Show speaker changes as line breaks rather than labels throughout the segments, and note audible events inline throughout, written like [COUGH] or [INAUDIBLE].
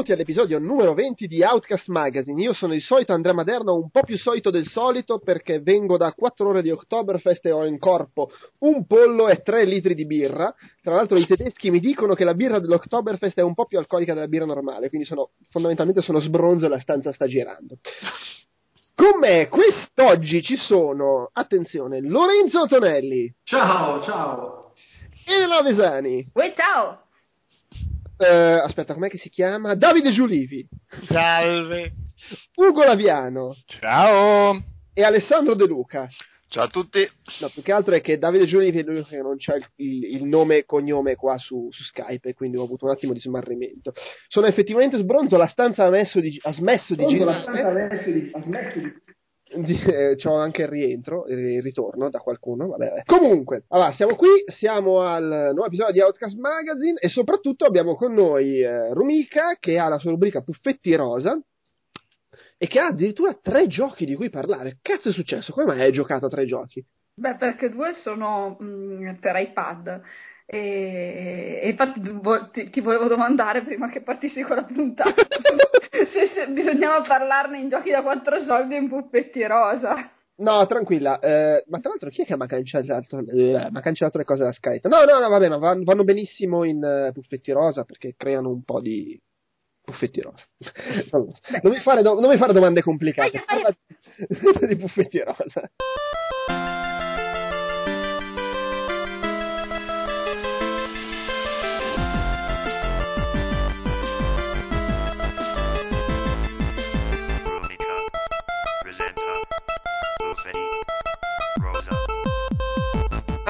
benvenuti all'episodio numero 20 di Outcast Magazine. Io sono il solito Andrea Maderno, un po' più solito del solito perché vengo da 4 ore di Oktoberfest e ho in corpo un pollo e 3 litri di birra. Tra l'altro i tedeschi mi dicono che la birra dell'Oktoberfest è un po' più alcolica della birra normale, quindi sono, fondamentalmente sono sbronzo e la stanza sta girando. Con me quest'oggi ci sono, attenzione, Lorenzo Tonelli,
Ciao, ciao.
Elena Vesani,
Uè, ciao!
Eh, aspetta, com'è che si chiama? Davide Giulivi,
Salve.
Ugo Laviano
Ciao.
e Alessandro De Luca.
Ciao a tutti.
No, più che altro è che Davide Giulivi è l'unico che non c'ha il, il- il nome e cognome qua su, su Skype e quindi ho avuto un attimo di smarrimento. Sono effettivamente sbronzo, la stanza ha, messo di- ha smesso di girare. Di- eh, c'ho anche il rientro, il ritorno da qualcuno. Vabbè. Comunque, allora, siamo qui, siamo al nuovo episodio di Outcast Magazine e soprattutto abbiamo con noi eh, Rumika che ha la sua rubrica Puffetti Rosa e che ha addirittura tre giochi di cui parlare. Cazzo è successo? Come mai hai giocato a tre giochi?
Beh, perché due sono mm, per iPad. E, e infatti ti, ti volevo domandare prima che partissi con la puntata [LAUGHS] se, se bisognava parlarne in giochi da quattro soldi e in puffetti rosa.
No, tranquilla. eh, ma tra l'altro, chi è che mi ha cancellato, eh, cancellato le cose dalla Skype? No, no, no, vabbè, ma van- vanno benissimo in eh, puffetti rosa perché creano un po' di puffetti rosa. [LAUGHS] non, mi fare, do- non mi fare domande complicate. Parla di [LAUGHS] puffetti rosa.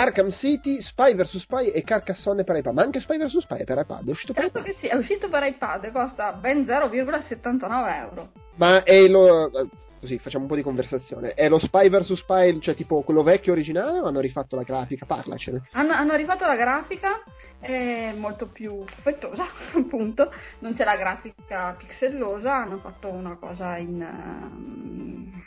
Arkham City, Spy vs Spy e Carcassonne per iPad. Ma anche Spy vs Spy è per iPad, è uscito per
Certo
iPad.
che sì, è uscito per iPad e costa ben 0,79 euro.
Ma è lo... Così, facciamo un po' di conversazione. È lo Spy vs Spy, cioè tipo quello vecchio originale o hanno rifatto la grafica? Parlacene.
Hanno, hanno rifatto la grafica, è molto più perfettosa, [LAUGHS] appunto. Non c'è la grafica pixellosa, hanno fatto una cosa in. ehm,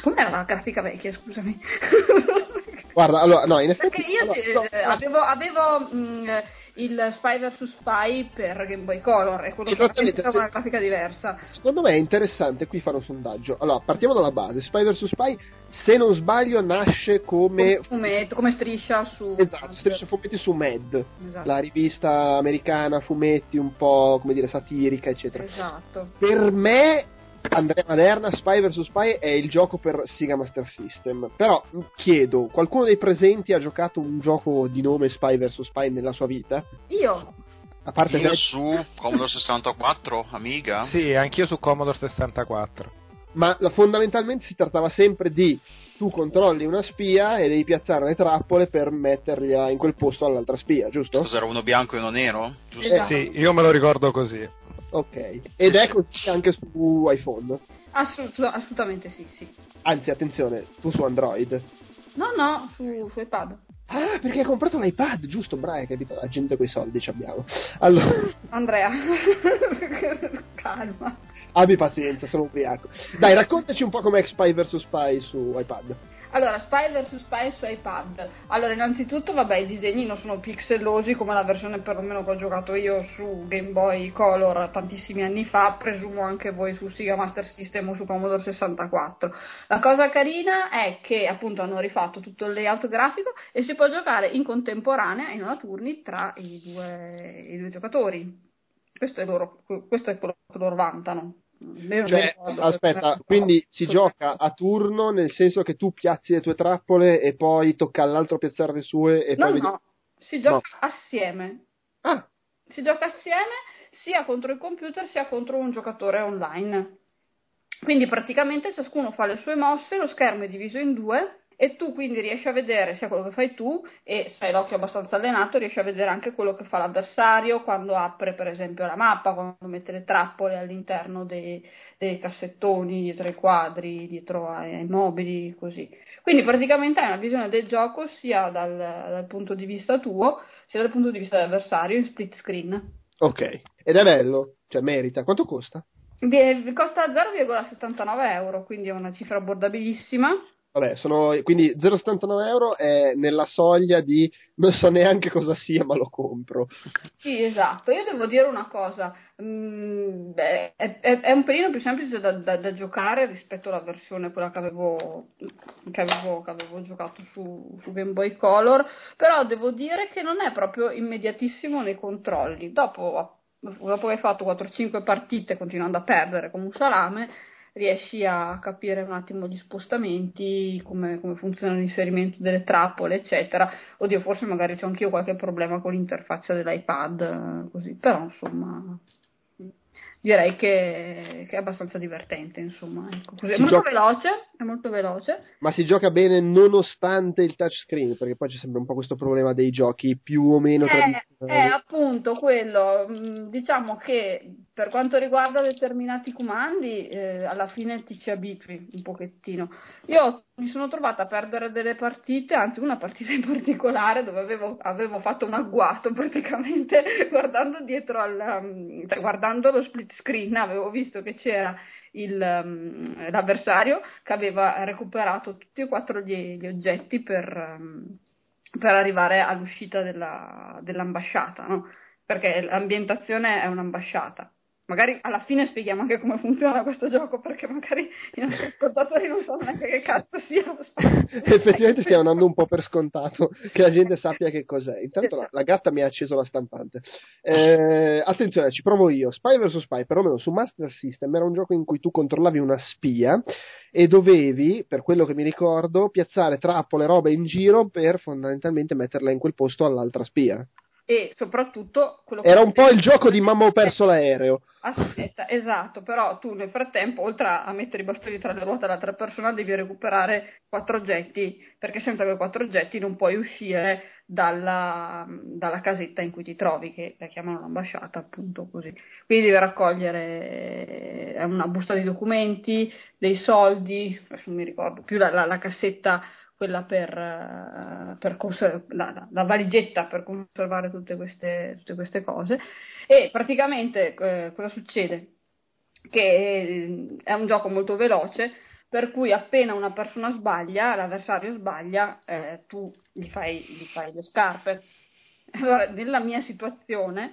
Com'era la grafica vecchia, scusami? [LAUGHS]
Guarda, allora, no, in effetti...
Perché io
allora, no,
eh, avevo, avevo, mh, il Spy vs Spy per Game Boy Color e quello che
Esattamente,
aveva
sì.
una grafica diversa.
Secondo me è interessante qui fare un sondaggio. Allora, partiamo dalla base. Spy vs Spy, se non sbaglio, nasce come...
Come fumetto, come striscia su.
Esatto, striscia fumetti su Mad,
Esatto.
la rivista americana, fumetti un po', come dire, satirica, eccetera.
Esatto.
Per me, Andrea Maderna, Spy vs Spy è il gioco per Sega Master System. Però chiedo, qualcuno dei presenti ha giocato un gioco di nome Spy vs Spy nella sua vita?
Io
A parte
Io su Commodore 64, Amiga.
Sì, anch'io su Commodore 64.
ma la- fondamentalmente si trattava sempre di tu controlli una spia e devi piazzare le trappole per metterla in quel posto all'altra spia, giusto?
Cos'era uno bianco e uno nero? Giusto?
Esatto.
Sì, io me lo ricordo così.
Ok. Ed è così anche su iPhone.
assolut- assolutamente sì, sì.
Anzi, attenzione, tu su Android.
No, no, su, su iPad.
Ah, perché hai comprato l'iPad, giusto? Bravo, hai capito? La gente coi soldi ci abbiamo. Allora, [LAUGHS]
Andrea, [LAUGHS] calma.
abbi pazienza, sono ubriaco. Dai, raccontaci un po' com'è Spy vs Spy su iPad.
Allora, Spy vs Spy su iPad. Allora, innanzitutto, vabbè, i disegni non sono pixellosi come la versione perlomeno che ho giocato io su Game Boy Color tantissimi anni fa, presumo anche voi su Sega Master System o su Commodore 64. La cosa carina è che appunto hanno rifatto tutto il layout grafico e si può giocare in contemporanea, in una turni, tra i due, i due giocatori. Questo è, loro, questo è quello che loro vantano.
Cioè, aspetta, quindi si gioca a turno nel senso che tu piazzi le tue trappole e poi tocca all'altro piazzare le sue e
No,
poi vedi-
no. Si gioca assieme.
Ah,
Si gioca assieme sia contro il computer sia contro un giocatore online. Quindi praticamente ciascuno fa le sue mosse, lo schermo è diviso in due e tu quindi riesci a vedere sia quello che fai tu e se hai l'occhio abbastanza allenato riesci a vedere anche quello che fa l'avversario quando apre per esempio la mappa, quando mette le trappole all'interno dei, dei cassettoni, dietro ai quadri, dietro ai, ai mobili, così. Quindi praticamente hai una visione del gioco sia dal, dal punto di vista tuo sia dal punto di vista dell'avversario in split screen.
ok. Ed è bello, cioè merita. Quanto costa?
Costa 0,79 euro, quindi è una cifra abbordabilissima.
Vabbè, sono, quindi 0,79 euro è nella soglia di non so neanche cosa sia, ma lo compro.
Sì, esatto. Io devo dire una cosa, mm, beh, è, è- è un pelino più semplice da, da- da giocare rispetto alla versione, quella che avevo, che avevo, che avevo giocato su, su Game Boy Color, però devo dire che non è proprio immediatissimo nei controlli. Dopo, dopo che hai fatto 4-5 partite continuando a perdere come un salame, riesci a capire un attimo gli spostamenti, come, come funziona l'inserimento delle trappole, eccetera. Oddio, forse magari c'ho anch'io qualche problema con l'interfaccia dell'iPad, eh, così, però insomma direi che, che è abbastanza divertente, insomma. Ecco, così. È molto
gioca-
veloce, è molto veloce.
Ma si gioca bene nonostante il touchscreen, perché poi c'è sempre un po' questo problema dei giochi più o meno
Eh,
tradizionali.
è appunto quello, mm, diciamo che per quanto riguarda determinati comandi, eh, alla fine ti ci abitui un pochettino. Io mi sono trovata a perdere delle partite, anzi una partita in particolare dove avevo, avevo fatto un agguato praticamente [LAUGHS] guardando dietro al, um, cioè guardando lo split screen, avevo visto che c'era il, um, l'avversario che aveva recuperato tutti e quattro gli, gli oggetti per, um, per arrivare all'uscita della- dell'ambasciata, no? Perché l'ambientazione è un'ambasciata. Magari alla fine spieghiamo anche come funziona questo gioco, perché magari i nostri [LAUGHS] ascoltatori non sanno neanche che cazzo sia lo [LAUGHS] spazio.
Effettivamente stiamo andando un po' per scontato che la gente sappia che cos'è. Intanto la, la gatta mi ha acceso la stampante. Eh, attenzione, ci provo io. Spy vs Spy, perlomeno su Master System, era un gioco in cui tu controllavi una spia e dovevi, per quello che mi ricordo, piazzare trappole, robe in giro per fondamentalmente metterla in quel posto all'altra spia.
E soprattutto quello che
Era un po' il gioco di mamma ho perso l'aereo.
Aspetta, esatto, però tu nel frattempo, oltre a mettere i bastoni tra le ruote all'altra persona, devi recuperare quattro oggetti, perché senza quei quattro oggetti non puoi uscire dalla, dalla casetta in cui ti trovi, che la chiamano l'ambasciata, appunto così. Quindi devi raccogliere eh, una busta di documenti, dei soldi, adesso non mi ricordo più la, la- la cassetta quella per, eh, per conser- la, la- valigetta per conservare tutte queste, tutte queste cose. E praticamente eh, cosa succede? Che eh, è un gioco molto veloce, per cui appena una persona sbaglia, l'avversario sbaglia, eh, tu gli fai, gli fai le scarpe. [LAUGHS] Allora, nella mia situazione,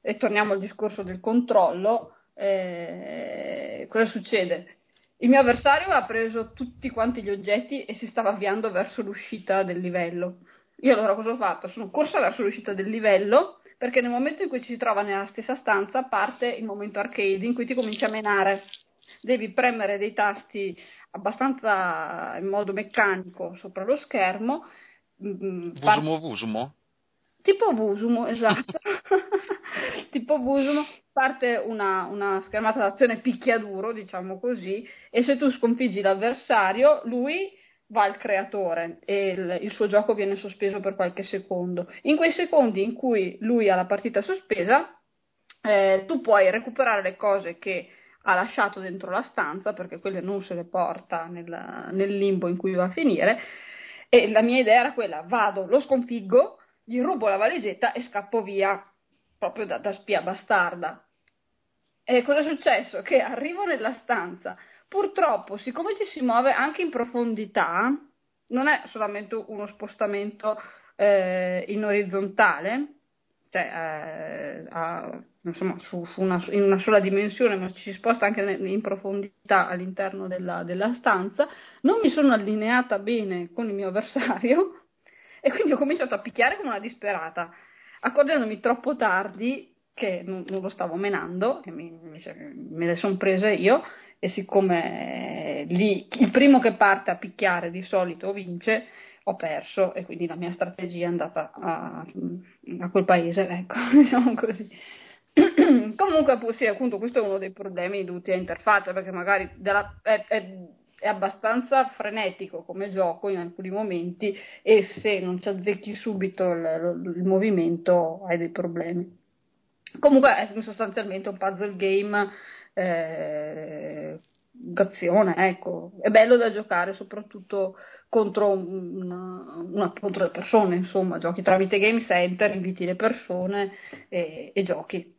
e torniamo al discorso del controllo, eh, cosa succede? Il mio avversario ha preso tutti quanti gli oggetti e si stava avviando verso l'uscita del livello. Io allora cosa ho fatto? Sono corsa verso l'uscita del livello perché nel momento in cui ci si trova nella stessa stanza parte il momento arcade in cui ti cominci a menare. Devi premere dei tasti abbastanza in modo meccanico sopra lo schermo. mm, par-
Vusumo Vusumo?
Tipo Vusumo, esatto. [LAUGHS] [LAUGHS] tipo Vusumo, parte una, una schermata d'azione picchiaduro, diciamo così, e se tu sconfiggi l'avversario, lui va al creatore e il, il suo gioco viene sospeso per qualche secondo. In quei secondi in cui lui ha la partita sospesa, eh, tu puoi recuperare le cose che ha lasciato dentro la stanza, perché quelle non se le porta nel, nel limbo in cui va a finire. E la mia idea era quella: vado, lo sconfiggo, gli rubo la valigetta e scappo via, proprio da, da spia bastarda. E cosa è successo? Che arrivo nella stanza, purtroppo, siccome ci si muove anche in profondità, non è solamente uno spostamento eh, in orizzontale, cioè eh, a- insomma, su, su una, in una sola dimensione, ma ci si sposta anche in profondità all'interno della, della stanza, non mi sono allineata bene con il mio avversario [LAUGHS] e quindi ho cominciato a picchiare come una disperata, accorgendomi troppo tardi che non, non lo stavo menando, e mi- me le sono prese io, e siccome lì il primo che parte a picchiare di solito vince, ho perso e quindi la mia strategia è andata a, a quel paese, ecco, [LAUGHS] diciamo così. [CLEARS THROAT] Comunque, sì, appunto, questo è uno dei problemi dovuti a interfaccia, perché magari della, è, è, è, abbastanza frenetico come gioco in alcuni momenti e se non ci azzecchi subito il, il movimento hai dei problemi. Comunque è sostanzialmente un puzzle game eh, d'azione, ecco. È bello da giocare soprattutto contro, una, una, contro le persone, insomma, giochi tramite Game Center, inviti le persone e, e giochi.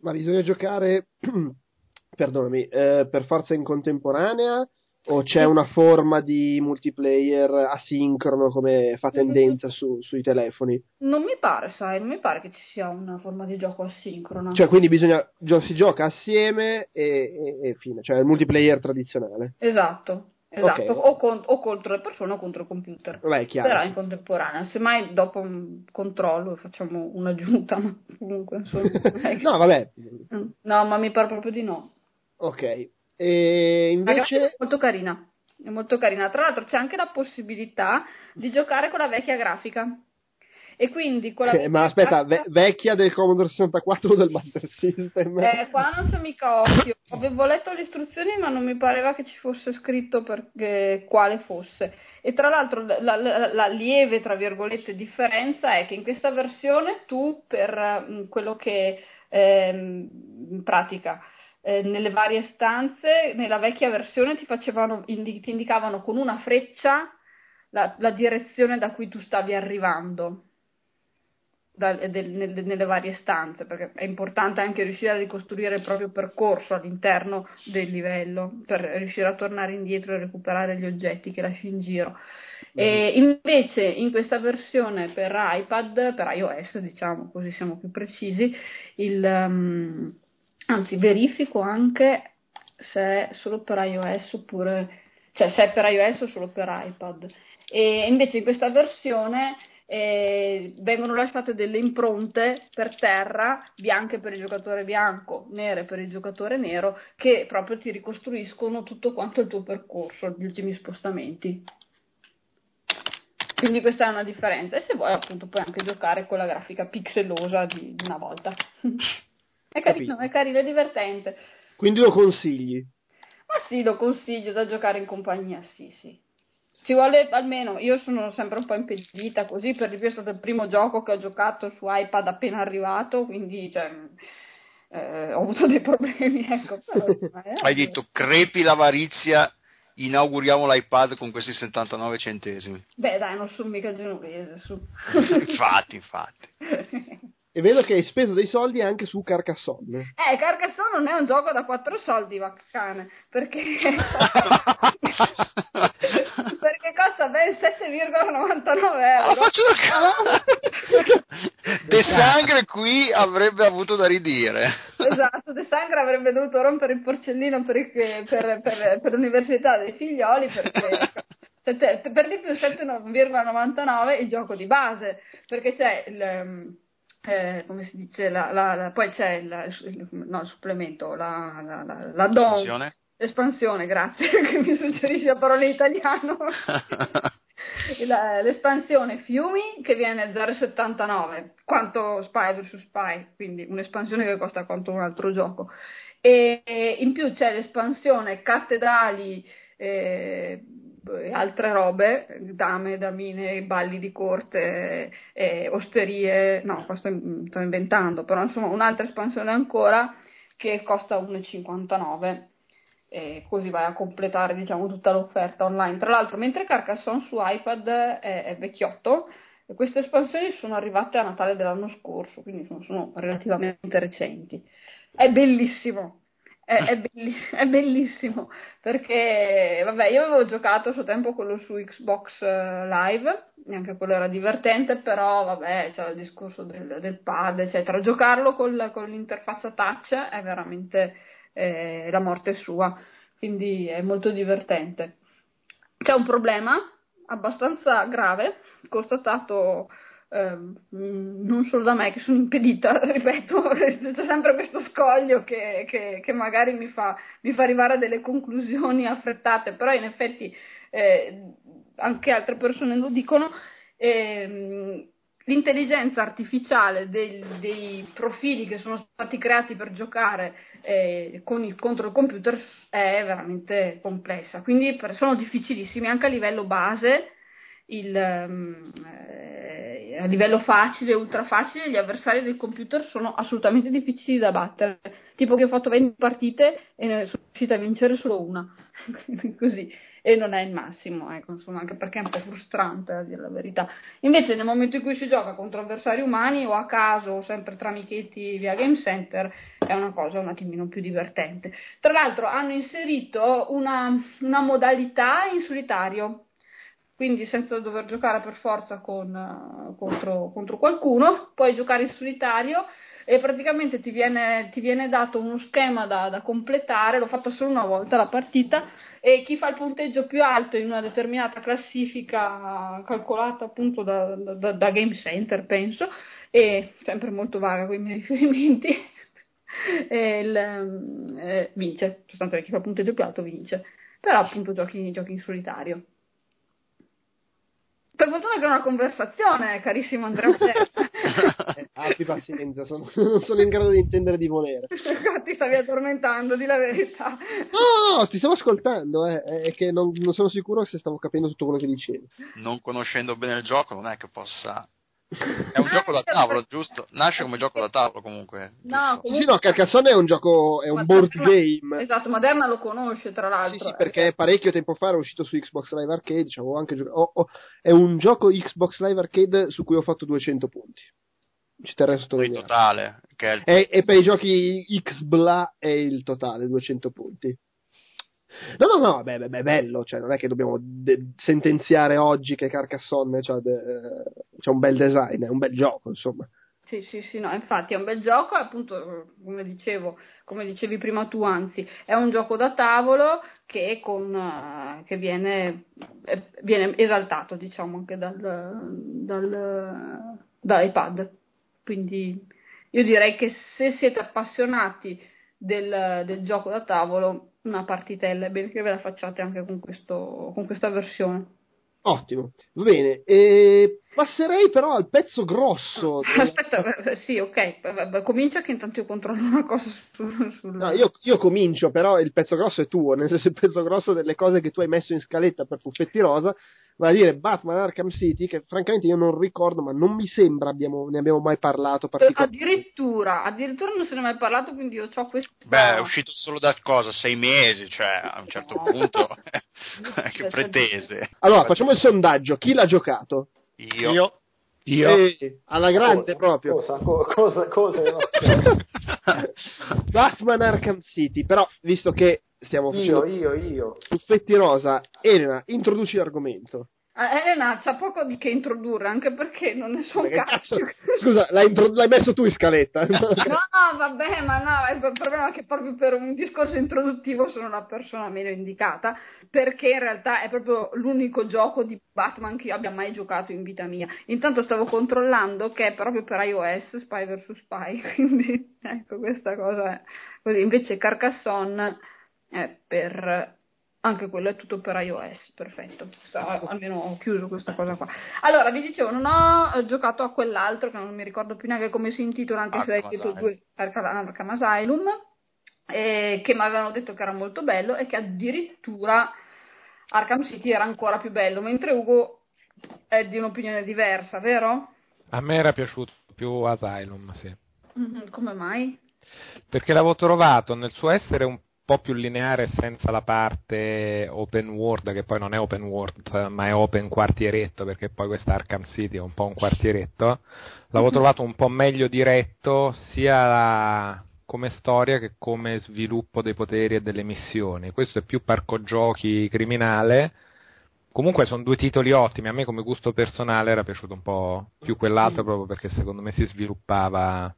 Ma bisogna giocare, [CLEARS THROAT] perdonami, eh, per forza in contemporanea o c'è una forma di multiplayer asincrono come fa tendenza su, sui telefoni?
Non mi pare, sai, non mi pare che ci sia una forma di gioco asincrona.
Cioè, quindi bisogna, si gioca assieme e, e, e fine, cioè il multiplayer tradizionale.
Esatto. Esatto, okay. o, con, o, contro le persone o contro il computer.
Beh, chiaro,
Però in contemporanea, semmai dopo un controllo facciamo un'aggiunta, [LAUGHS] ma comunque insomma. [LAUGHS]
no, vabbè.
No, ma mi pare proprio di no.
Ok. E invece...
È molto carina. È molto carina. Tra l'altro c'è anche la possibilità di giocare con la vecchia grafica. E quindi con la
eh, ma aspetta, ve- vecchia del Commodore 64 o del Master System?
Eh, qua non c'è mica occhio. Avevo letto le istruzioni, ma non mi pareva che ci fosse scritto perché, quale fosse. E tra l'altro la, la, la, lieve, tra virgolette, differenza è che in questa versione tu, per mh, mm, quello che eh, in pratica eh, nelle varie stanze, nella vecchia versione ti, facevano, indi- ti indicavano con una freccia la, la direzione da cui tu stavi arrivando da, del, nelle, nelle varie stanze, perché è importante anche riuscire a ricostruire il proprio percorso all'interno del livello, per riuscire a tornare indietro e recuperare gli oggetti che lasci in giro. E invece in questa versione per iPad, per iOS diciamo così siamo più precisi, il, um, anzi verifico anche se è solo per iOS oppure cioè se è per iOS o solo per iPad. E invece in questa versione eh, vengono lasciate delle impronte per terra bianche per il giocatore bianco, nere per il giocatore nero che proprio ti ricostruiscono tutto quanto il tuo percorso, gli ultimi spostamenti. Quindi questa è una differenza. E se vuoi appunto puoi anche giocare con la grafica pixelosa di, di una volta [LAUGHS] È carino, è carino, è divertente.
Quindi lo consigli?
Ma sì, lo consiglio da giocare in compagnia, sì, sì. Ci vuole almeno, io sono sempre un po' impedita così, per di più è stato il primo gioco che ho giocato su iPad appena arrivato, quindi cioè, eh, ho avuto dei problemi, [LAUGHS] ecco. Però,
eh, Hai detto crepi l'avarizia, inauguriamo l'iPad con questi 79 centesimi.
Beh dai, non sono mica genovese, su. [LAUGHS]
infatti, infatti. [LAUGHS]
E vedo che hai speso dei soldi anche su Carcassonne.
Eh, Carcassonne non è un gioco da 4 soldi, vaccane, perché... [LAUGHS] perché costa ben 7,99 euro.
La faccio da [LAUGHS] De Sangre qui avrebbe avuto da ridire.
Esatto, De Sangre avrebbe dovuto rompere il porcellino per, il, per, per, per l'università dei figlioli, perché... per di più 7,99 il gioco di base, perché c'è il eh, come si dice, la, la, la, poi c'è il, il, no, il supplemento, la, la, la, la
L'espansione?
Grazie, [LAUGHS] che mi suggerisce la parola in italiano. [LAUGHS] l'espansione Fiumi che viene a 0,79, quanto Spy vs Spy, quindi un'espansione che costa quanto un altro gioco. E, e in più c'è l'espansione Cattedrali. Eh, altre robe, dame, damine, balli di corte, eh, osterie, no, questo sto inventando, però insomma un'altra espansione ancora che costa 1,59 e così vai a completare diciamo tutta l'offerta online. Tra l'altro mentre Carcassonne su iPad è, è vecchiotto, queste espansioni sono arrivate a Natale dell'anno scorso, quindi sono, sono relativamente recenti. È bellissimo, è, è, [LAUGHS] è, bellissimo, perché vabbè io avevo giocato a suo tempo quello su Xbox eh, Live anche quello era divertente però vabbè c'era il discorso del, del pad eccetera. Giocarlo col, con l'interfaccia touch è veramente eh, la morte sua quindi è molto divertente. C'è un problema abbastanza grave constatato eh, non solo da me che sono impedita, [LAUGHS] ripeto, c'è sempre questo scoglio che, che, che magari mi fa, mi fa, arrivare a delle conclusioni affrettate, però in effetti eh, anche altre persone lo dicono, ehm, l'intelligenza artificiale dei, dei, profili che sono stati creati per giocare eh, con il, contro il computer è veramente complessa, quindi sono difficilissimi anche a livello base. Il, um, eh, a livello facile, ultra facile, gli avversari del computer sono assolutamente difficili da battere. Tipo che ho fatto 20 partite e ne sono riuscita a vincere solo una. [LAUGHS] Così e non è il massimo, ecco, insomma, anche perché è un po' frustrante a dire la verità. Invece nel momento in cui si gioca contro avversari umani o a caso o sempre tra amichetti via Game Center è una cosa un attimino più divertente. Tra l'altro hanno inserito una, una modalità in solitario, quindi senza dover giocare per forza con, contro, contro qualcuno, puoi giocare in solitario e praticamente ti viene, ti viene dato uno schema da, da, completare, l'ho fatta solo una volta la partita, e chi fa il punteggio più alto in una determinata classifica calcolata appunto da, da, da Game Center, penso, e sempre molto vaga con i miei [LAUGHS] riferimenti, il, eh, vince, sostanzialmente chi fa il punteggio più alto vince, però appunto giochi, giochi in solitario. Per fortuna che è una conversazione, carissimo Andrea.
eh, [LAUGHS] abbi pazienza, sono, non sono in grado di intendere di volere. [LAUGHS]
ti stavi addormentando, di la verità.
No, no, ti stavo ascoltando, eh, è che non, non sono sicuro se stavo capendo tutto quello che dicevi.
Non conoscendo bene il gioco, non è che possa è un gioco da tavolo, giusto? Nasce come gioco da tavolo comunque.
No,
comunque... Sì, no, Carcassonne è un gioco, è un board game.
Esatto, Moderna lo conosce tra l'altro.
Sì, sì, perché parecchio tempo fa era uscito su Xbox Live Arcade, diciamo, anche gio- oh, oh, è un gioco Xbox Live Arcade su cui ho fatto 200 punti. Ci terrei sottolineare.
Il totale. Che è il...
E, e per i giochi XBLA è il totale, 200 punti. No, no, no, beh, beh, bello, cioè, non è che dobbiamo de- sentenziare oggi che Carcassonne c'ha, de- c'ha, un bel design, è un bel gioco, insomma.
Sì, sì, sì, no, infatti è un bel gioco, appunto, come dicevo, come dicevi prima tu, anzi, è un gioco da tavolo che, con, uh, che viene, eh, viene, esaltato, diciamo, anche dal, dal, dall'iPad. Quindi io direi che se siete appassionati del, del gioco da tavolo, una partitella, è bene che ve la facciate anche con, questo, con questa versione.
Ottimo, va bene. E passerei però al pezzo grosso.
Aspetta, sì, ok, comincia che intanto io controllo una cosa sul... sul...
No, io, io, comincio, però il pezzo grosso è tuo, nel senso il pezzo grosso delle cose che tu hai messo in scaletta per Puffetti Rosa va a dire Batman Arkham City, che francamente io non ricordo, ma non mi sembra abbiamo, ne abbiamo mai parlato.
Addirittura, addirittura non se ne è mai parlato, quindi io ho questo.
Beh, è uscito solo da cosa? Sei mesi, cioè a un certo punto. [LAUGHS] [LAUGHS] che pretese.
Allora, facciamo il sondaggio: chi l'ha giocato?
Io.
Io. Io.
Eh, alla grande
cosa,
proprio.
Cosa, cosa, cosa, [LAUGHS]
Batman Arkham City, però visto che stiamo
facendo io, io, io.
Buffetti Rosa, Elena, introduci l'argomento.
Ah, Elena c'ha poco di che introdurre, anche perché non ne so un cazzo.
Scusa, l'hai, intro- l'hai, messo tu in scaletta? [LAUGHS]
no, vabbè, ma no, il problema è che proprio per un discorso introduttivo sono la persona meno indicata, perché in realtà è proprio l'unico gioco di Batman che io abbia mai giocato in vita mia. Intanto stavo controllando che è proprio per iOS, Spy vs Spy, [LAUGHS] quindi ecco questa cosa è così. Invece Carcassonne è per anche quello è tutto per iOS, perfetto. almeno ho chiuso questa cosa qua. Allora, vi dicevo, non ho giocato a quell'altro che non mi ricordo più neanche come si intitola, anche se è scritto due Arkham Asylum, eh, che mi avevano detto che era molto bello e che addirittura Arkham City era ancora più bello, mentre Ugo è di un'opinione diversa, vero?
A me era piaciuto più Asylum, sì.
Mm-hmm, come mai?
Perché l'avevo trovato nel suo essere un po' più lineare senza la parte open world, che poi non è open world, ma è open quartieretto, perché poi questa Arkham City è un po' un quartieretto. L'avevo trovato un po' meglio diretto, sia come storia che come sviluppo dei poteri e delle missioni. Questo è più parco giochi criminale. Comunque sono due titoli ottimi, a me come gusto personale era piaciuto un po' più quell'altro proprio perché secondo me si sviluppava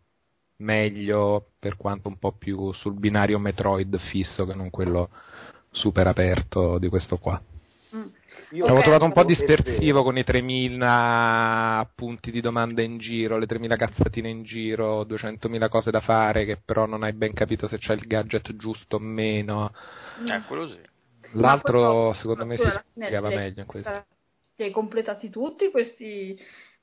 meglio per quanto un po' più sul binario Metroid fisso che non quello super aperto di questo qua. Mm. Io L'avevo trovato un po' dispersivo con i 3000 punti di domanda in giro, le 3000 cazzatine in giro, 200.000 cose da fare che però non hai ben capito se c'è il gadget giusto o meno.
Eh, quello sì.
L'altro secondo me si spiegava meglio in questo
li hai completati tutti questi,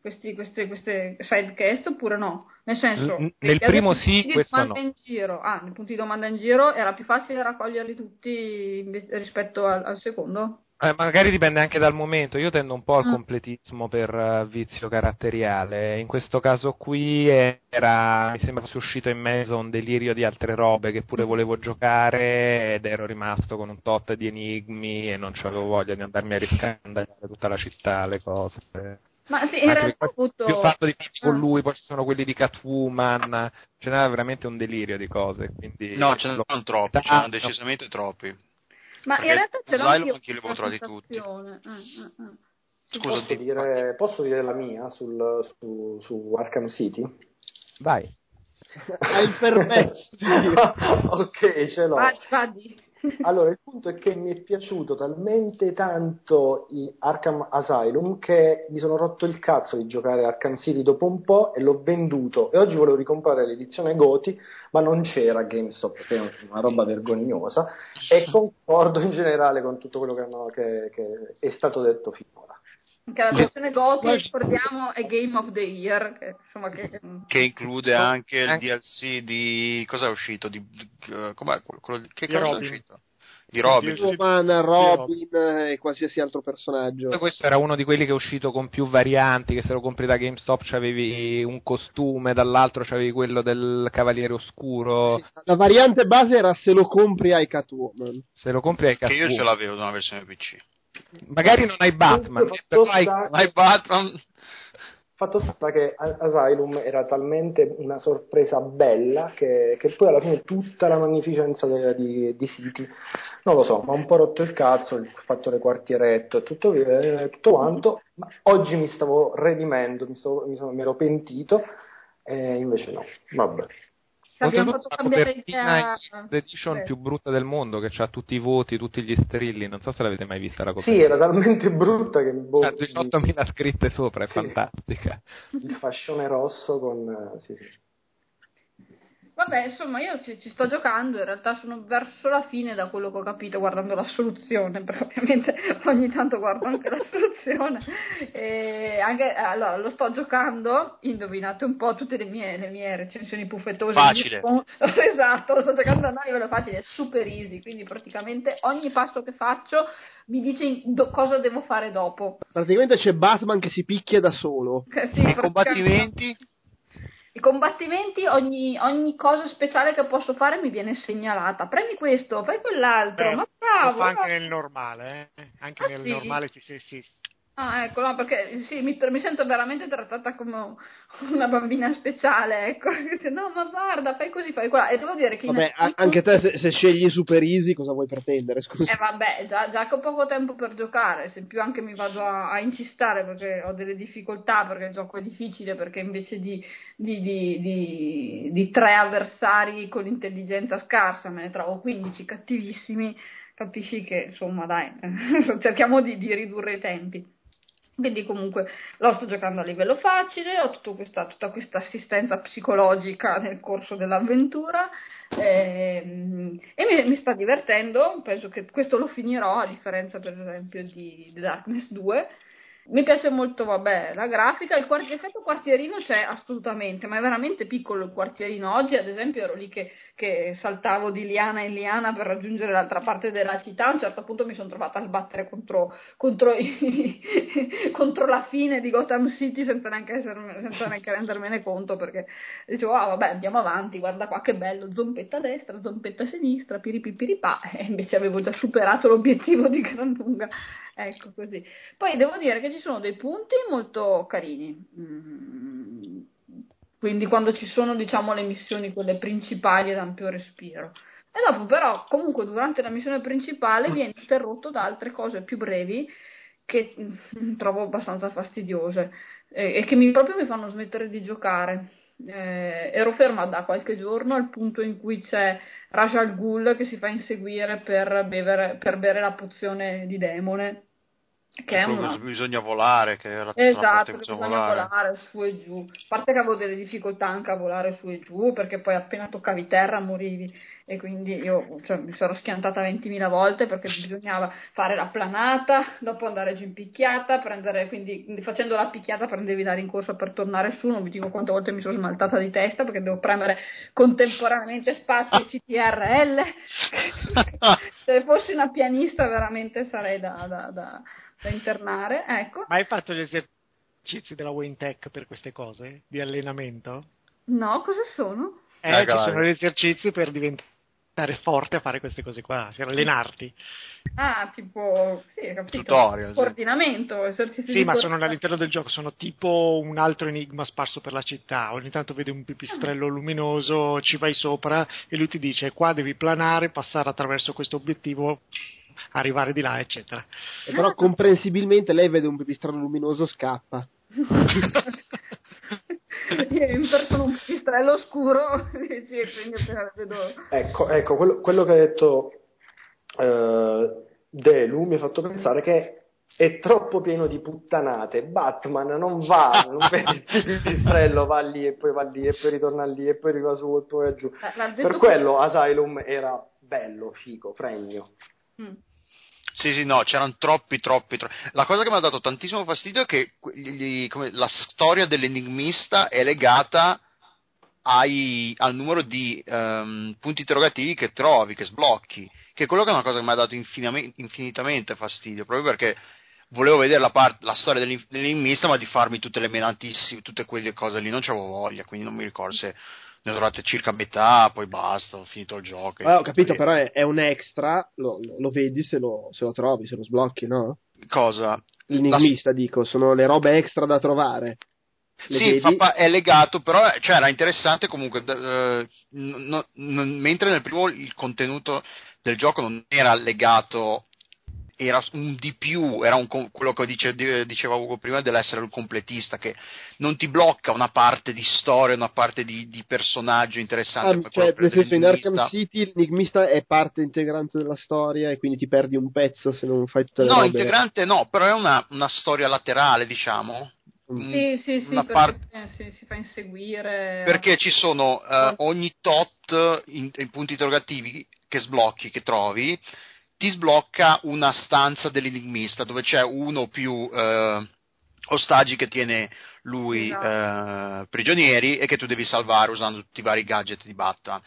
questi, queste, queste sidecast oppure no? Nel senso,
N- nel primo sì, questo no.
in giro. Ah, nei punti di domanda in giro era più facile raccoglierli tutti rispetto al, al secondo?
Eh, magari dipende anche dal momento, io tendo un po' al
Mm.
completismo per eh, vizio caratteriale, in questo caso qui era, mi sembra fosse uscito in mezzo un delirio di altre robe che pure volevo giocare ed ero rimasto con un tot di enigmi e non avevo voglia di andarmi a riscandagliare tutta la città, le cose.
Ma sì, in
Anche
realtà ho avuto...
più fatto di fatti con
Ah.
lui, poi ci sono quelli di Catwoman, ce n'era veramente un delirio di cose, quindi
No, ce ne sono troppi, ce ne sono decisamente troppi.
Ma in
Perché
realtà ce l'ho
Asylum
anch'io
anch'io li
questa
avevo trovati tutti.
Eh, eh, eh.
Scusa,
Posso
ti-
dire, posso dire la mia sul, su, su Arkham City?
Vai. [LAUGHS]
Hai il permesso di dire.
ok, ce l'ho.
Vai, vadi.
Allora, il punto è che mi è piaciuto talmente tanto Arkham Asylum che mi sono rotto il cazzo di giocare Arkham City dopo un po' e l'ho venduto. E oggi volevo ricomprare l'edizione Goti, ma non c'era GameStop, che è una roba vergognosa. E concordo in generale con tutto quello che, che- che è stato detto finora.
Che la versione GOTY, ricordiamo, è Game of the Year, che, insomma, che,
che include anche il
Anche-
DLC di cosa è uscito? Di, eh, com'è quello, di, che cosa è
Robin.
uscito? Di Robin.
Di-
Batman, Robin e qualsiasi altro personaggio.
Questo era uno di quelli che è uscito con più varianti, che se lo compri da GameStop c'avevi un costume, dall'altro c'avevi quello del Cavaliere Oscuro,
La variante base era se lo compri hai Catwoman.
se lo compri hai
Che io
Catwoman.
ce l'avevo da una versione PC.
Magari non hai Batman, però hai...
sta-
Hai Batman.
Fatto sta che Asylum era talmente una sorpresa bella che, che poi alla fine tutta la magnificenza de- di, di City, non lo so, mi ha un po' rotto il cazzo, il fattore quartieretto e tutto, eh, tutto quanto, ma oggi mi stavo redimendo, mi, stavo- mi sono- mi ero pentito e invece no, vabbè.
Abbiamo fatto
la
cambiare
copertina
idea.
in edition
Beh.
più brutta del mondo, che ha tutti i voti, tutti gli strilli, non so se l'avete mai vista la
Sì,
copertina.
era talmente brutta che boh,
Ha 18.000 scritte sopra, è
Sì.
fantastica.
il fascione rosso con... eh, sì, sì.
Vabbè, insomma, io ci, ci sto giocando, in realtà sono verso la fine da quello che ho capito guardando la soluzione, [LAUGHS] perché ovviamente ogni tanto guardo anche la soluzione. E anche, allora, lo sto giocando, indovinate un po' tutte le mie, le mie recensioni puffettose.
Facile. [LAUGHS]
Esatto, lo sto giocando a noi, ve lo facile, è super easy, quindi praticamente ogni passo che faccio mi dice do- cosa devo fare dopo.
Praticamente c'è Batman che si picchia da solo.
Eh, [LAUGHS] sì,
I
praticamente-
combattimenti?
I combattimenti, ogni, ogni cosa speciale che posso fare mi viene segnalata. Premi questo, fai quell'altro.
Beh,
ma
lo
bravo!
fa anche nel normale, eh? Anche
Ah,
nel
sì?
normale ci sì, sì.
Ah, ecco, no, perché sì, mi, mi sento veramente trattata come una bambina speciale, ecco. [LAUGHS] No, ma guarda, fai così, fai quella. E devo dire che
Vabbè, a- anche te se, se scegli Super Easy cosa vuoi pretendere? Scusa.
Eh vabbè, già, già che ho poco tempo per giocare, se in più anche mi vado a, a incistare perché ho delle difficoltà, perché il gioco è difficile, perché invece di, di, di, di, tre avversari con intelligenza scarsa me ne trovo 15 cattivissimi, capisci che insomma dai, [LAUGHS] cerchiamo di, di ridurre i tempi. Quindi comunque lo sto giocando a livello facile, ho questa- tutta questa assistenza psicologica nel corso dell'avventura ehm, e mi, mi sta divertendo, penso che questo lo finirò a differenza per esempio di The Darkness 2. Mi piace molto, vabbè, la grafica, il quarti- l'effetto quartierino c'è assolutamente, ma è veramente piccolo il quartierino. Oggi, ad esempio, ero lì che, che saltavo di liana in liana per raggiungere l'altra parte della città. A un certo punto mi sono trovata a sbattere contro, contro, i- [LAUGHS] contro la fine di Gotham City senza neanche, essermi- senza neanche rendermene conto perché dicevo, ah, vabbè, andiamo avanti, guarda qua che bello, zompetta a destra, zompetta a sinistra, piripipiripà, e invece avevo già superato l'obiettivo di gran lunga. Ecco così. Poi devo dire che ci sono dei punti molto carini. Mm, Quindi quando ci sono, diciamo, le missioni, quelle principali ad ampio respiro. E dopo però, comunque, durante la missione principale viene interrotto da altre cose più brevi che mm, trovo abbastanza fastidiose e, e che mi, proprio mi fanno smettere di giocare. Eh, ero ferma da qualche giorno al punto in cui c'è Ra's al Ghul che si fa inseguire per, bevere, per bere la pozione di demone. Che è
Proprio
una...
bisogna volare, che era
Esatto, che
bisogna volare.
volare su e giù. A parte che avevo delle difficoltà anche a volare su e giù, perché poi appena toccavi terra morivi. E quindi io cioè, mi sarò schiantata 20.000 volte perché bisognava fare la planata, dopo andare giù in picchiata, prendere, quindi facendo la picchiata prendevi la rincorsa per tornare su, non vi dico quante volte mi sono smaltata di testa perché devo premere contemporaneamente spazio [LAUGHS] CTRL. [LAUGHS] Se fossi una pianista veramente sarei da, da, da, da internare, ecco.
Ma hai fatto gli esercizi della Wayne Tech per queste cose? Di allenamento?
No, cosa sono?
Eh, ci sono gli esercizi per diventare forte a fare queste cose qua, per allenarti.
Ah, tipo, sì, capito.
Tutorial, sì.
Coordinamento, esercizi
Sì,
di
ma sono all'interno del gioco, sono tipo un altro enigma sparso per la città. Ogni tanto vedi un pipistrello luminoso, ci vai sopra e lui ti dice qua devi planare, passare attraverso questo obiettivo, arrivare di là, eccetera.
E però comprensibilmente lei vede un pipistrello luminoso, scappa. [LAUGHS]
Io impersono un pipistrello scuro [LAUGHS] dici, e quindi appena vedo...
Ecco, ecco quello, quello che ha detto eh, Delu mi ha fatto pensare che è troppo pieno di puttanate. Batman non va, non [LAUGHS] vede il pipistrello, va lì e poi va lì e poi ritorna lì e poi arriva su e poi va giù.
Eh,
Per quello Asylum era bello, figo, fregno.
Mm.
Sì, sì, no, c'erano troppi, troppi, troppi. La cosa che mi ha dato tantissimo fastidio è che gli- come- la storia dell'enigmista è legata ai- al numero di ehm, punti interrogativi che trovi, che sblocchi, che è quello che è una cosa che mi ha dato infinitamente fastidio, proprio perché volevo vedere la, part- la storia dell'enigmista, ma di farmi tutte le menantissime, tutte quelle cose lì, non c'avevo voglia, quindi non mi ricordo se ne ho trovate circa metà, poi basta, ho finito il gioco.
Ah, ho capito, però è, è un extra, lo, lo- vedi se lo, se lo trovi, se lo sblocchi, no?
Cosa?
L'enigmista, dico, sono le robe extra da trovare. Le
Sì,
vedi?
fa pa- è legato, però cioè, era interessante comunque, eh, n- n- n- mentre nel primo il contenuto del gioco non era legato, era un di più, era un quello che dice- di- diceva Ugo prima dell'essere il completista, che non ti blocca una parte di storia, una parte di, di personaggio interessante.
Ah, cioè, nel senso, in. Arkham City l'enigmista è parte integrante della storia e quindi ti perdi un pezzo se non fai tutte le
No,
robe.
integrante no, però è una, una storia laterale, diciamo.
Mm.
Sì, sì, sì,
Una
perché
par-
eh, sì, si fa inseguire.
Perché ci sono eh, ogni tot in, in punti interrogativi che sblocchi, che trovi, ti sblocca una stanza dell'enigmista dove c'è uno o più eh, ostaggi che tiene lui
Esatto.
eh, prigionieri e che tu devi salvare usando tutti i vari gadget di Batman.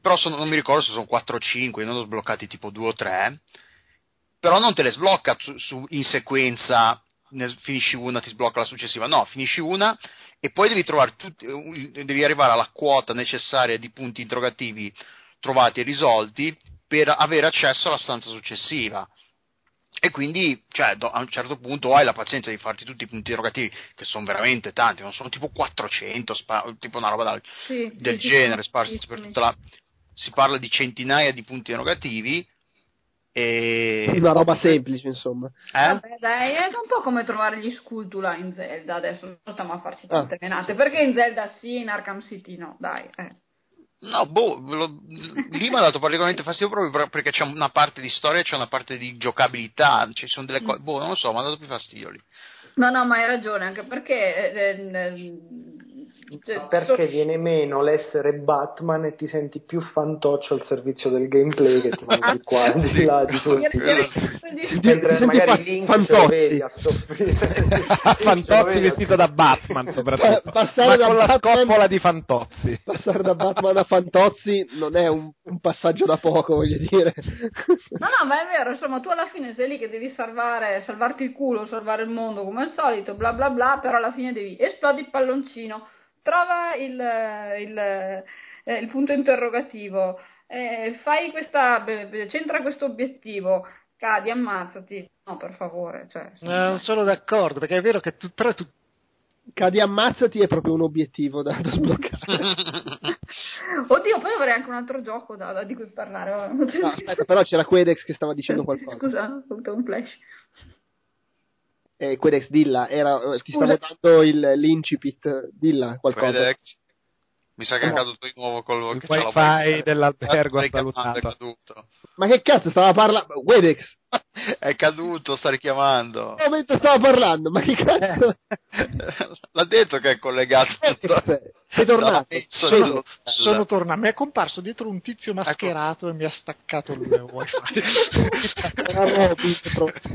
Però sono- non mi ricordo se sono 4 o 5, ne ho sbloccati tipo 2 o 3, però non te le sblocca su- su- in sequenza, ne finisci una, ti sblocca la successiva, no, finisci una e poi devi trovare tutti, eh, devi arrivare alla quota necessaria di punti interrogativi trovati e risolti per avere accesso alla stanza successiva. E quindi, cioè, a un certo punto hai la pazienza di farti tutti i punti interrogativi, che sono veramente tanti, non sono tipo 400, spa- tipo una roba dal-
Sì,
del
sì,
genere,
sì,
sparsi
sì,
per
sì.
tutta la... Si parla di centinaia di punti interrogativi e...
Una roba semplice, insomma.
Eh?
Vabbè, dai, è un po' come trovare gli Scultula in Zelda. Adesso non stiamo a farci
Ah.
tante menate. Perché in Zelda sì, in Arkham City no? Dai, eh.
No, boh, lo- lì mi ha dato particolarmente fastidio proprio per- perché c'è una parte di storia e c'è una parte di giocabilità, ci sono delle cose, boh, non lo so, mi ha dato più fastidio lì.
No, no, ma hai ragione, anche perché. eh, eh, eh,
Perché
so-
viene meno l'essere Batman e ti senti più fantoccio al servizio del gameplay che ti mangi qua di [LAUGHS] là di tutti. Mentre
ti senti
magari
fa-
Link
Fantozzi.
se lo vedi a soffrire. [LAUGHS]
Fantozzi vestito da Batman soprattutto
Pa- [LAUGHS] passare
ma
da
con la
Batman-
scoppola di Fantozzi
Passare da Batman a Fantozzi non è un, un passaggio da poco, voglio dire.
No, no, ma è vero, insomma, tu alla fine sei lì che devi salvare, salvarti il culo, salvare il mondo come al solito, bla bla bla, però alla fine devi esplodi il palloncino, trova il, il, eh, il punto interrogativo, eh, fai questa, beh, centra questo obiettivo, cadi, ammazzati. No, per favore, cioè,
Eh, non sono d'accordo, perché è vero che tu, però tu
Cadi ammazzati è proprio un obiettivo da, da sbloccare. [LAUGHS]
Oddio, poi avrei anche un altro gioco da, da- di cui parlare.
No, aspetta, però c'era Quedex che stava dicendo qualcosa.
Scusa, ho avuto un flash.
Eh, Quedex, dilla, era, eh, ti
Scusa.
stavo dando il, l'incipit, dilla qualcosa.
Fedex. Mi sa che è
No.
caduto di nuovo col
Il wifi dell'albergo
richiamando,
salutato.
È caduto.
Ma che cazzo stava parlando? Webex! [LAUGHS]
È caduto, sta richiamando.
Che momento stava parlando? Ma che cazzo? [LAUGHS]
L'ha detto che è collegato.
Sei tornato?
Messo
Sono-.
Sono tornato, mi è comparso dietro un tizio mascherato e mi ha staccato il wifi.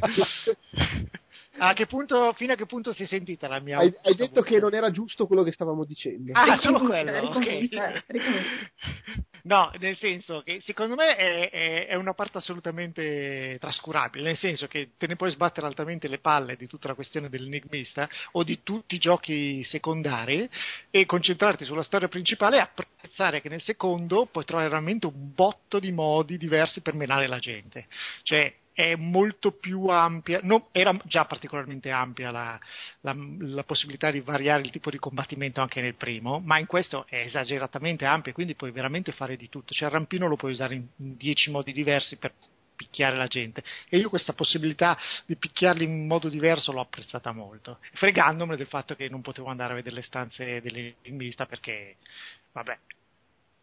[LAUGHS] A che punto, fino a che punto si è sentita la mia
Hai, hai
voce?
detto che non era giusto quello che stavamo dicendo.
Ah, solo
ricomincia,
quello,
ricomincia,
ok.
ricomincia. [LAUGHS]
No, nel senso che secondo me è, è- è una parte assolutamente trascurabile, nel senso che te ne puoi sbattere altamente le palle di tutta la questione dell'enigmista o di tutti i giochi secondari e concentrarti sulla storia principale e apprezzare che nel secondo puoi trovare veramente un botto di modi diversi per menare la gente. Cioè, è molto più ampia, no, era già particolarmente ampia la, la- la possibilità di variare il tipo di combattimento anche nel primo, ma in questo è esageratamente ampia, quindi puoi veramente fare di tutto. Cioè il rampino lo puoi usare in in dieci modi diversi per picchiare la gente e io questa possibilità di picchiarli in modo diverso l'ho apprezzata molto, fregandomene del fatto che non potevo andare a vedere le stanze dell'enigmista perché, vabbè,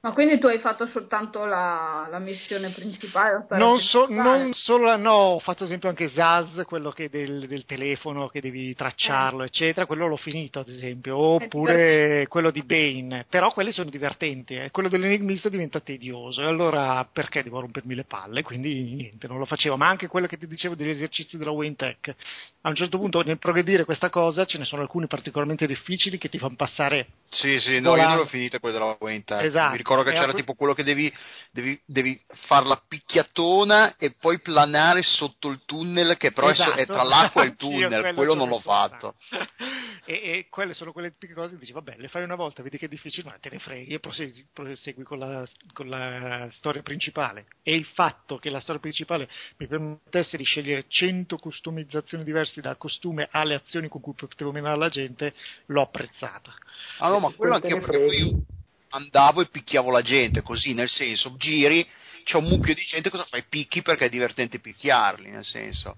Ma quindi tu hai fatto soltanto la, la missione principale? la
Non, so-
principale?
non solo, no, ho fatto ad esempio anche Zaz, quello che del, del telefono che devi tracciarlo, eccetera, quello l'ho finito ad esempio, oppure quello di Bane, però quelli sono divertenti, eh. quello dell'enigmista diventa tedioso e allora perché devo rompermi le palle? Quindi niente, non lo facevo, ma anche quello che ti dicevo degli esercizi della Wayne Tech, a un certo punto nel progredire questa cosa ce ne sono alcuni particolarmente difficili che ti fanno passare
Sì, sì, no, io
Volando.
non l'ho finita quella della Wayne Tech.
Esatto.
Ricordo che c'era tipo quello che devi, devi, devi far la picchiatona e poi planare sotto il tunnel, che però è so- è,
Esatto.
tra l'acqua e il [LAUGHS] tunnel, quello non l'ho
sono
fatto. [LAUGHS]
E, e quelle sono quelle tipiche cose che dici, vabbè, le fai una volta, vedi che è difficile, ma te ne freghi e prosegui, prosegui con, la, con la storia principale. E il fatto che la storia principale mi permettesse di scegliere 100 customizzazioni diverse da costume alle azioni con cui potevo menare la gente, l'ho apprezzata.
Ah no, ma quello
Te ne
anche perché
freghi.
Andavo e picchiavo la gente, così, nel senso, giri, c'è un mucchio di gente, cosa fai? Picchi perché è divertente picchiarli, nel senso.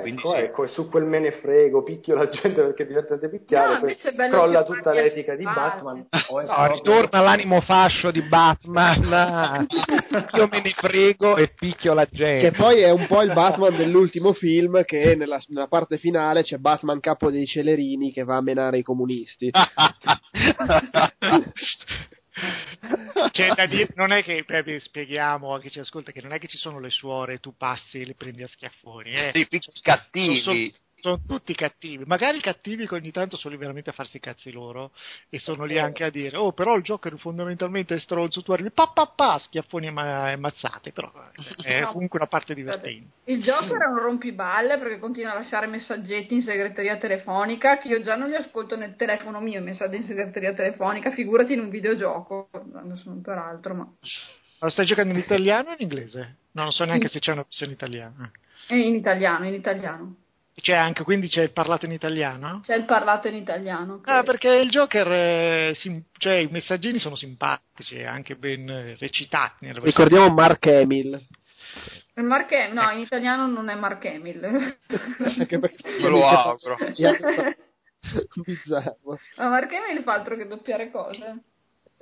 Quindi
Ecco,
sì.
ecco, e su quel me ne frego, picchio la [LAUGHS] gente perché è divertente picchiare,
No,
poi crolla tutta l'etica di Batman.
spalle.
o è
No,
proprio-
ritorna l'animo fascio di Batman. [LAUGHS] Io me ne frego e picchio la gente.
Che poi è un po' il Batman dell'ultimo film che nella, nella parte finale c'è Batman capo dei celerini che va a menare i comunisti. [LAUGHS]
Dire, non è che spieghiamo a chi ci ascolta che non è che ci sono le suore, tu passi e le prendi a schiaffoni. Eh.
Sì, cattivi.
Sono, sono tutti cattivi, magari cattivi che ogni tanto sono lì veramente a farsi i cazzi loro e sono lì anche a dire oh però il Joker fondamentalmente è stronzo, tu arrivi pa pa pa, schiaffoni e ma- mazzate, però è
No.
comunque una parte divertente.
Il Joker è un rompiballe perché continua a lasciare messaggetti in segreteria telefonica che io già non li ascolto nel telefono mio, i messaggi in segreteria telefonica, figurati in un videogioco, non per altro, ma...
Lo stai giocando in italiano o in inglese? No, non so neanche se c'è una versione italiana.
È in italiano, in italiano.
C'è anche, quindi c'è il parlato in italiano?
C'è il parlato in italiano. che-
Ah, perché il Joker, è sim- cioè i messaggini sono simpatici e anche ben eh, recitati.
Ricordiamo Mark Hamill.
Il Mark Hamill- no, in italiano non è Mark [LAUGHS]
perché- [LAUGHS]
Me lo auguro. [LAUGHS]
Bizzarro.
Ma Mark Hamill fa altro che doppiare cose.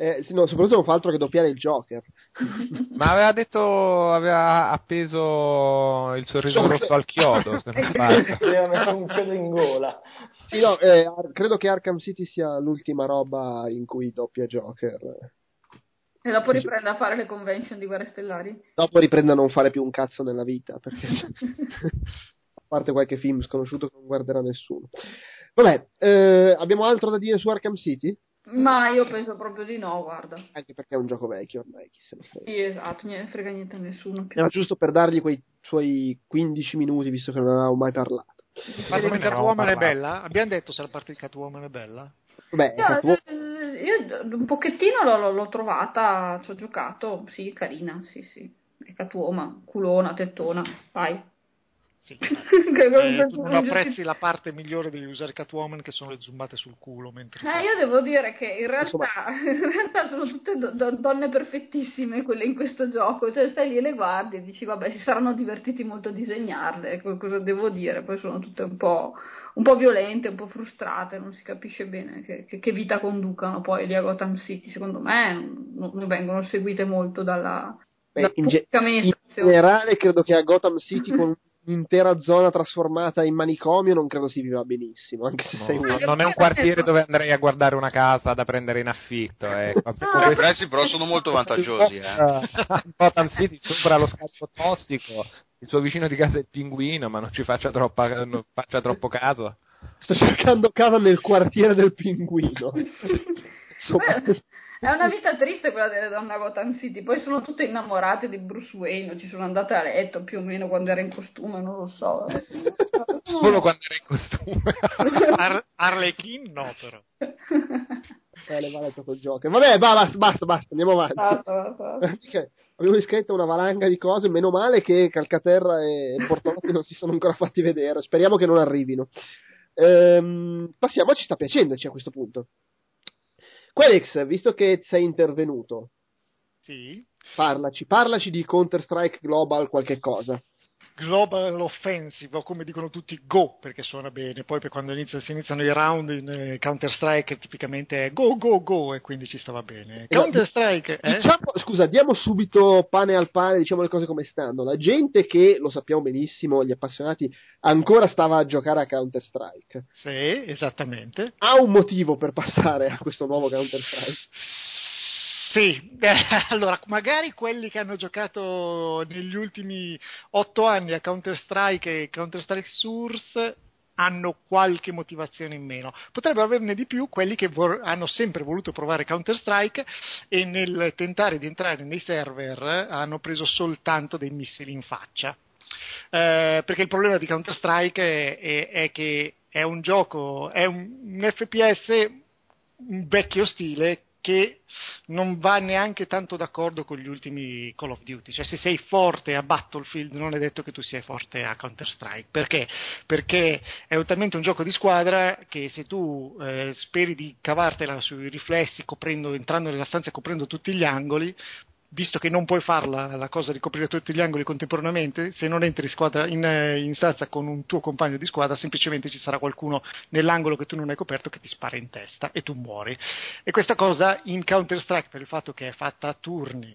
Eh, sì, no, soprattutto non fa altro che doppiare il Joker. [LAUGHS]
Ma aveva detto, aveva appeso il sorriso
Joker.
rosso al chiodo. Se non [LAUGHS] sbaglio.
Si era messo un pelo in gola.
Sì, no, eh, credo che Arkham City sia l'ultima roba in cui doppia Joker.
E dopo riprende a fare le convention di Guerre Stellari.
Dopo riprende a non fare più un cazzo nella vita, perché [LAUGHS] a parte qualche film sconosciuto che non guarderà nessuno. Vabbè, eh, abbiamo altro da dire su Arkham City?
Ma io penso proprio di no, guarda.
Anche perché è un gioco vecchio ormai, chi se ne frega.
Sì, esatto, non frega niente a nessuno più.
Era giusto per dargli quei suoi 15 minuti, visto che non avevamo mai parlato.
Ma
Come ne avevamo
Catwoman è bella? Abbiamo detto se la parte di Catwoman è bella?
Vabbè,
Io,
Catwoman-
eh, io un pochettino l'ho, l'ho- l'ho trovata, ci ho giocato, sì, carina, sì, sì. È Catwoman, culona, tettona, vai.
Sì, [LAUGHS] eh, tu non apprezzi la parte migliore degli usare Catwoman che sono le zoomate sul culo mentre
Eh, io devo dire che in realtà, [LAUGHS] in realtà sono tutte do- do- donne perfettissime quelle in questo gioco, cioè stai lì e le guardi e dici vabbè si saranno divertiti molto a disegnarle, cosa devo dire, poi sono tutte un po', un po' violente, un po' frustrate, non si capisce bene che, che- che vita conducano poi lì a Gotham City, secondo me non, non vengono seguite molto dalla,
Beh, in, ge- in generale credo che a Gotham City [LAUGHS] con un'intera zona trasformata in manicomio non credo si viva benissimo, anche se
No,
sei un...
no, non è un quartiere dove andrei a guardare una casa da prendere in affitto. [LAUGHS] Ecco.
No,
I prezzi però sono molto vantaggiosi. Eh.
Gotham City sopra lo scarico tossico. Il suo vicino di casa è il pinguino, ma non ci faccia, troppa, non faccia troppo caso.
Sto cercando casa nel quartiere del pinguino. [LAUGHS]
Beh, È una vita triste quella delle donne a Gotham City, poi sono tutte innamorate di Bruce Wayne, ci sono andate a letto più o meno quando era in costume, non lo so. [LAUGHS]
Solo quando era in costume.
Ar- Harley Quinn no però. [LAUGHS]
eh, le va letto col gioco. Vabbè, va, basta, basta, basta, andiamo avanti.
Basta, basta.
Perché [LAUGHS] Avevo iscritto una valanga di cose, meno male che Calcaterra e Bortolotti non si sono ancora fatti vedere, speriamo che non arrivino. Ehm, passiamo, ci sta piacendoci a questo punto. Quelix, visto che sei intervenuto,
Sì.
parlaci, parlaci di Counter-Strike Global qualche cosa.
Global Offensive, o come dicono tutti, Go, perché suona bene. Poi per quando inizia- si iniziano i round in eh, Counter-Strike, tipicamente è Go, Go, Go, e quindi ci stava bene. Counter-Strike, eh?
Diciamo, scusa, diamo subito pane al pane, diciamo le cose come stanno. La gente che, lo sappiamo benissimo, gli appassionati, ancora stava a giocare a Counter-Strike.
Sì, esattamente.
Ha un motivo per passare a questo nuovo Counter-Strike. [LAUGHS]
Sì, [LAUGHS] allora magari quelli che hanno giocato negli ultimi otto anni a Counter-Strike e Counter-Strike Source hanno qualche motivazione in meno. Potrebbero averne di più quelli che vor- hanno sempre voluto provare Counter-Strike e nel tentare di entrare nei server hanno preso soltanto dei missili in faccia. Eh, perché il problema di Counter-Strike è, è- è che è un gioco, è un, un FPS un vecchio stile che non va neanche tanto d'accordo con gli ultimi Call of Duty. Cioè, se sei forte a Battlefield, non è detto che tu sia forte a Counter-Strike. Perché? Perché è talmente un gioco di squadra che se tu eh, speri di cavartela sui riflessi, coprendo, entrando nella stanza e coprendo tutti gli angoli, visto che non puoi farla la cosa di coprire tutti gli angoli contemporaneamente, se non entri in, squadra, in, eh, in stanza con un tuo compagno di squadra, semplicemente ci sarà qualcuno nell'angolo che tu non hai coperto che ti spara in testa e tu muori. E questa cosa in Counter-Strike, per il fatto che è fatta a turni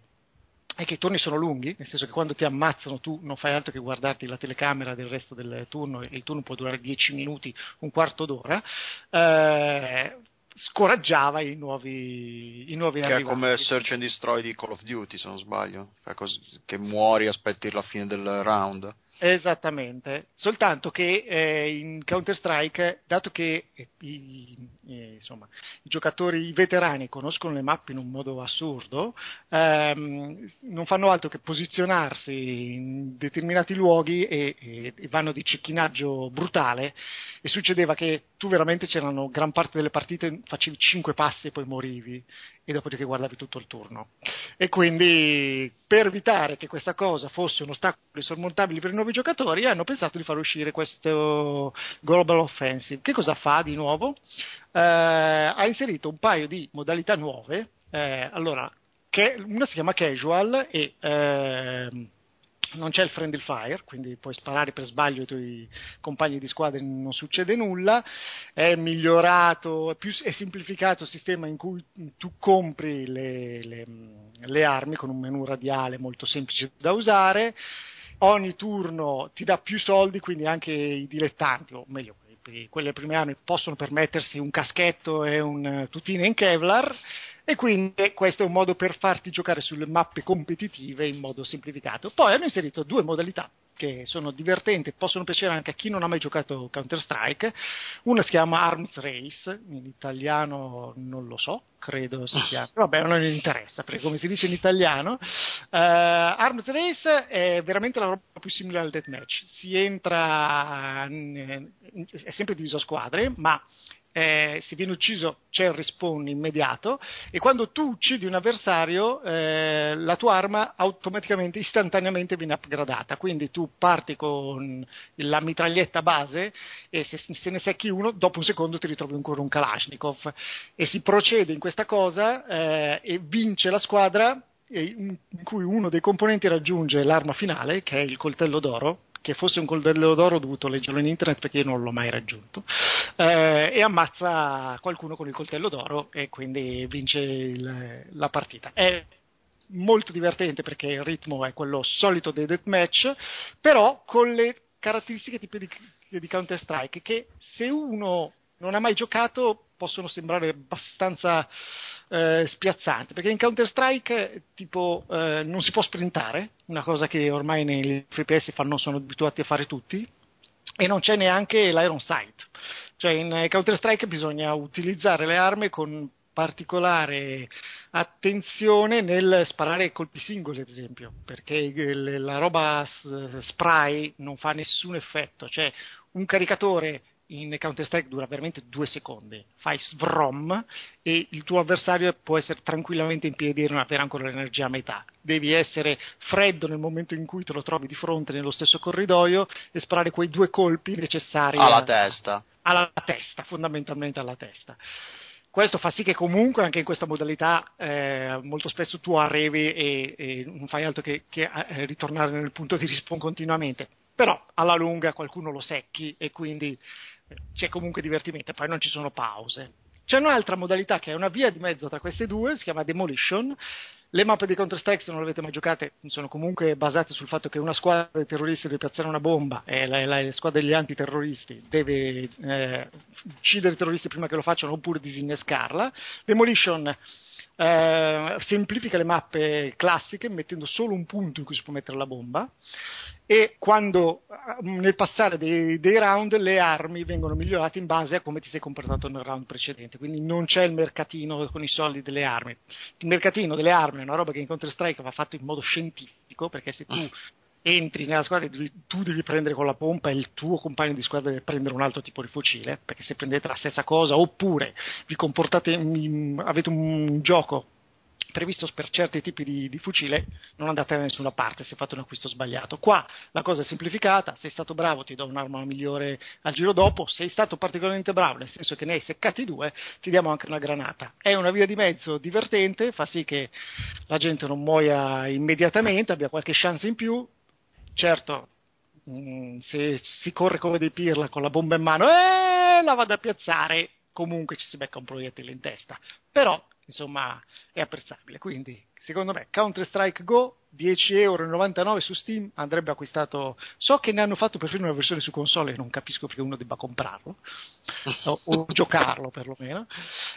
e che i turni sono lunghi, nel senso che quando ti ammazzano tu non fai altro che guardarti la telecamera del resto del turno e il turno può durare 10 minuti, un quarto d'ora, eh, scoraggiava i nuovi, i nuovi
Che è
arrivati.
come Search and Destroy di Call of Duty, se non sbaglio. Che muori, aspetti la fine del round.
Esattamente, soltanto che eh, in Counter-Strike, dato che eh, i, eh, insomma, i giocatori veterani conoscono le mappe in un modo assurdo, ehm, non fanno altro che posizionarsi in determinati luoghi e, e- e vanno di cecchinaggio brutale e succedeva che tu veramente c'erano gran parte delle partite facevi 5 passi e poi morivi e dopodiché guardavi tutto il turno. E quindi per evitare che questa cosa fosse un ostacolo insormontabile per i nuovi giocatori hanno pensato di far uscire questo Global Offensive. Che cosa fa di nuovo? Eh, ha inserito un paio di modalità nuove. Eh, allora, che una si chiama Casual e ehm, non c'è il friendly fire, quindi puoi sparare per sbaglio ai tuoi compagni di squadra e non succede nulla. È migliorato, è, più, è semplificato il sistema in cui tu compri le, le- le armi con un menu radiale molto semplice da usare. Ogni turno ti dà più soldi, quindi anche i dilettanti, o meglio, quelle prime armi possono permettersi un caschetto e un tutine in Kevlar e quindi questo è un modo per farti giocare sulle mappe competitive in modo semplificato. Poi hanno inserito due modalità che sono divertenti e possono piacere anche a chi non ha mai giocato Counter-Strike. Una si chiama Arms Race, in italiano non lo so, credo si [LAUGHS] chiami, vabbè non interessa perché come si dice in italiano. Eh, Arms Race è veramente la roba più simile al deathmatch, si entra, in- è sempre diviso a squadre, ma eh, se viene ucciso c'è il respawn immediato e quando tu uccidi un avversario eh, la tua arma automaticamente, istantaneamente viene upgradata, quindi tu parti con la mitraglietta base e se, se ne secchi uno, dopo un secondo ti ritrovi ancora un Kalashnikov. E si procede in questa cosa eh, e vince la squadra in cui uno dei componenti raggiunge l'arma finale, che è il coltello d'oro, che fosse un coltello d'oro ho dovuto leggerlo in internet perché io non l'ho mai raggiunto, eh, e ammazza qualcuno con il coltello d'oro e quindi vince il, la partita. È molto divertente perché il ritmo è quello solito dei deathmatch, però con le caratteristiche tipiche di, di Counter Strike che se uno non ha mai giocato possono sembrare abbastanza eh, spiazzanti, perché in Counter-Strike tipo eh, non si può sprintare, una cosa che ormai nei FPS fanno, sono abituati a fare tutti, e non c'è neanche l'Iron Sight. Cioè in Counter-Strike bisogna utilizzare le armi con particolare attenzione nel sparare colpi singoli, ad esempio, perché la roba spray non fa nessun effetto, cioè un caricatore in Counter-Strike dura veramente due secondi, fai svrom e il tuo avversario può essere tranquillamente in piedi e non avere ancora l'energia a metà. Devi essere freddo nel momento in cui te lo trovi di fronte nello stesso corridoio e sparare quei due colpi necessari
alla
a,
testa.
Alla testa, fondamentalmente alla testa. Questo fa sì che comunque anche in questa modalità eh, molto spesso tu arrivi e, e, non fai altro che, che eh, ritornare nel punto di respawn continuamente però alla lunga qualcuno lo secchi e quindi c'è comunque divertimento, poi non ci sono pause. C'è un'altra modalità che è una via di mezzo tra queste due, si chiama Demolition. Le mappe di Counter-Strike, se non le avete mai giocate, sono comunque basate sul fatto che una squadra di terroristi deve piazzare una bomba e la, la, la squadra degli antiterroristi deve eh, uccidere i terroristi prima che lo facciano oppure disinnescarla. Demolition eh, semplifica le mappe classiche mettendo solo un punto in cui si può mettere la bomba e quando eh, nel passare dei, dei, round le armi vengono migliorate in base a come ti sei comportato nel round precedente. Quindi non c'è il mercatino con i soldi delle armi. Il mercatino delle armi è una roba che in Counter Strike va fatto in modo scientifico perché se tu entri nella squadra e tu devi prendere con la pompa e il tuo compagno di squadra deve prendere un altro tipo di fucile perché se prendete la stessa cosa oppure vi comportate avete un gioco previsto per certi tipi di, di, fucile, non andate da nessuna parte se fate un acquisto sbagliato. Qua la cosa è semplificata, sei stato bravo ti do un'arma migliore al giro dopo, sei stato particolarmente bravo, nel senso che ne hai seccati due, ti diamo anche una granata. È una via di mezzo divertente, fa sì che la gente non muoia immediatamente, abbia qualche chance in più. Certo, mm, se si corre come dei pirla con la bomba in mano, eh, la vado a piazzare, comunque ci si becca un proiettile in testa. Però insomma è apprezzabile. Quindi secondo me Counter Strike Go 10,99 euro su Steam andrebbe acquistato. So che ne hanno fatto perfino una versione su console e non capisco perché uno debba comprarlo o, o [LAUGHS] giocarlo perlomeno.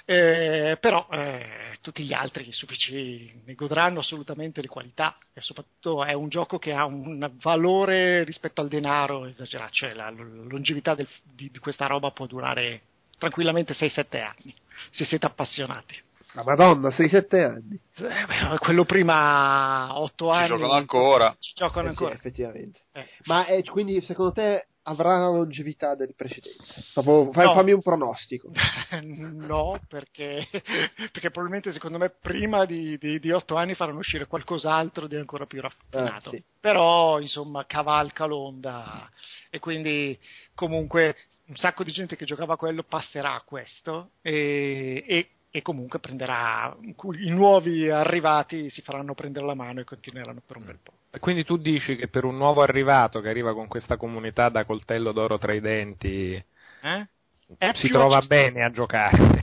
Eh, però eh, tutti gli altri su PC ne godranno assolutamente di qualità e soprattutto è un gioco che ha un valore rispetto al denaro esagerato, cioè la, la longevità del, di, di questa roba può durare tranquillamente 6-7 anni se siete appassionati.
La Madonna, 6-7 anni.
Eh, quello prima 8 anni.
Ci giocano ancora.
Ci giocano
eh
ancora.
Sì, effettivamente.
Eh.
Ma eh, quindi secondo te avrà la longevità del precedente? Dopo, fai,
No.
Fammi un pronostico. [LAUGHS]
no, perché, [LAUGHS] perché probabilmente secondo me prima di, di, di 8 anni faranno uscire qualcos'altro di ancora più raffinato.
Ah, sì.
Però insomma cavalca l'onda e quindi comunque un sacco di gente che giocava a quello passerà a questo e, e- e comunque prenderà i nuovi arrivati si faranno prendere la mano e continueranno per un bel po'.
E Quindi tu dici che per un nuovo arrivato che arriva con questa comunità da coltello d'oro tra i denti
Eh?
Si trova
access-
bene a giocare.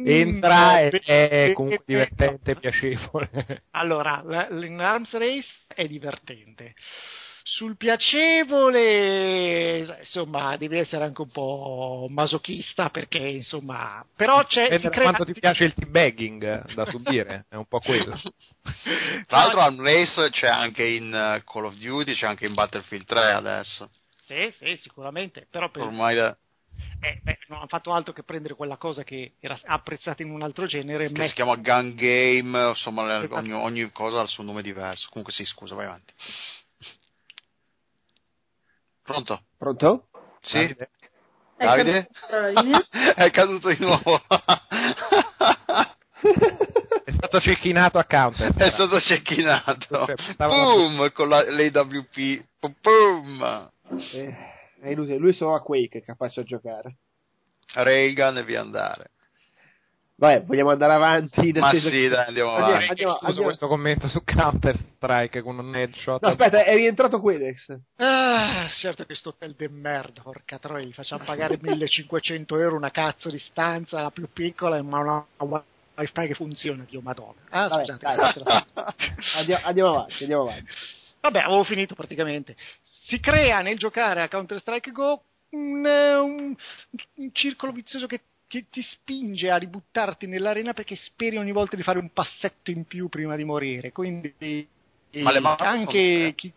Mm, [LAUGHS]
Entra
no,
e è
beh,
comunque
beh,
divertente,
no.
piacevole.
Allora, la- l'Arms Race è divertente. Sul piacevole, insomma, devi essere anche un po' masochista perché, insomma, però c'è...
Dipende
si crea-
quanto ti piace il teabagging da subire, è un po' quello. [LAUGHS]
Tra l'altro, Arm Race c'è anche in eh, Call of Duty, c'è anche in Battlefield 3 adesso.
Sì, sì, sicuramente, però per,
Ormai da-
eh, beh, non hanno fatto altro che prendere quella cosa che era apprezzata in un altro genere
che si
mettere-
chiama Gun Game, insomma,
Esatto.
ogni, ogni cosa ha il suo nome diverso. Comunque, sì, scusa, vai avanti. Pronto?
Pronto?
Sì?
Davide?
È
Davide?
caduto [LAUGHS]
è caduto di nuovo. [LAUGHS]
È stato cecchinato a counter.
è stato cecchinato. Boom! Con la, l'AWP. Boom!
Eh, è inutile, lui solo a Quake è capace a giocare.
Reagan e via andare.
Vabbè, vogliamo andare avanti?
Ma
senso
sì, dai, andiamo
Andiamo-
avanti.
andiamo-
Scusa
andiamo-
questo commento su Counter Strike con un headshot.
No, aspetta, è rientrato Quedex.
Ah, certo che sto hotel de merda, porca troia, gli facciamo pagare [LAUGHS] 1500 euro una cazzo di stanza, la più piccola, ma una wifi che funziona, Dio madonna. Ah,
Vabbè,
scusate.
dai, [LAUGHS] Andiamo, andiamo avanti, andiamo avanti.
Vabbè, avevo finito praticamente. Si crea nel giocare a Counter-Strike Go un, eh, un- un circolo vizioso che, che ti spinge a ributtarti nell'arena perché speri ogni volta di fare un passetto in più prima di morire. Quindi
Ma le mappe
anche chi-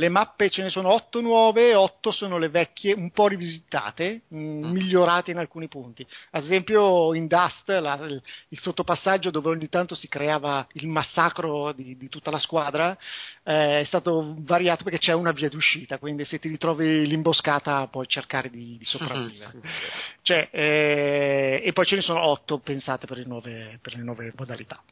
le mappe ce ne sono otto nuove, otto sono le vecchie, un po' rivisitate, mh,
Mm.
migliorate in alcuni punti. Ad esempio in Dust, la- il, il sottopassaggio dove ogni tanto si creava il massacro di, di tutta la squadra, eh, è stato variato perché c'è una via d'uscita, quindi se ti ritrovi l'imboscata puoi cercare di, di sopravvivere. Cioè, eh, e poi ce ne sono otto pensate per le nuove, per le nuove modalità.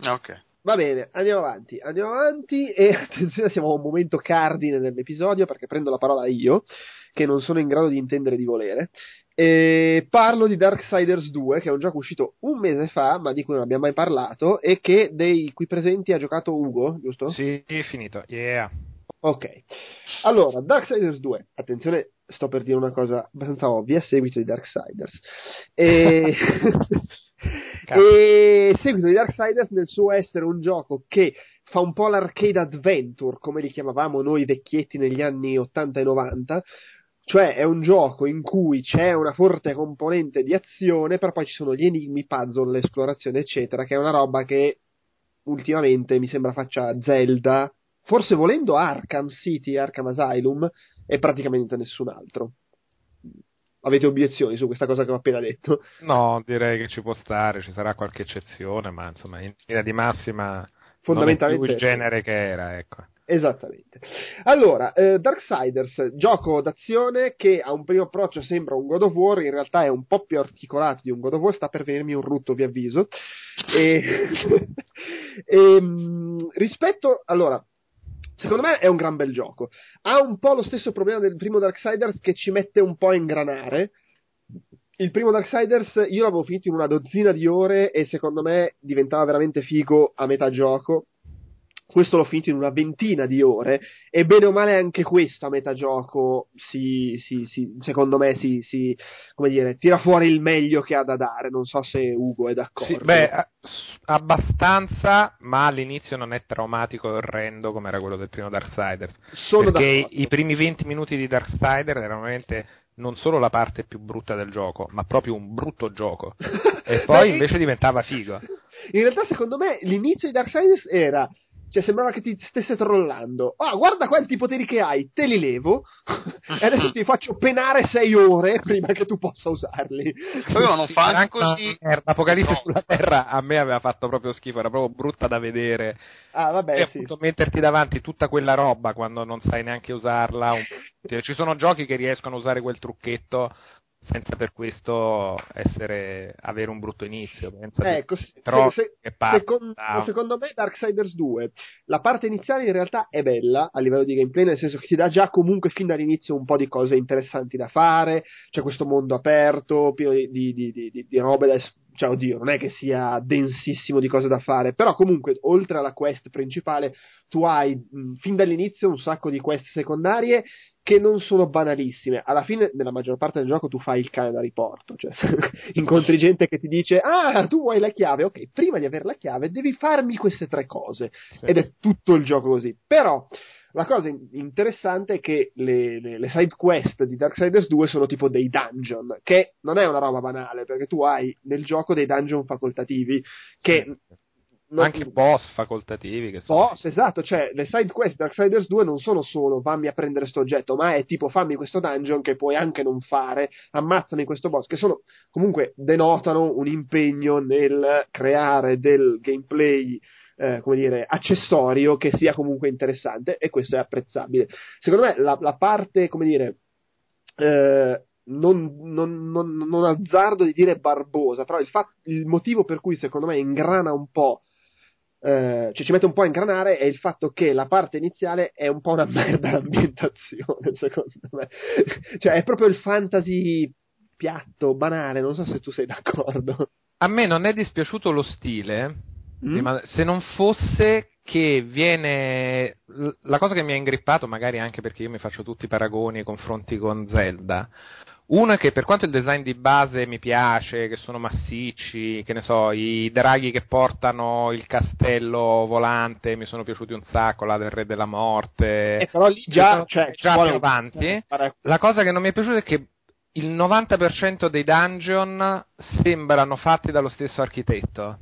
Ok.
Va bene, andiamo avanti, andiamo avanti e [LAUGHS] attenzione, siamo a un momento cardine dell'episodio perché prendo la parola io, che non sono in grado di intendere di volere, e parlo di Darksiders 2, che è un gioco uscito un mese fa, ma di cui non abbiamo mai parlato, e che dei qui presenti ha giocato Ugo, giusto?
Sì, è finito. Yeah.
Ok. Allora, Darksiders 2, attenzione, sto per dire una cosa abbastanza ovvia, seguito di Darksiders. E... [LAUGHS] [LAUGHS] e seguito di Darksiders nel suo essere un gioco che fa un po' l'arcade adventure, come li chiamavamo noi vecchietti negli anni 80 e 90, cioè è un gioco in cui c'è una forte componente di azione, però poi ci sono gli enigmi, puzzle, l'esplorazione, eccetera, che è una roba che ultimamente mi sembra faccia Zelda, forse volendo Arkham City, Arkham Asylum e praticamente nessun altro. Avete obiezioni su questa cosa che ho appena detto?
No, direi che ci può stare, ci sarà qualche eccezione, ma insomma, in linea di massima
Fondamentalmente
non è il genere che era, ecco.
Esattamente. Allora, eh, Darksiders, gioco d'azione che a un primo approccio sembra un God of War, in realtà è un po' più articolato di un God of War, sta per venirmi un rutto, vi avviso. E, [LAUGHS] e, mh, rispetto, allora, secondo me è un gran bel gioco. Ha un po' lo stesso problema del primo Darksiders che ci mette un po' a ingranare. Il primo Darksiders io l'avevo finito in una dozzina di ore e secondo me diventava veramente figo a metà gioco questo l'ho finito in una ventina di ore e bene o male anche questo a metà gioco si, si, si, secondo me si, come dire, tira fuori il meglio che ha da dare non so se Ugo è d'accordo
Sì, beh, abbastanza, ma all'inizio non è traumatico e orrendo come era quello del primo Darksiders.
sono
perché
d'accordo
i primi 20 minuti di Darksiders erano veramente non solo la parte più brutta del gioco, ma proprio un brutto gioco. [LAUGHS] E poi
Beh,
invece diventava figo.
in realtà secondo me l'inizio di Darksiders era cioè sembrava che ti stesse trollando ah guarda quanti poteri che hai te li levo [LAUGHS] e adesso ti faccio penare sei ore prima che tu possa usarli
Poi ma non
Sì,
fa anche
anche una
così.
merda. L'Apocalisse
No.
sulla Terra a me aveva fatto proprio schifo, era proprio brutta da vedere.
ah
e
vabbè sì
appunto metterti davanti tutta quella roba quando non sai neanche usarla. cioè, Ci sono giochi che riescono a usare quel trucchetto senza per questo essere, avere un brutto inizio.
Ecco, se- se- secondo, secondo me Darksiders 2 la parte iniziale in realtà è bella a livello di gameplay nel senso che ti dà già comunque fin dall'inizio un po' di cose interessanti da fare c'è questo mondo aperto pieno di, di, di, di- robe da es- cioè oddio non è che sia densissimo di cose da fare però comunque oltre alla quest principale tu hai mh, fin dall'inizio un sacco di quest secondarie che non sono banalissime. Alla fine, nella maggior parte del gioco, tu fai il cane da riporto, cioè [LAUGHS] incontri gente che ti dice: Ah, tu vuoi la chiave? Ok, prima di avere la chiave devi farmi queste tre cose.
Sì.
Ed è tutto il gioco così. Però. La cosa in- interessante è che le, le- le side quest di Darksiders 2 sono tipo dei dungeon, che non è una roba banale, perché tu hai nel gioco dei dungeon facoltativi che
Sì.
non-
anche boss facoltativi che sono
Boss, esatto, cioè le side quest di Darksiders 2 non sono solo fammi a prendere sto oggetto, ma è tipo fammi questo dungeon che puoi anche non fare, ammazzami questo boss, che sono comunque denotano un impegno nel creare del gameplay eh, come dire, accessorio che sia comunque interessante e questo è apprezzabile. Secondo me la, la parte, come dire, eh, non, non non, non azzardo di dire barbosa, però il, fa- il motivo per cui secondo me ingrana un po', eh, cioè ci mette un po' a ingranare è il fatto che la parte iniziale è un po' una [LAUGHS] merda l'ambientazione, secondo me. [LAUGHS] cioè è proprio il fantasy piatto, banale, non so se tu sei d'accordo.
A me non è dispiaciuto lo stile,
Mm?
se non fosse che viene la cosa che mi ha ingrippato, magari anche perché io mi faccio tutti i paragoni e confronti con Zelda. Uno è che per quanto il design di base mi piace, che sono massicci, che ne so, i draghi che portano il castello volante mi sono piaciuti un sacco, la del Re della Morte.
Eh, però lì già, cioè, ci
già più avanti.
fare-
La cosa che non mi è piaciuta è che il 90% dei dungeon sembrano fatti dallo stesso architetto.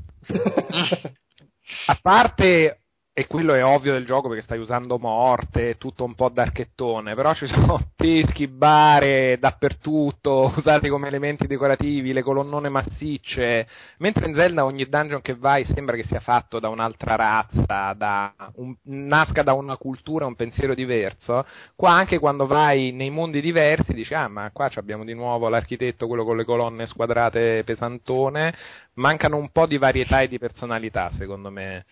A parte, e quello è ovvio del gioco perché stai usando morte, tutto un po' d'archettone, però ci [LAUGHS] sono teschi, bare dappertutto, usati come elementi decorativi, le colonnone massicce, mentre in Zelda ogni dungeon che vai sembra che sia fatto da un'altra razza, da un- nasca da una cultura, un pensiero diverso, qua anche quando vai nei mondi diversi dici ah ma qua abbiamo di nuovo l'architetto, quello con le colonne squadrate pesantone, mancano un po' di varietà e di personalità secondo me.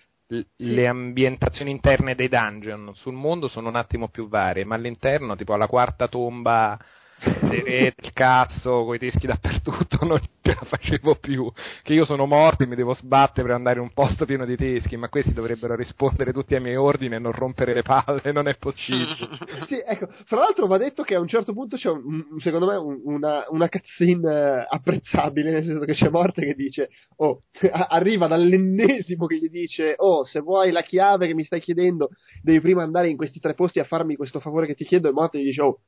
Le ambientazioni interne dei dungeon sul mondo sono un attimo più varie, ma all'interno, tipo alla quarta tomba re del cazzo, coi teschi dappertutto, non ce la facevo più. Che io sono morto e mi devo sbattere per andare in un posto pieno di teschi, ma questi dovrebbero rispondere tutti ai miei ordini e non rompere le palle, non è possibile. [LAUGHS]
Sì, ecco, fra l'altro va detto che a un certo punto c'è, un- secondo me, un- una, una cutscene eh, apprezzabile, nel senso che c'è Morte che dice, oh, [LAUGHS] arriva dall'ennesimo che gli dice, oh, se vuoi la chiave che mi stai chiedendo, devi prima andare in questi tre posti a farmi questo favore che ti chiedo, e Morte gli dice, oh,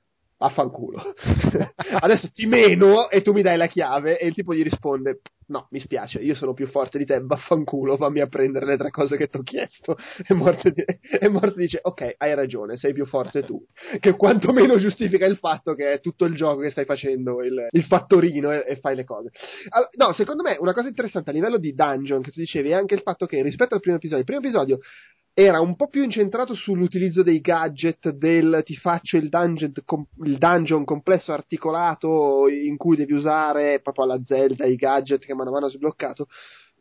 affanculo. [LAUGHS] Adesso ti meno e tu mi dai la chiave, e il tipo gli risponde, no, mi spiace, io sono più forte di te, vaffanculo, fammi a prendere le tre cose che ti ho chiesto. E Morte, di- e Morte dice, ok, hai ragione, sei più forte tu. Che quantomeno giustifica il fatto che è tutto il gioco che stai facendo il, il fattorino e, e fai le cose. Allora, no, secondo me una cosa interessante a livello di dungeon che tu dicevi è anche il fatto che rispetto al primo episodio, il primo episodio era un po' più incentrato sull'utilizzo dei gadget del ti faccio il dungeon, il dungeon complesso articolato in cui devi usare proprio alla Zelda i gadget che mano a mano sbloccato.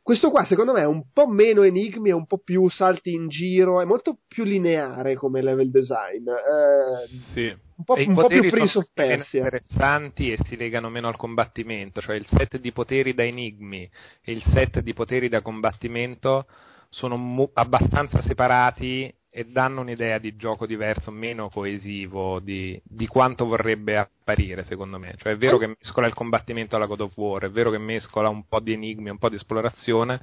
Questo qua secondo me è un po' meno enigmi, è un po' più salti in giro, è molto più lineare come level design. eh,
Sì.
un po', un po' più Prince of Persia.
interessanti e si legano meno al combattimento, cioè il set di poteri da enigmi e il set di poteri da combattimento sono mo- abbastanza separati e danno un'idea di gioco diverso, meno coesivo di, di quanto vorrebbe apparire, secondo me. Cioè è vero che mescola il combattimento alla God of War, è vero che mescola un po' di enigmi, un po' di esplorazione,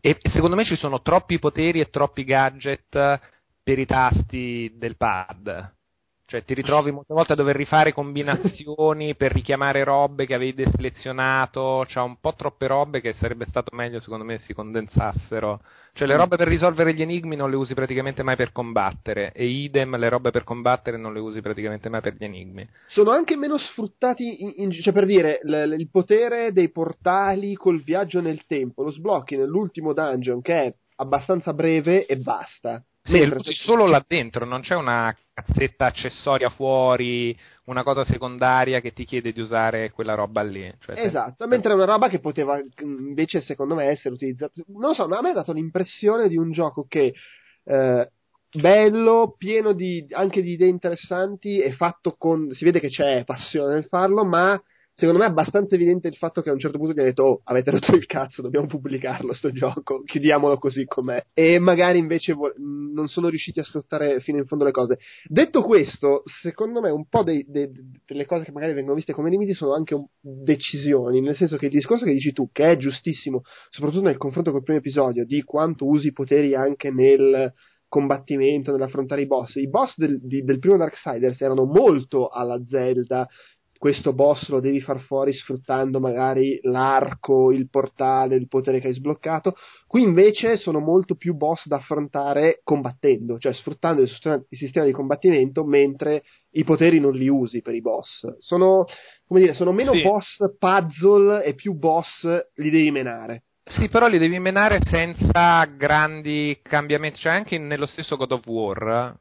e, e secondo me ci sono troppi poteri e troppi gadget per i tasti del pad. Cioè ti ritrovi molte volte a dover rifare combinazioni [LAUGHS] per richiamare robe che avevi deselezionato, c'ha un po' troppe robe che sarebbe stato meglio secondo me si condensassero. Cioè le robe per risolvere gli enigmi non le usi praticamente mai per combattere e idem le robe per combattere non le usi praticamente mai per gli enigmi.
sono anche meno sfruttati, in- in- cioè per dire, l- il potere dei portali col viaggio nel tempo, lo sblocchi nell'ultimo dungeon che è abbastanza breve e basta.
Sì, lo usi
se-
solo là dentro, non c'è una cazzetta accessoria fuori, una cosa secondaria che ti chiede di usare quella roba lì. Cioè,
Esatto, mentre è una roba che poteva invece secondo me essere utilizzata. Non lo so, ma a me ha dato l'impressione di un gioco che eh, bello, pieno di, anche di idee interessanti e fatto con. Si vede che c'è passione nel farlo, ma secondo me è abbastanza evidente il fatto che a un certo punto gli ha detto: Oh, avete rotto il cazzo, dobbiamo pubblicarlo sto gioco, [LAUGHS] chiudiamolo così com'è. E magari invece vo- non sono riusciti a sfruttare fino in fondo le cose. Detto questo, secondo me un po' dei- dei- delle cose che magari vengono viste come limiti sono anche un- decisioni, nel senso che il discorso che dici tu, che è giustissimo, soprattutto nel confronto col primo episodio, di quanto usi i poteri anche nel combattimento, nell'affrontare i boss. I boss del, di- del primo Darksiders erano molto alla Zelda, questo boss lo devi far fuori sfruttando magari l'arco, il portale, il potere che hai sbloccato. Qui invece sono molto più boss da affrontare combattendo, cioè sfruttando il sistema, il sistema di combattimento mentre i poteri non li usi per i boss. Sono, come dire, sono meno
Sì.
boss puzzle e più boss li devi menare.
Sì, però li devi menare senza grandi cambiamenti. Cioè, anche nello stesso God of War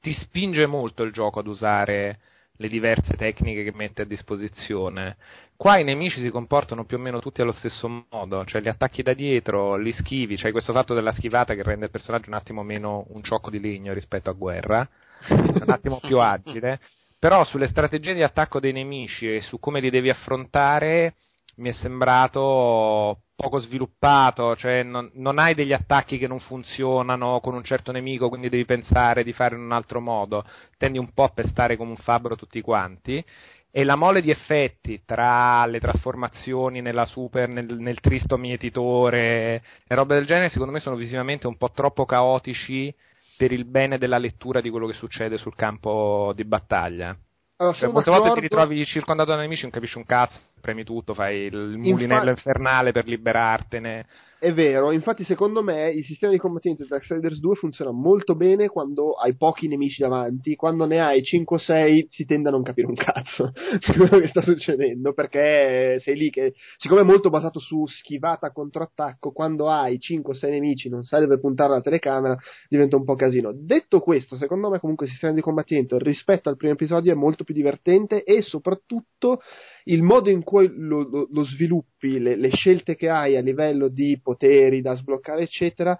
ti spinge molto il gioco ad usare le diverse tecniche che mette a disposizione. Qua i nemici si comportano più o meno tutti allo stesso modo, cioè li attacchi da dietro, li schivi, c'è cioè questo fatto della schivata che rende il personaggio un attimo meno un ciocco di legno rispetto a guerra, un attimo più agile, però sulle strategie di attacco dei nemici e su come li devi affrontare mi è sembrato poco sviluppato, cioè non, non, hai degli attacchi che non funzionano con un certo nemico, quindi devi pensare di fare in un altro modo, tendi un po' a pestare come un fabbro tutti quanti. E la mole di effetti tra le trasformazioni nella super, nel, nel tristo mietitore e robe del genere, secondo me sono visivamente un po' troppo caotici per il bene della lettura di quello che succede sul campo di battaglia.
Allora,
cioè, molte volte ti ritrovi circondato da nemici, non capisci un cazzo, premi tutto, fai il mulinello Infatti... infernale per liberartene.
È vero, infatti secondo me il sistema di combattimento di Darksiders 2 funziona molto bene quando hai pochi nemici davanti, quando ne hai 5 o 6 si tende a non capire un cazzo [LAUGHS] di quello che sta succedendo, perché sei lì che, siccome è molto basato su schivata controattacco, quando hai 5 o 6 nemici non sai dove puntare la telecamera, diventa un po' casino. Detto questo, secondo me comunque il sistema di combattimento rispetto al primo episodio è molto più divertente e soprattutto il modo in cui lo, lo, lo sviluppi, le, le, scelte che hai a livello di poteri da sbloccare, eccetera,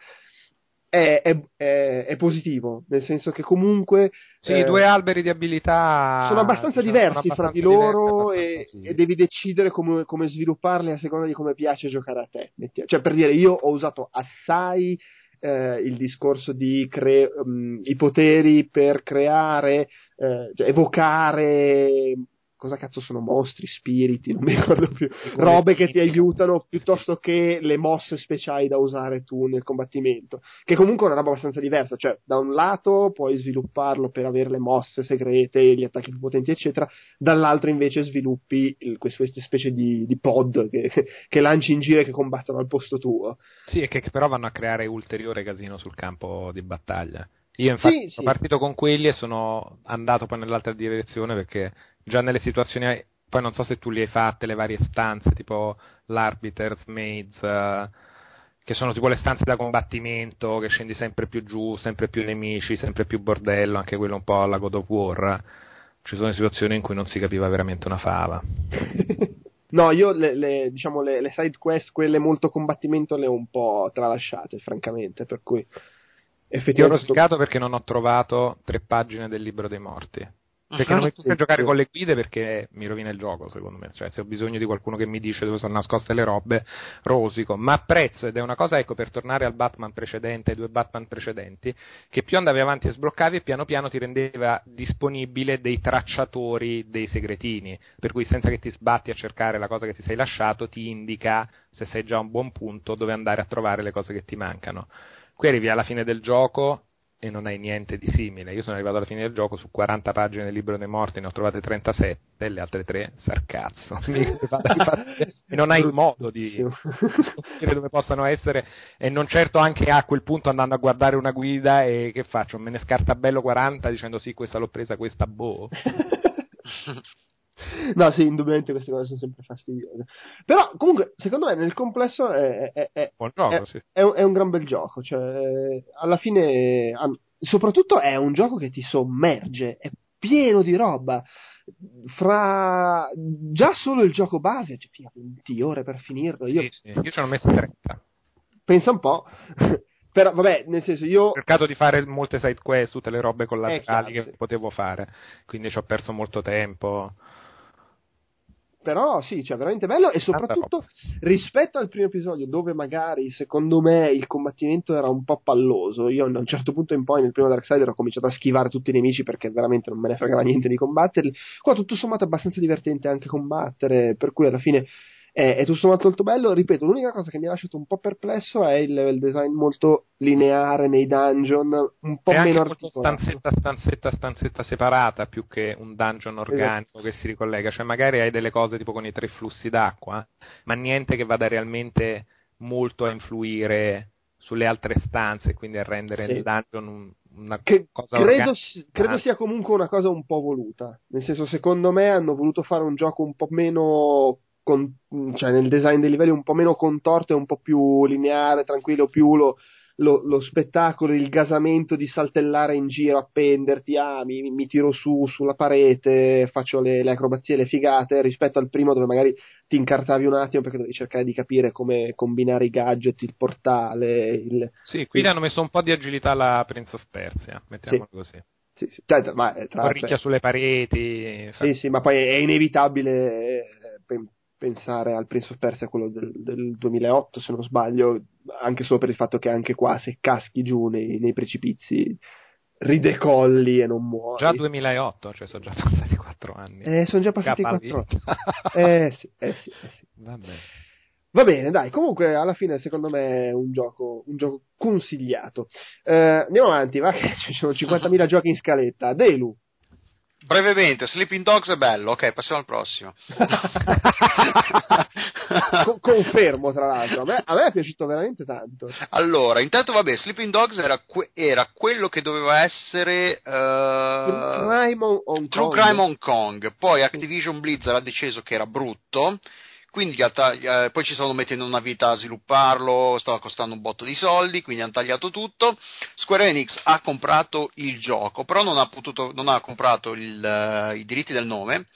è, è, è, è positivo, nel senso che comunque...
Sì, eh, due alberi di abilità
sono abbastanza diciamo, diversi sono abbastanza fra di loro e, e, devi decidere come, come, svilupparli a seconda di come piace giocare a te. Cioè, per dire, io ho usato assai eh, il discorso di cre- um, i poteri per creare, eh, cioè evocare cosa cazzo sono mostri, spiriti, non mi ricordo più, [LAUGHS] robe che ti aiutano piuttosto che le mosse speciali da usare tu nel combattimento, che comunque è una roba abbastanza diversa, cioè da un lato puoi svilupparlo per avere le mosse segrete, gli attacchi più potenti eccetera, dall'altro invece sviluppi il, queste, specie di, di pod che, [LAUGHS] che, lanci in giro e che combattono al posto tuo.
Sì, e che però vanno a creare ulteriore casino sul campo di battaglia. Io infatti sì, sono sì. partito con quelli e sono andato poi nell'altra direzione perché già nelle situazioni, poi non so se tu li hai fatte, le varie stanze, tipo l'Arbiter's Maids, uh, che sono tipo le stanze da combattimento, che scendi sempre più giù, sempre più nemici, sempre più bordello, anche quello un po' alla God of War. Ci sono situazioni in cui non si capiva veramente una fava. [LAUGHS]
No, io le, le, diciamo, le, le, side quest, quelle molto combattimento, le ho un po' tralasciate, francamente, per cui
Effettivamente. Io ho rosicato perché non ho trovato tre pagine del libro dei morti. Perché non mi piace giocare con le guide perché mi rovina il gioco, secondo me. Cioè, se ho bisogno di qualcuno che mi dice dove sono nascoste le robe, rosico. Ma apprezzo, ed è una cosa, ecco, per tornare al Batman precedente, ai due Batman precedenti, che più andavi avanti e sbloccavi e piano piano ti rendeva disponibile dei tracciatori dei segretini. Per cui senza che ti sbatti a cercare la cosa che ti sei lasciato, ti indica, se sei già a un buon punto, dove andare a trovare le cose che ti mancano. Qui arrivi alla fine del gioco e non hai niente di simile. Io sono arrivato alla fine del gioco su 40 pagine del libro dei morti, ne ho trovate 37, e le altre 3 sarcazzo. [LAUGHS] e non hai modo di scoprire [LAUGHS] dove possano essere, e non certo anche a quel punto andando a guardare una guida e che faccio? Me ne scarta bello 40 dicendo sì, questa l'ho presa, questa boh. [LAUGHS]
No, sì, indubbiamente queste cose sono sempre fastidiose. Però, comunque, secondo me, nel complesso è, è, è,
gioco, sì.
è un, un, gran bel gioco. Cioè, alla fine, soprattutto è un gioco che ti sommerge, è pieno di roba. Fra già solo il gioco base, cioè, fino a 20 ore per finirlo. Io,
sì, sì. io ci ho messo 30.
Pensa un po'. [LAUGHS] Però, vabbè, nel senso, io. Ho
cercato di fare molte side quest, tutte le robe collaterali che sì. potevo fare, quindi ci ho perso molto tempo
però sì, cioè veramente bello e soprattutto rispetto al primo episodio dove magari secondo me il combattimento era un po' palloso, io a un certo punto in poi nel primo Darksider ho cominciato a schivare tutti i nemici perché veramente non me ne fregava niente di combatterli, qua tutto sommato è abbastanza divertente anche combattere, per cui alla fine è, è tutto sommato molto bello. Ripeto, l'unica cosa che mi ha lasciato un po' perplesso è il level design molto lineare nei dungeon, un po'
è
meno
articolato. Stanzetta, stanzetta, stanzetta separata più che un dungeon organico esatto. che si ricollega. Cioè, magari hai delle cose tipo con i tre flussi d'acqua, ma niente che vada realmente molto a influire sulle altre stanze, quindi a rendere sì. il dungeon una che cosa
credo, credo, sia comunque una cosa un po' voluta. Nel senso, secondo me hanno voluto fare un gioco un po' meno con, cioè nel design dei livelli un po' meno contorto e un po' più lineare, tranquillo, più lo, lo, lo spettacolo, il gasamento di saltellare in giro, appenderti, ah, mi, mi tiro su sulla parete, faccio le, le acrobazie, le figate, rispetto al primo dove magari ti incartavi un attimo perché dovevi cercare di capire come combinare i gadget, il portale. Il...
Sì, qui hanno messo un po' di agilità alla Prince of Persia, mettiamolo
Sì.
così.
Sì, sì, cioè, ma, eh, tra-
Corricchia
cioè,
sulle pareti.
sì, sì, ma poi è inevitabile eh, pensare al Prince of Persia, quello del, del 2008, se non sbaglio, anche solo per il fatto che anche qua se caschi giù nei, nei precipizi ridecolli e non muori.
Già 2008, cioè sono già passati 4 anni.
Eh, sono già passati
Cavalli.
4 [LAUGHS] Eh sì, eh sì, eh sì. Va bene, dai, comunque alla fine secondo me è un gioco, un gioco consigliato. Eh, andiamo avanti, va che ci sono 50.000 giochi in scaletta. Delu.
Brevemente, Sleeping Dogs è bello, ok, passiamo al prossimo. [LAUGHS]
Co- confermo tra l'altro, a me, a me è piaciuto veramente tanto.
Allora, intanto vabbè, Sleeping Dogs era, que- era quello che doveva essere eh,
True Crime on, on
True
Kong.
Crime Hong Kong, poi Activision Blizzard ha deciso che era brutto, quindi eh, poi ci stavano mettendo una vita a svilupparlo, stava costando un botto di soldi, quindi hanno tagliato tutto. Square Enix ha comprato il gioco, però non ha, potuto, non ha comprato il, eh, i diritti del nome,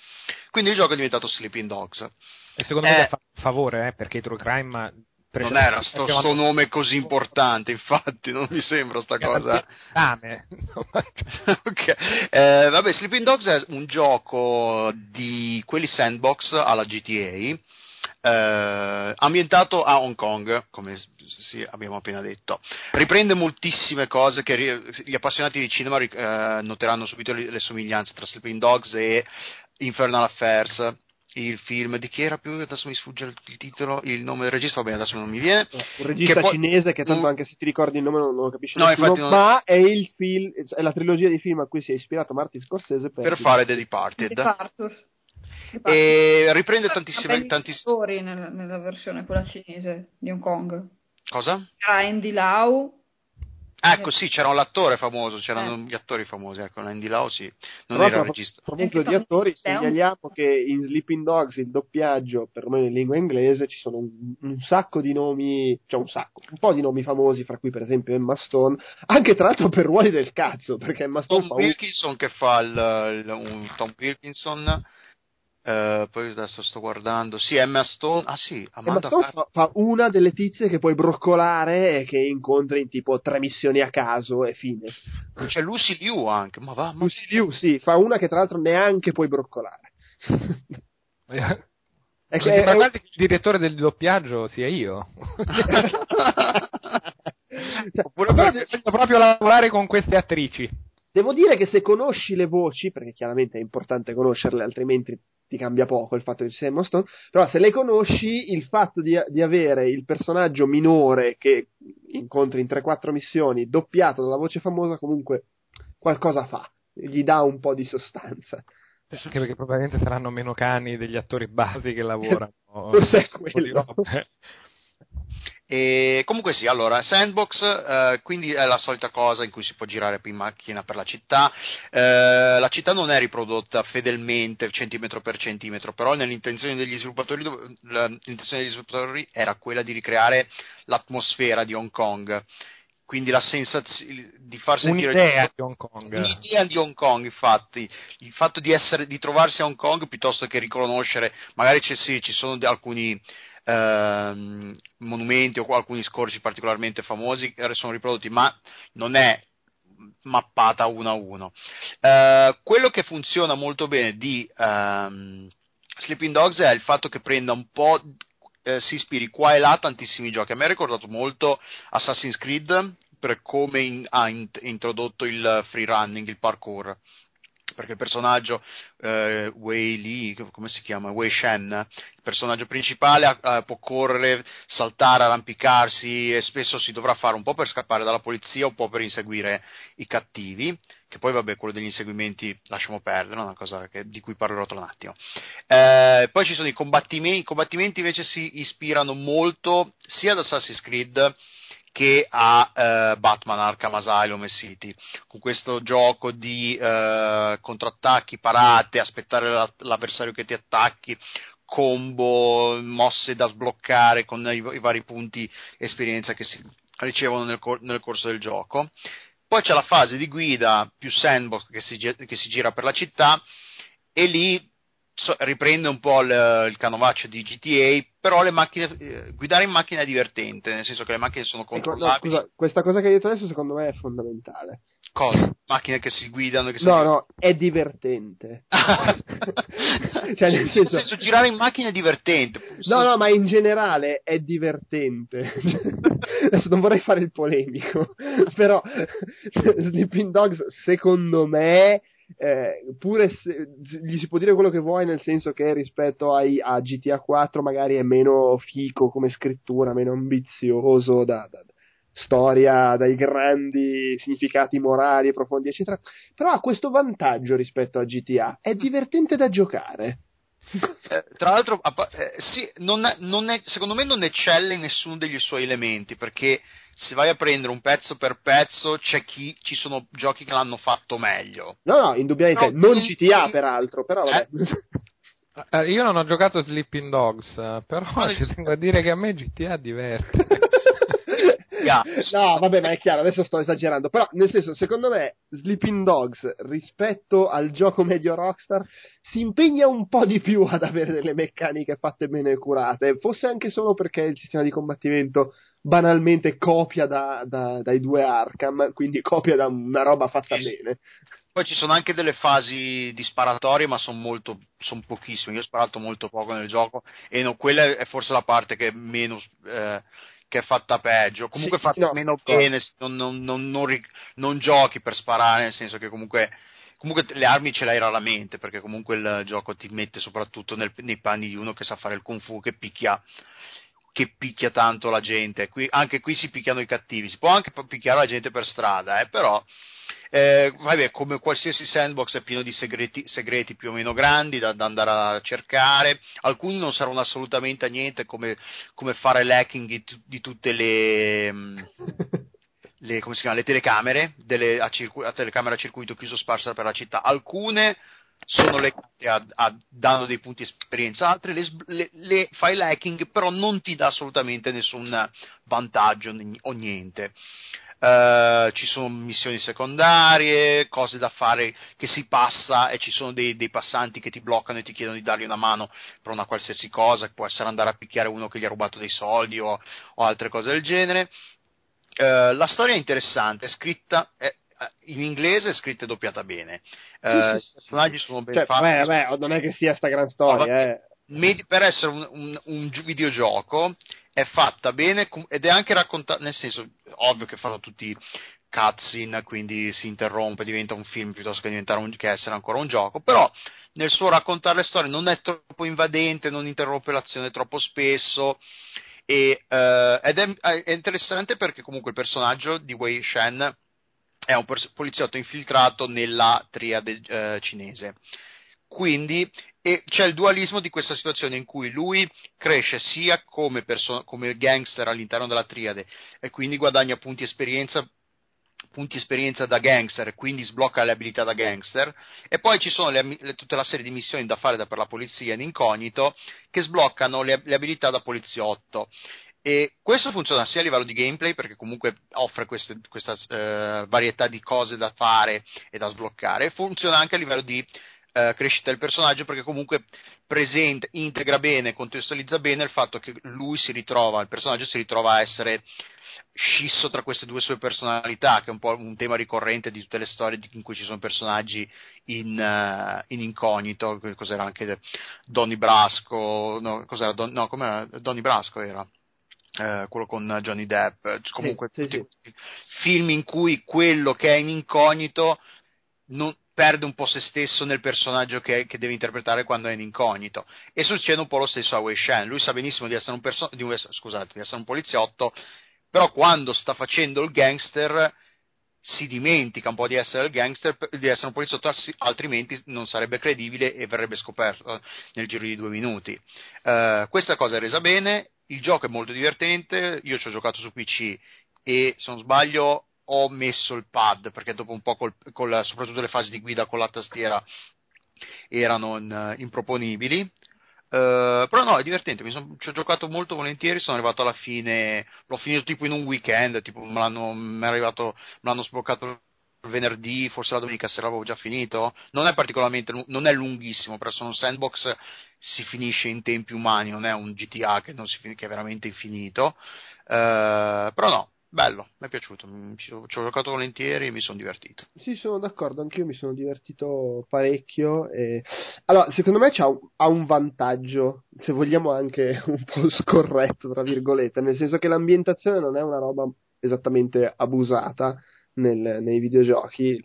quindi il gioco è diventato Sleeping Dogs.
E secondo
Eh.
me fa favore, eh, perché True Crime...
Non era sto, sto nome così importante, infatti, non mi sembra sta cosa.
Fame. [LAUGHS]
Ok. Eh, vabbè, Sleeping Dogs è un gioco di quelli sandbox alla GTA. Eh, ambientato a Hong Kong, come sì, abbiamo appena detto, riprende moltissime cose che ri- gli appassionati di cinema ri- eh, noteranno subito le, le somiglianze tra Sleeping Dogs e Infernal Affairs. Il film di chi era più? Adesso mi sfugge il, titolo, il nome del regista, va bene, adesso non mi viene.
Un regista
Che poi-
cinese che tanto
un-
anche se ti ricordi il nome non, non lo capisci
No,
nessuno,
infatti non-
ma è il film, è la trilogia di film a cui si è ispirato Martin Scorsese per,
Per fare The Departed.
Di Partus.
E riprende tantissime.
belli
Tantiss-
attori nella, nella versione quella cinese di Hong Kong.
cosa?
C'era Andy Lau.
Ecco, sì, c'era un attore famoso, c'erano
Eh.
gli attori famosi, ecco, Andy Lau sì, non
Tra
era il regista.
Anche
di attori,
un-
segnaliamo che in Sleeping Dogs il doppiaggio, perlomeno in lingua inglese, ci sono un, un sacco di nomi, cioè un sacco, un po' di nomi famosi, fra cui per esempio Emma Stone, anche tra l'altro per ruoli del cazzo, perché Emma Stone
Tom
fa un...
Wilkinson che fa il, il- un Tom Wilkinson, eh, poi adesso sto guardando, sì, Emma Stone, ah sì,
Emma
Amanda
Stone
Car-
fa, fa una delle tizie che puoi broccolare e che incontri in tipo tre missioni a caso e fine.
c'è Lucy Liu anche, ma va, ma...
Lucy Liu, sì, fa una che tra l'altro neanche puoi broccolare. [LAUGHS] È che è-
che il direttore del doppiaggio sia io.
Cioè, [LAUGHS]
Oppure
però
voglio proprio lavorare con queste attrici.
Devo dire che se conosci le voci, perché chiaramente è importante conoscerle, altrimenti ti cambia poco il fatto che ci sia Emma Stone, però se le conosci, il fatto di, di avere il personaggio minore che incontri in 3-4 missioni, doppiato dalla voce famosa, comunque qualcosa fa, gli dà un po' di sostanza.
Anche perché probabilmente saranno meno cani degli attori basi che [LAUGHS] lavorano.
Forse è quello.
E comunque sì, allora, Sandbox, eh, quindi è la solita cosa in cui si può girare in macchina per la città. Eh, la città non è riprodotta fedelmente centimetro per centimetro, però nell'intenzione degli sviluppatori, l'intenzione degli sviluppatori era quella di ricreare l'atmosfera di Hong Kong. Quindi la sensazione di far sentire
Un'idea di Hong Kong.
L'idea di Hong Kong, infatti, il fatto di, essere, di trovarsi a Hong Kong piuttosto che riconoscere, magari c'è, sì, ci sono alcuni ehm, monumenti o alcuni scorci particolarmente famosi sono riprodotti, ma non è mappata uno a uno. Eh, quello che funziona molto bene di ehm, Sleeping Dogs è il fatto che prenda un po'. eh, si ispiri qua e là a tantissimi giochi. A me ha ricordato molto Assassin's Creed per come in- ha in- introdotto il free running, il parkour. Perché il personaggio eh, Wei Li, come si chiama? Wei Shen, il personaggio principale eh, può correre, saltare, arrampicarsi e spesso si dovrà fare un po' per scappare dalla polizia, un po' per inseguire i cattivi. Che poi, vabbè, quello degli inseguimenti lasciamo perdere, è una cosa che- di cui parlerò tra un attimo. Eh, poi ci sono i combattimenti, i combattimenti invece si ispirano molto sia ad Assassin's Creed che a eh, Batman Arkham Asylum e City, con questo gioco di eh, contrattacchi, parate, aspettare la- l'avversario che ti attacchi, combo, mosse da sbloccare con i, i vari punti esperienza che si ricevono nel, cor- nel corso del gioco. Poi c'è la fase di guida più sandbox che si, che si gira per la città e lì so- riprende un po' il, il canovaccio di GTA, però le macchine, eh, guidare in macchina è divertente, nel senso che le macchine sono
Ecco, no,
controllabili.
scusa, questa cosa che hai detto adesso secondo me è fondamentale.
Cosa? Macchine che si guidano, che si
No, no, è divertente. [LAUGHS] [LAUGHS] Cioè, nel
Sì,
senso-
girare in macchina è divertente.
No, no, ma in generale è divertente. [LAUGHS] Adesso non vorrei fare il polemico, però Sleeping Dogs, secondo me, eh, pure se, gli si può dire quello che vuoi, nel senso che rispetto ai, a GTA 4 magari è meno fico come scrittura, meno ambizioso da, da- storia dai grandi significati morali profondi, eccetera. Però ha questo vantaggio rispetto a GTA: è divertente da giocare.
Eh, tra l'altro, eh, sì, non è- non è- secondo me non eccelle in nessuno degli suoi elementi perché se vai a prendere un pezzo per pezzo c'è chi ci sono giochi che l'hanno fatto meglio.
No, no, indubbiamente,
Però-
non GTA peraltro, però vabbè.
Eh, io non ho giocato Sleeping Dogs, eh, però
Ma-
ci tengo a dire che a me GTA diverte. [LAUGHS]
No, vabbè, ma è chiaro, adesso sto esagerando. Però, nel senso, secondo me, Sleeping Dogs rispetto al gioco medio Rockstar si impegna un po' di più ad avere delle meccaniche fatte bene e curate. Forse anche solo perché il sistema di combattimento banalmente copia da- da- dai due Arkham, quindi copia da una roba fatta bene.
Poi ci sono anche delle fasi di sparatorie, ma sono molto, sono pochissime. Io ho sparato molto poco nel gioco e no, quella è forse la parte che meno, eh, che è fatta peggio. Comunque
Sì,
fatta
no,
meno bene, non, non- non- non giochi per sparare, nel senso che comunque, comunque le armi ce l'hai raramente, perché comunque il gioco ti mette soprattutto nel- nei panni di uno che sa fare il kung fu, che picchia che picchia tanto la gente. Qui- anche qui si picchiano i cattivi. Si può anche picchiare la gente per strada, eh, però. Eh, vabbè, come qualsiasi sandbox è pieno di segreti, segreti più o meno grandi da, da andare a cercare. Alcuni non servono assolutamente a niente, come, come fare l'hacking di, di tutte le. mm, [LAUGHS] le, come si chiama, le telecamere delle, a, circu- a telecamere a circuito chiuso sparse per la città. Alcune sono legate a, a danno dei punti esperienza, altre le, le- le fai l'hacking, però non ti dà assolutamente nessun vantaggio o niente. Eh, ci sono missioni secondarie, cose da fare che si passa e ci sono dei, dei passanti che ti bloccano e ti chiedono di dargli una mano per una qualsiasi cosa, che può essere andare a picchiare uno che gli ha rubato dei soldi o, o altre cose del genere. Eh, la storia è interessante, è scritta è- in inglese è scritta e doppiata bene. Eh, I personaggi sono ben
Cioè,
fatti.
vabbè, vabbè, non è che sia sta gran
No,
storia,
vabbè,
eh.
Med- per essere un, un- un gi- videogioco è fatta bene ed è anche raccontata, nel senso, ovvio che fanno tutti cutscene, quindi si interrompe, diventa un film piuttosto che, diventare un, che essere ancora un gioco, però nel suo raccontare le storie non è troppo invadente, non interrompe l'azione troppo spesso e, eh, ed è, è interessante perché comunque il personaggio di Wei Shen è un poliziotto infiltrato nella triade eh, cinese. Quindi e c'è il dualismo di questa situazione in cui lui cresce sia come, perso- come gangster all'interno della triade e quindi guadagna punti esperienza punti esperienza da gangster e quindi sblocca le abilità da gangster. E poi ci sono le- le- tutta la serie di missioni da fare da- per la polizia in incognito che sbloccano le, le abilità da poliziotto. E questo funziona sia a livello di gameplay perché comunque offre queste- questa eh, varietà di cose da fare e da sbloccare, funziona anche a livello di eh, crescita del personaggio perché comunque presenta, integra bene, contestualizza bene il fatto che lui si ritrova, il personaggio si ritrova a essere scisso tra queste due sue personalità, che è un po' un tema ricorrente di tutte le storie in cui ci sono personaggi in, eh, in incognito, cos'era anche Donny Brasco, no, cos'era Don, no, com'era? Donny Brasco era. eh, quello con Johnny Depp, comunque
sì,
tutti
sì.
questi film in cui quello che è in incognito non- perde un po' se stesso nel personaggio che, che deve interpretare quando è in incognito. E succede un po' lo stesso a Wei Shen. Lui sa benissimo di essere un, perso- di un- scusate, di essere un poliziotto, però quando sta facendo il gangster si dimentica un po' di essere il gangster, di essere un poliziotto, altrimenti non sarebbe credibile e verrebbe scoperto eh, nel giro di due minuti. Eh, questa cosa è resa bene, il gioco è molto divertente, io ci ho giocato su PC e se non sbaglio ho messo il pad perché dopo un po' col, col- soprattutto le fasi di guida con la tastiera erano in- improponibili Uh, però no, è divertente, son, ci ho giocato molto volentieri, sono arrivato alla fine, l'ho finito tipo in un weekend, tipo me l'hanno, me arrivato, me l'hanno sbloccato il venerdì, forse la domenica sera l'avevo già finito. Non è particolarmente, non è lunghissimo, però sono un sandbox, si finisce in tempi umani, non è un GTA che, si, che è veramente infinito. Uh, però no, bello, mi è piaciuto, ci ho, ci ho giocato volentieri e mi sono divertito.
Sì, sono d'accordo, anch'io mi sono divertito parecchio. E... Allora, secondo me un, ha un vantaggio, se vogliamo anche [LAUGHS] un po' scorretto, tra virgolette, nel senso che l'ambientazione non è una roba esattamente abusata nel, nei videogiochi.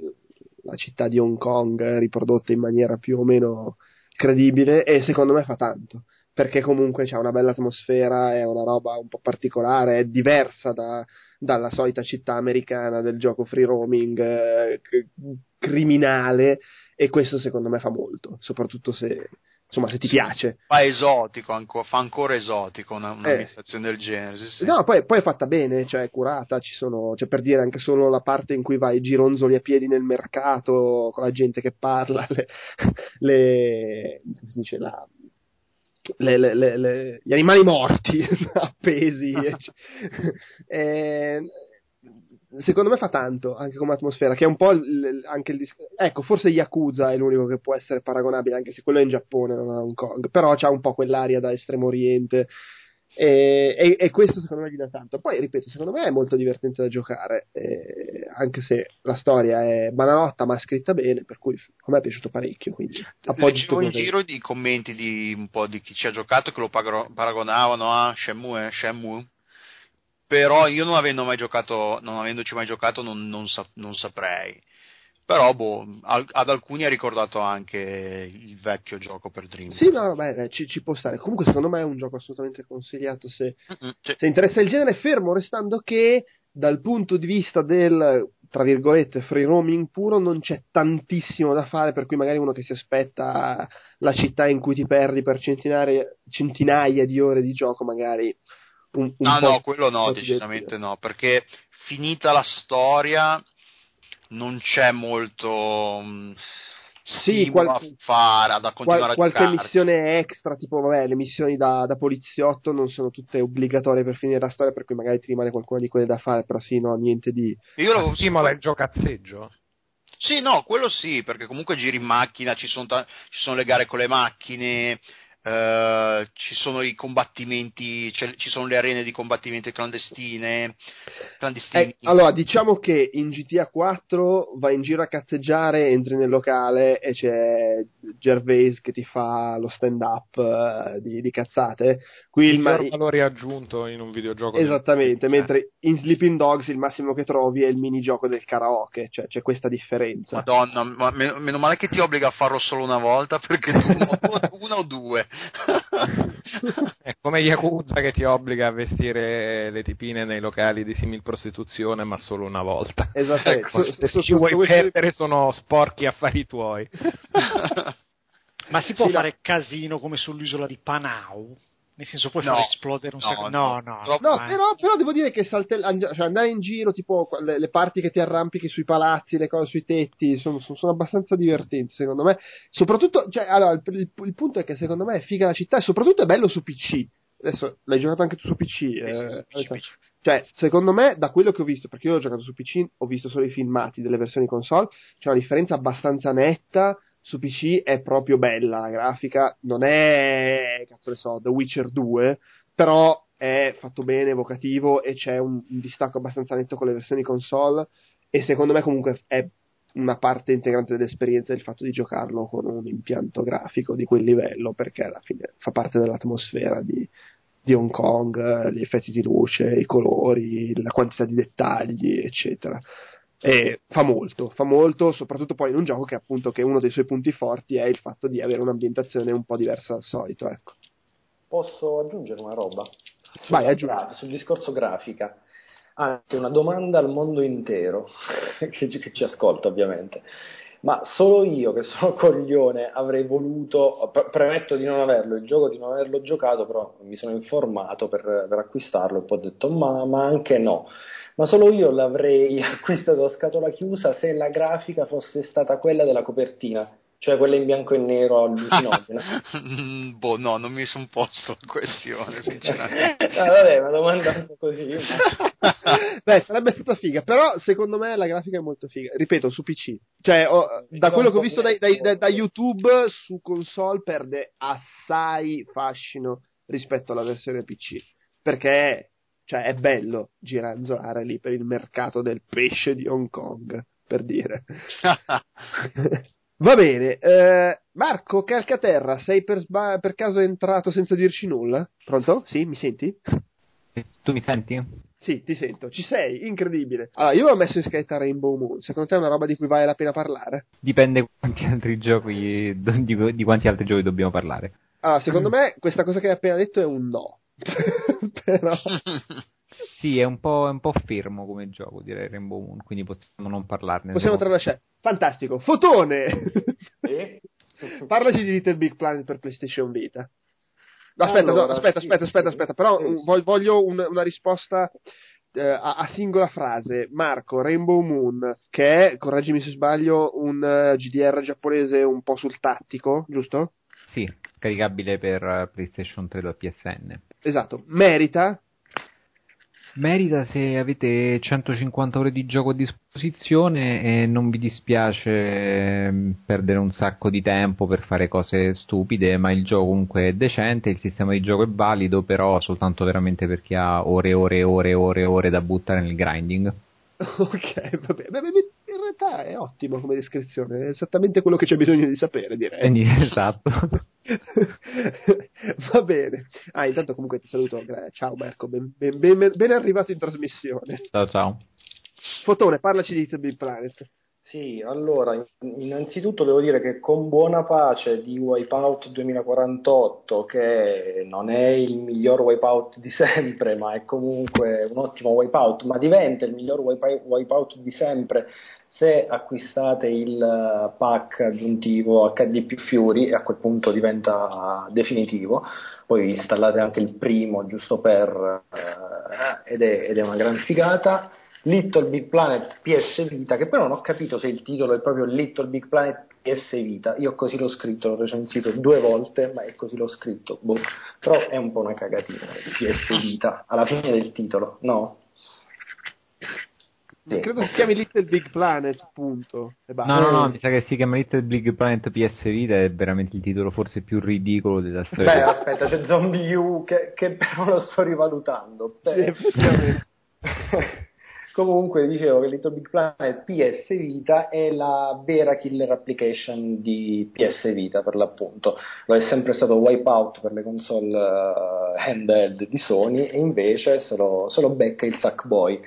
La città di Hong Kong è riprodotta in maniera più o meno credibile e secondo me fa tanto perché comunque c'è una bella atmosfera, è una roba un po' particolare, è diversa da, dalla solita città americana del gioco free roaming eh, criminale e questo secondo me fa molto, soprattutto se, insomma, se ti sì, piace.
Fa esotico, anco, fa ancora esotico una, un'ambientazione eh. del genere. Sì, sì.
No, poi, poi, è fatta bene, cioè è curata, ci sono, cioè per dire anche solo la parte in cui vai gironzoli a piedi nel mercato con la gente che parla, [LAUGHS] le, le come si dice, la, le, le, le, gli animali morti [LAUGHS] appesi. [LAUGHS] eh, secondo me fa tanto anche come atmosfera, che è un po' il, anche il discorso. Ecco, forse Yakuza è l'unico che può essere paragonabile, anche se quello è in Giappone, non a Hong Kong. Però c'ha un po' quell'aria da estremo oriente e, e, e, questo secondo me gli dà tanto. Poi, ripeto, secondo me è molto divertente da giocare, eh, anche se la storia è banalotta ma scritta bene, per cui a me è piaciuto parecchio. Quindi
Leggevo in giro di commenti di un po' di chi ci ha giocato che lo paragonavano a Shenmue, Shenmue però io non avendo mai giocato, non avendoci mai giocato, non, non, sa, non saprei però boh, ad alcuni ha ricordato anche il vecchio gioco per Dream.
Sì, no, beh, ci, ci, può stare. Comunque, secondo me è un gioco assolutamente consigliato se, sì. se interessa il genere, fermo restando che dal punto di vista del tra virgolette free roaming puro non c'è tantissimo da fare per cui magari uno che si aspetta la città in cui ti perdi per centinaia, centinaia di ore di gioco magari un, un
no no quello no decisamente no perché finita la storia non c'è molto mm, sì, qualche, fare, da continuare
qual, qualche missione extra, tipo vabbè, le missioni da, da, poliziotto non sono tutte obbligatorie per finire la storia, per cui magari ti rimane qualcuna di quelle da fare, però sì, no, niente di...
Io lo stimola il giocazzeggio.
Sì, no, quello sì, perché comunque giri in macchina, ci sono, ta- ci sono le gare con le macchine, Uh, ci sono i combattimenti, ci sono le arene di combattimento clandestine.
Eh, allora, diciamo che in GTA 4 vai in giro a cazzeggiare, entri nel locale e c'è Gervais che ti fa lo stand up uh, di, di, cazzate.
Qui il, ma- valore aggiunto in un videogioco.
Esattamente, mentre in Sleeping Dogs il massimo che trovi è il minigioco del karaoke, cioè c'è questa differenza.
Madonna, ma meno male che ti obbliga a farlo solo una volta perché tu [LAUGHS] una o due. [LAUGHS]
è come Yakuza che ti obbliga a vestire le tipine nei locali di simil prostituzione, ma solo una volta.
Esattamente. Ecco,
se, se ci vuoi perdere sono sporchi affari tuoi. [LAUGHS]
ma si può sì, fare no. casino come sull'isola di Panau? Nel senso, puoi no, far esplodere un no, secondo. No, no,
no. no però, però, devo dire che saltell- cioè andare in giro, tipo le, le, parti che ti arrampichi sui palazzi, le cose sui tetti, sono, sono, sono abbastanza divertenti, secondo me. Soprattutto, cioè, allora, il, il, il, punto è che secondo me è figa la città e soprattutto è bello su PC. Adesso l'hai giocato anche tu su PC. Eh, PC, PC. Cioè, secondo me, da quello che ho visto, perché io ho giocato su PC, ho visto solo i filmati delle versioni console, c'è una differenza abbastanza netta su PC è proprio bella la grafica, non è, cazzo ne so, The Witcher 2, però è fatto bene, evocativo e c'è un, un distacco abbastanza netto con le versioni console e secondo me comunque è una parte integrante dell'esperienza il fatto di giocarlo con un impianto grafico di quel livello perché alla fine fa parte dell'atmosfera di, di Hong Kong, gli effetti di luce, i colori, la quantità di dettagli, eccetera. E fa molto, fa molto, soprattutto poi in un gioco che appunto che uno dei suoi punti forti è il fatto di avere un'ambientazione un po' diversa dal solito, ecco.
Posso aggiungere una roba?
Vai, aggiungi.
Sul discorso grafica. Anzi, una domanda al mondo intero, [LAUGHS] che, che ci ascolta ovviamente. Ma solo io che sono coglione avrei voluto, premetto di non averlo, il gioco di non averlo giocato, però mi sono informato per, per acquistarlo e poi ho detto ma, ma anche no ma solo io l'avrei [LAUGHS] acquistato a scatola chiusa se la grafica fosse stata quella della copertina Cioè quelle in bianco e nero allucinogene. [LAUGHS]
Mm, boh, no, non mi sono posto la questione, sinceramente. [LAUGHS]
ah, vabbè, ma domanda un po' così.
Beh, sarebbe stata figa, però secondo me la grafica è molto figa. Ripeto, su PC. Cioè, ho- da quello che ho visto dai- dai- da, da YouTube, su console perde assai fascino rispetto alla versione PC. Perché, cioè, è bello giranzolare lì per il mercato del pesce di Hong Kong, per dire. [LAUGHS] Va bene, eh, Marco Calcaterra, sei per, sba- per caso entrato senza dirci nulla? Pronto? Sì, mi senti?
Tu mi senti?
Sì, ti sento, ci sei, incredibile. Allora, io ho messo in scaletta Rainbow Moon, secondo te è una roba di cui vale la pena parlare?
Dipende quanti altri giochi di, di quanti altri giochi dobbiamo parlare.
Allora, secondo me questa cosa che hai appena detto è un no. [LAUGHS] Però, [LAUGHS]
Sì, è un po', è un po' fermo come gioco, direi Rainbow Moon, quindi possiamo non parlarne.
possiamo tralasciare. Fantastico, Fotone! [LAUGHS] Parlaci di Little Big Planet per PlayStation Vita. No, aspetta,
Allora,
no, aspetta,
sì,
aspetta,
sì,
aspetta,
sì.
aspetta, però voglio un- una risposta eh, a, a singola frase. Marco, Rainbow Moon, che è, correggimi se sbaglio, un eh, GDR giapponese un po' sul tattico, giusto?
Sì, caricabile per eh, PlayStation 3 da PSN.
Esatto, merita.
Merita se avete 150 ore di gioco a disposizione e non vi dispiace ehm, perdere un sacco di tempo per fare cose stupide, ma il gioco comunque è decente, il sistema di gioco è valido, però soltanto veramente per chi ha ore e ore e ore e ore e ore da buttare nel grinding. [LAUGHS]
Ok, beh, in realtà è ottimo come descrizione, è esattamente quello che c'è bisogno di sapere, direi.
Quindi, esatto. [LAUGHS]
Va bene. Ah, intanto comunque ti saluto. Ciao Marco, ben, ben- ben- ben arrivato in trasmissione.
Ciao ciao.
Fotone, parlaci di Little Big Planet.
Sì, allora, in- innanzitutto devo dire che con buona pace di Wipeout 2048, che non è il miglior Wipeout di sempre, ma è comunque un ottimo Wipeout, ma diventa il miglior wipe- Wipeout di sempre se acquistate il eh, pack aggiuntivo HD più e a quel punto diventa definitivo. Poi installate anche il primo giusto per eh, ed, è, ed è una gran figata. Little Big Planet PS Vita, che però non ho capito se il titolo è proprio Little Big Planet PS Vita. Io così l'ho scritto, l'ho recensito due volte, ma è così l'ho scritto. Boh. Però è un po' una cagatina PS Vita alla fine del titolo, no? Sì.
Credo si chiami Little Big Planet, punto. E basta.
No, no, no, mi sa che si chiama Little Big Planet PS Vita, è veramente il titolo forse più ridicolo della
Beh,
storia.
aspetta, c'è Zombie U che, che però lo sto rivalutando. Beh. [LAUGHS] Comunque dicevo che Little Big Planet PS Vita è la vera killer application di PS Vita per l'appunto. Lo è sempre stato Wipeout per le console eh, handheld di Sony e invece se lo, se lo becca il Sackboy.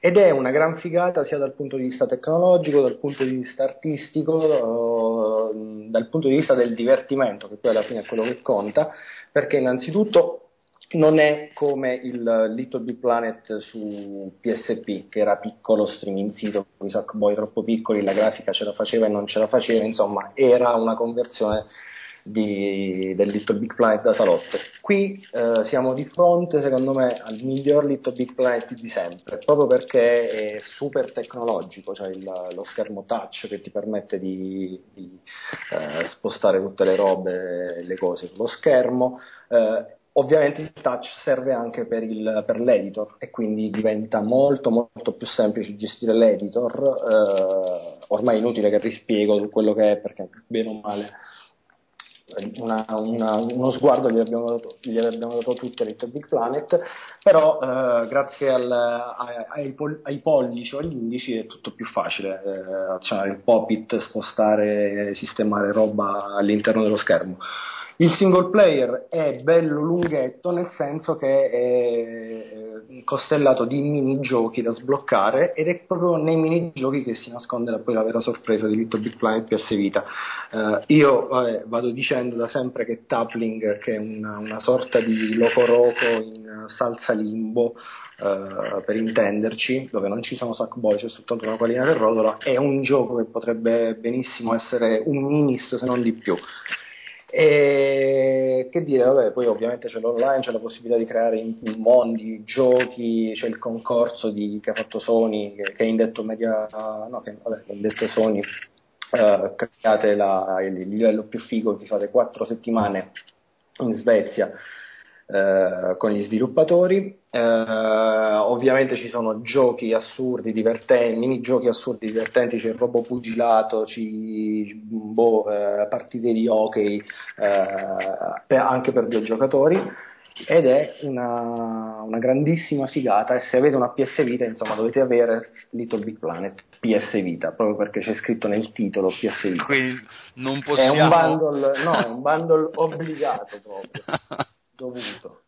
Ed è una gran figata sia dal punto di vista tecnologico, dal punto di vista artistico, eh, dal punto di vista del divertimento, che poi alla fine è quello che conta, perché innanzitutto non è come il Little Big Planet su PSP, che era piccolo, streaming sito, con i Sackboy troppo piccoli, la grafica ce la faceva e non ce la faceva, insomma, era una conversione di- del Little Big Planet da salotto. Qui eh, siamo di fronte, secondo me, al miglior Little Big Planet di sempre, proprio perché è super tecnologico, cioè il- lo schermo touch che ti permette di, di, eh, spostare tutte le robe, le cose sullo schermo. Eh, Ovviamente il touch serve anche per, il- per l'editor e quindi diventa molto molto più semplice gestire l'editor. eh, ormai inutile che rispiego su quello che è perché bene o male una- una- uno sguardo gli abbiamo dato, gli abbiamo dato tutti a Little Big Planet, però eh, grazie al- ai, ai pol- ai pollici o agli indici è tutto più facile eh, azionare il pop-it, spostare, sistemare roba all'interno dello schermo. Il single player è bello lunghetto nel senso che è costellato di minigiochi da sbloccare ed è proprio nei minigiochi che si nasconde la- poi la vera sorpresa di Little Big Planet PS Vita. Eh, io vabbè, vado dicendo da sempre che Tapling, che è una, una sorta di loco roco in salsa limbo, eh, per intenderci, dove non ci sono Sackboy, c'è soltanto una pallina che rotola, è un gioco che potrebbe benissimo essere un minis se non di più. E che dire, vabbè, poi ovviamente c'è l'online, c'è la possibilità di creare mondi, giochi, c'è il concorso di- che ha fatto Sony, che, che è indetto media, no, che, vabbè, è indetto Sony eh, create la- il, il livello più figo, vi fate quattro settimane in Svezia eh, con gli sviluppatori. Eh, ovviamente ci sono giochi assurdi, divertenti, minigiochi assurdi, divertenti, c'è il robo pugilato, ci, boh, eh, partite di hockey eh, per- anche per due giocatori. Ed è una, una grandissima figata. E se avete una PS Vita insomma dovete avere Little Big Planet PS Vita proprio perché c'è scritto nel titolo PS Vita.
Quindi non
è
possiamo...
un bundle no, è un bundle obbligato proprio [LAUGHS] dovuto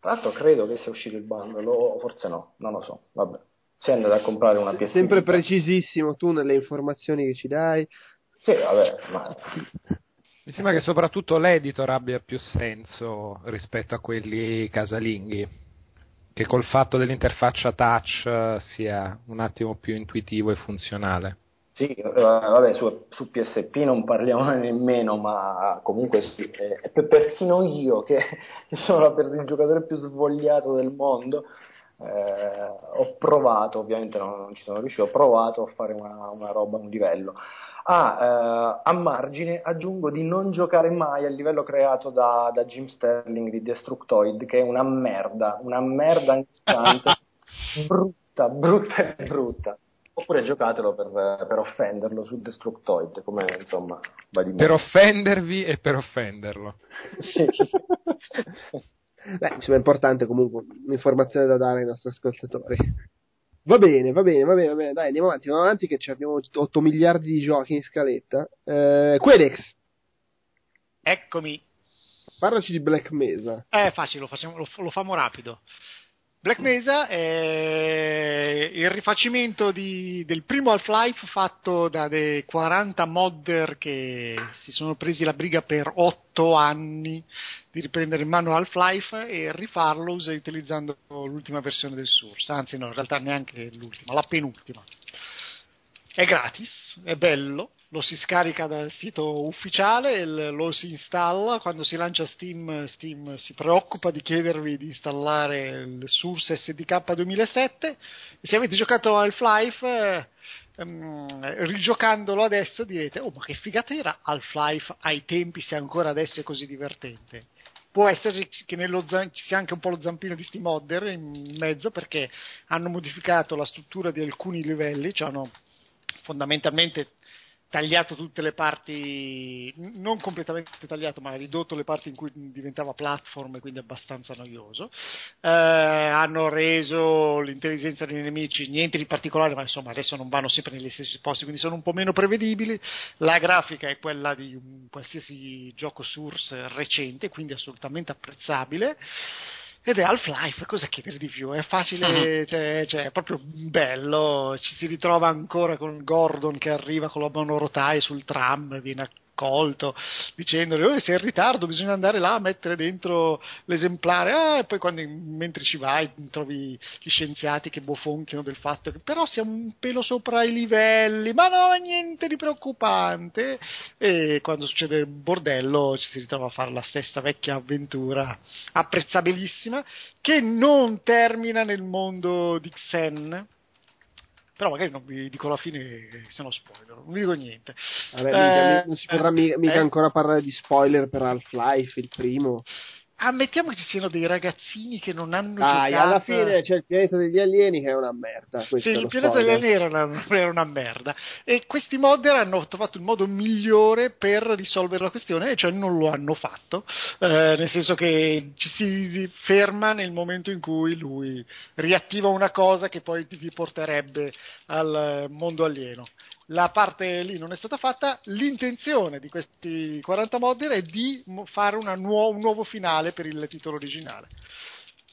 tra l'altro credo che sia uscito il bundle o forse no, non lo so vabbè se andate a comprare una PS
Sempre precisissimo tu nelle informazioni che ci dai.
sì vabbè ma [LAUGHS]
Mi sembra che soprattutto l'editor abbia più senso rispetto a quelli casalinghi, che col fatto dell'interfaccia touch eh, sia un attimo più intuitivo e funzionale.
Sì, eh, vabbè, su, su PSP non parliamo [LAUGHS] nemmeno, ma comunque sì, eh, per- persino io, che [LAUGHS] sono per- il giocatore più svogliato del mondo, eh, ho provato, ovviamente non, non ci sono riuscito, ho provato a fare una, una roba, un livello. Ah, eh, a margine aggiungo di non giocare mai al livello creato da, da Jim Sterling di Destructoid, che è una merda, una merda [LAUGHS] inquietante, brutta, brutta e brutta. Oppure giocatelo per, per offenderlo su Destructoid, come insomma va di
Per offendervi e per offenderlo.
Sì. [LAUGHS]
Beh, mi sembra importante comunque un'informazione da dare ai nostri ascoltatori. Va bene, va bene, va bene, va bene. Dai, andiamo avanti, andiamo avanti che abbiamo 8 miliardi di giochi in scaletta. Eh, Quedex,
Eccomi.
parlaci di Black Mesa.
È facile, lo, facciamo, lo, lo famo rapido. Black Mesa è il rifacimento di- del primo Half-Life fatto da dei 40 modder che si sono presi la briga per 8 anni di riprendere in mano Half-Life e rifarlo utilizzando l'ultima versione del Source, anzi no, in realtà neanche l'ultima, la penultima. È gratis, è bello, lo si scarica dal sito ufficiale, lo si installa, quando si lancia Steam, Steam si preoccupa di chiedervi di installare il Source SDK 2007 e se avete giocato Half-Life, eh, ehm, rigiocandolo adesso direte, oh ma che figata era Half-Life ai tempi se ancora adesso è così divertente. Può essere che zam- ci sia anche un po' lo zampino di Steam Modder in mezzo perché hanno modificato la struttura di alcuni livelli, cioè hanno fondamentalmente tagliato tutte le parti, non completamente tagliato, ma ridotto le parti in cui diventava platform e quindi abbastanza noioso. Eh, hanno reso l'intelligenza dei nemici niente di particolare, ma insomma adesso non vanno sempre negli stessi posti, quindi sono un po' meno prevedibili. La grafica è quella di un qualsiasi gioco source recente, quindi assolutamente apprezzabile. Ed è Half-Life, cosa chiedere di più? È facile, cioè, cioè, è proprio bello. Ci si ritrova ancora con Gordon che arriva con la monorotaia sul tram, viene accolto dicendogli: oh, sei in ritardo, bisogna andare là a mettere dentro l'esemplare. Ah, e poi quando mentre ci vai trovi gli scienziati che bofonchiano del fatto che però siamo un pelo sopra i livelli, ma no, niente di preoccupante. E quando succede il bordello ci si ritrova a fare la stessa vecchia avventura apprezzabilissima che non termina nel mondo di Xen. Però magari non vi dico la fine, se no spoiler, non vi dico niente.
Vabbè, mica-
Eh,
non si potrà
eh,
mica, mica
eh.
ancora parlare di spoiler per Half-Life, il primo.
Ammettiamo che ci siano dei ragazzini che non hanno
Dai,
giocato...
alla fine c'è il pianeta degli alieni che è una merda.
Sì, il pianeta degli alieni era una, era una merda. E questi modder hanno trovato il modo migliore per risolvere la questione, e cioè non lo hanno fatto. Eh, nel senso che ci si ferma nel momento in cui lui riattiva una cosa che poi vi porterebbe al mondo alieno. La parte lì non è stata fatta, l'intenzione di questi 40 modder è di fare una nuo- un nuovo finale per il titolo originale.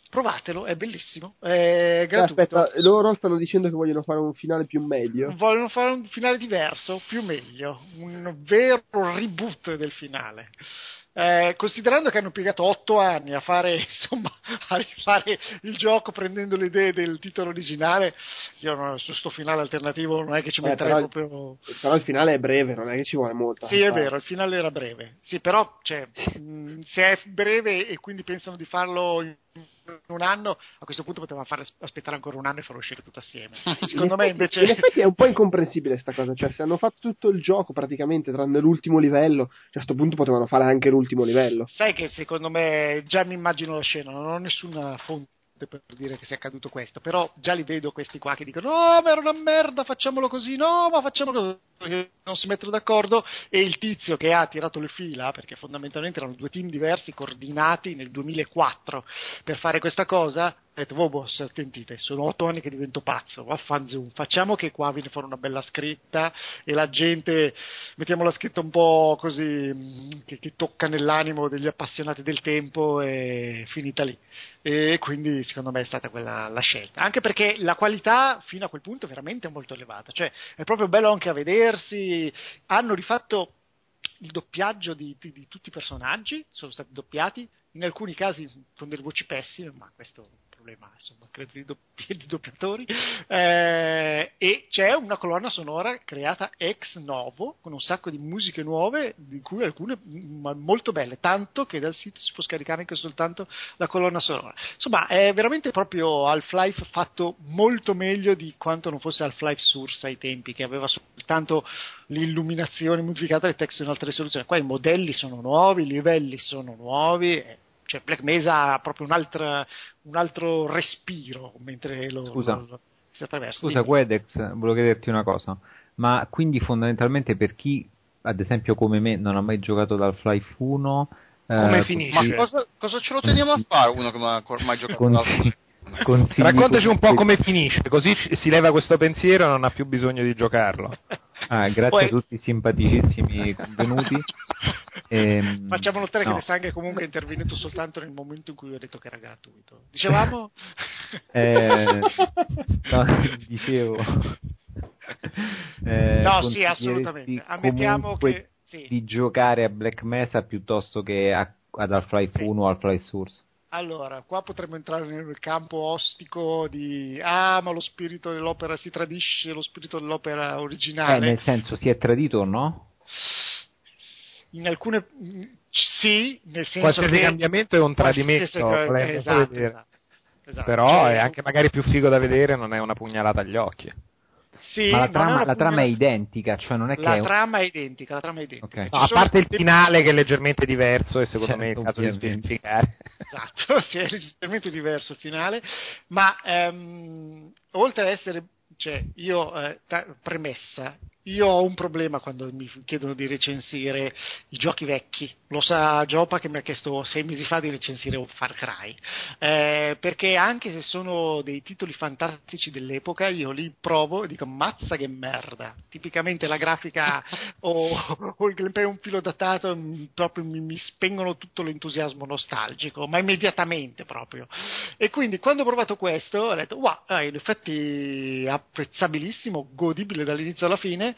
Provatelo, è bellissimo, è gratuito.
Aspetta, loro stanno dicendo che vogliono fare un finale più meglio.
Vogliono fare un finale diverso, più meglio, un vero reboot del finale. Eh, considerando che hanno piegato otto anni a fare, [LAUGHS] insomma, a rifare il gioco prendendo le idee del titolo originale, io no, su sto finale alternativo non è che ci
Eh,
metterei
però-
proprio.
Però il finale è breve, non è che ci vuole molto.
Sì, è vero, il finale era breve. Sì, però cioè, mh, se è breve e quindi pensano di farlo in un anno, a questo punto potevamo fare, aspettare ancora un anno e farlo uscire tutto assieme. Secondo me invece...
In effetti è un po' incomprensibile sta cosa, cioè se hanno fatto tutto il gioco praticamente tranne l'ultimo livello, cioè a questo punto potevano fare anche l'ultimo livello.
Sai che secondo me già mi immagino la scena, non ho nessuna fonte per dire che sia accaduto questo, però già li vedo questi qua che dicono no ma era una merda, facciamolo così, no ma facciamolo così, non si mettono d'accordo e il tizio che ha tirato le fila, perché fondamentalmente erano due team diversi coordinati nel 2004 per fare questa cosa, ha detto, oh boss, attentite, sono otto anni che divento pazzo, vaffanzoom, facciamo che qua viene fuori una bella scritta e la gente, mettiamo la scritta un po' così, mm, che, che tocca nell'animo degli appassionati del tempo e finita lì. E quindi secondo me è stata quella la scelta, anche perché la qualità fino a quel punto è veramente molto elevata, cioè è proprio bello anche a vedersi, hanno rifatto il doppiaggio di, di, di tutti i personaggi, sono stati doppiati, in alcuni casi con delle voci pessime, ma questo problema, insomma, credo di, doppi- [LAUGHS] di doppiatori, eh, e c'è una colonna sonora creata ex novo, con un sacco di musiche nuove, di cui alcune m- molto belle, tanto che dal sito si può scaricare anche soltanto la colonna sonora. Insomma, è veramente proprio Half-Life fatto molto meglio di quanto non fosse Half-Life Source ai tempi, che aveva soltanto l'illuminazione modificata del testo in altre soluzioni. Qua i modelli sono nuovi, i livelli sono nuovi, eh, cioè Black Mesa ha proprio un altro, un altro respiro mentre lo,
Scusa.
lo- lo- si attraversa.
Scusa,
Dimmi.
Quedex, volevo chiederti una cosa, ma quindi fondamentalmente per chi, ad esempio come me, non ha mai giocato ad Half-Life 1,
Come
eh,
finisce?
Ma cosa, cosa ce lo teniamo a fare uno che non ha mai giocato dal-
consigli
Raccontaci un po'
come-
finisce, così si leva questo pensiero e non ha più bisogno di giocarlo.
Ah, grazie
Poi-
a tutti i simpaticissimi convenuti. [LAUGHS] Ehm,
Facciamo notare
no.
che De Sanghe comunque è intervenuto soltanto nel momento in cui ho detto che era gratuito. Dicevamo?
Eh, [LAUGHS] no, [LAUGHS] dicevo. Eh,
No, sì, assolutamente. Ammettiamo che- sì.
di giocare a Black Mesa piuttosto che a- ad Half-Life
Sì.
1 o Half-Life Source.
Allora, qua potremmo entrare nel campo ostico di ah, ma lo spirito dell'opera si tradisce, lo spirito dell'opera
Eh,
originale.
nel senso, si è tradito o no?
In alcune sì, nel senso
Qualsiasi
che
cambiamento è un tradimento,
esatto, esatto, esatto.
Però
Cioè,
è anche magari più figo da vedere, non è una pugnalata agli occhi.
Sì,
Ma la
è
trama, la trama è identica, cioè non è che
La
è un-
trama è identica, la trama è identica.
Ok.
Ci
No, a parte il finale che è leggermente diverso e secondo
Certo,
me è il caso di specificare.
Esatto, [LAUGHS] sì, è leggermente diverso il finale, ma ehm, oltre ad essere, cioè, io, eh, ta- premessa, io ho un problema quando mi chiedono di recensire i giochi vecchi, lo sa Giopa che mi ha chiesto sei mesi fa di recensire Far Cry, eh, perché anche se sono dei titoli fantastici dell'epoca, io li provo e dico mazza che merda, tipicamente la grafica [LAUGHS] o, o il gameplay un filo datato mm, proprio mi, mi spengono tutto l'entusiasmo nostalgico, ma immediatamente proprio. E quindi quando ho provato questo ho detto, wow, eh, in effetti apprezzabilissimo, godibile dall'inizio alla fine.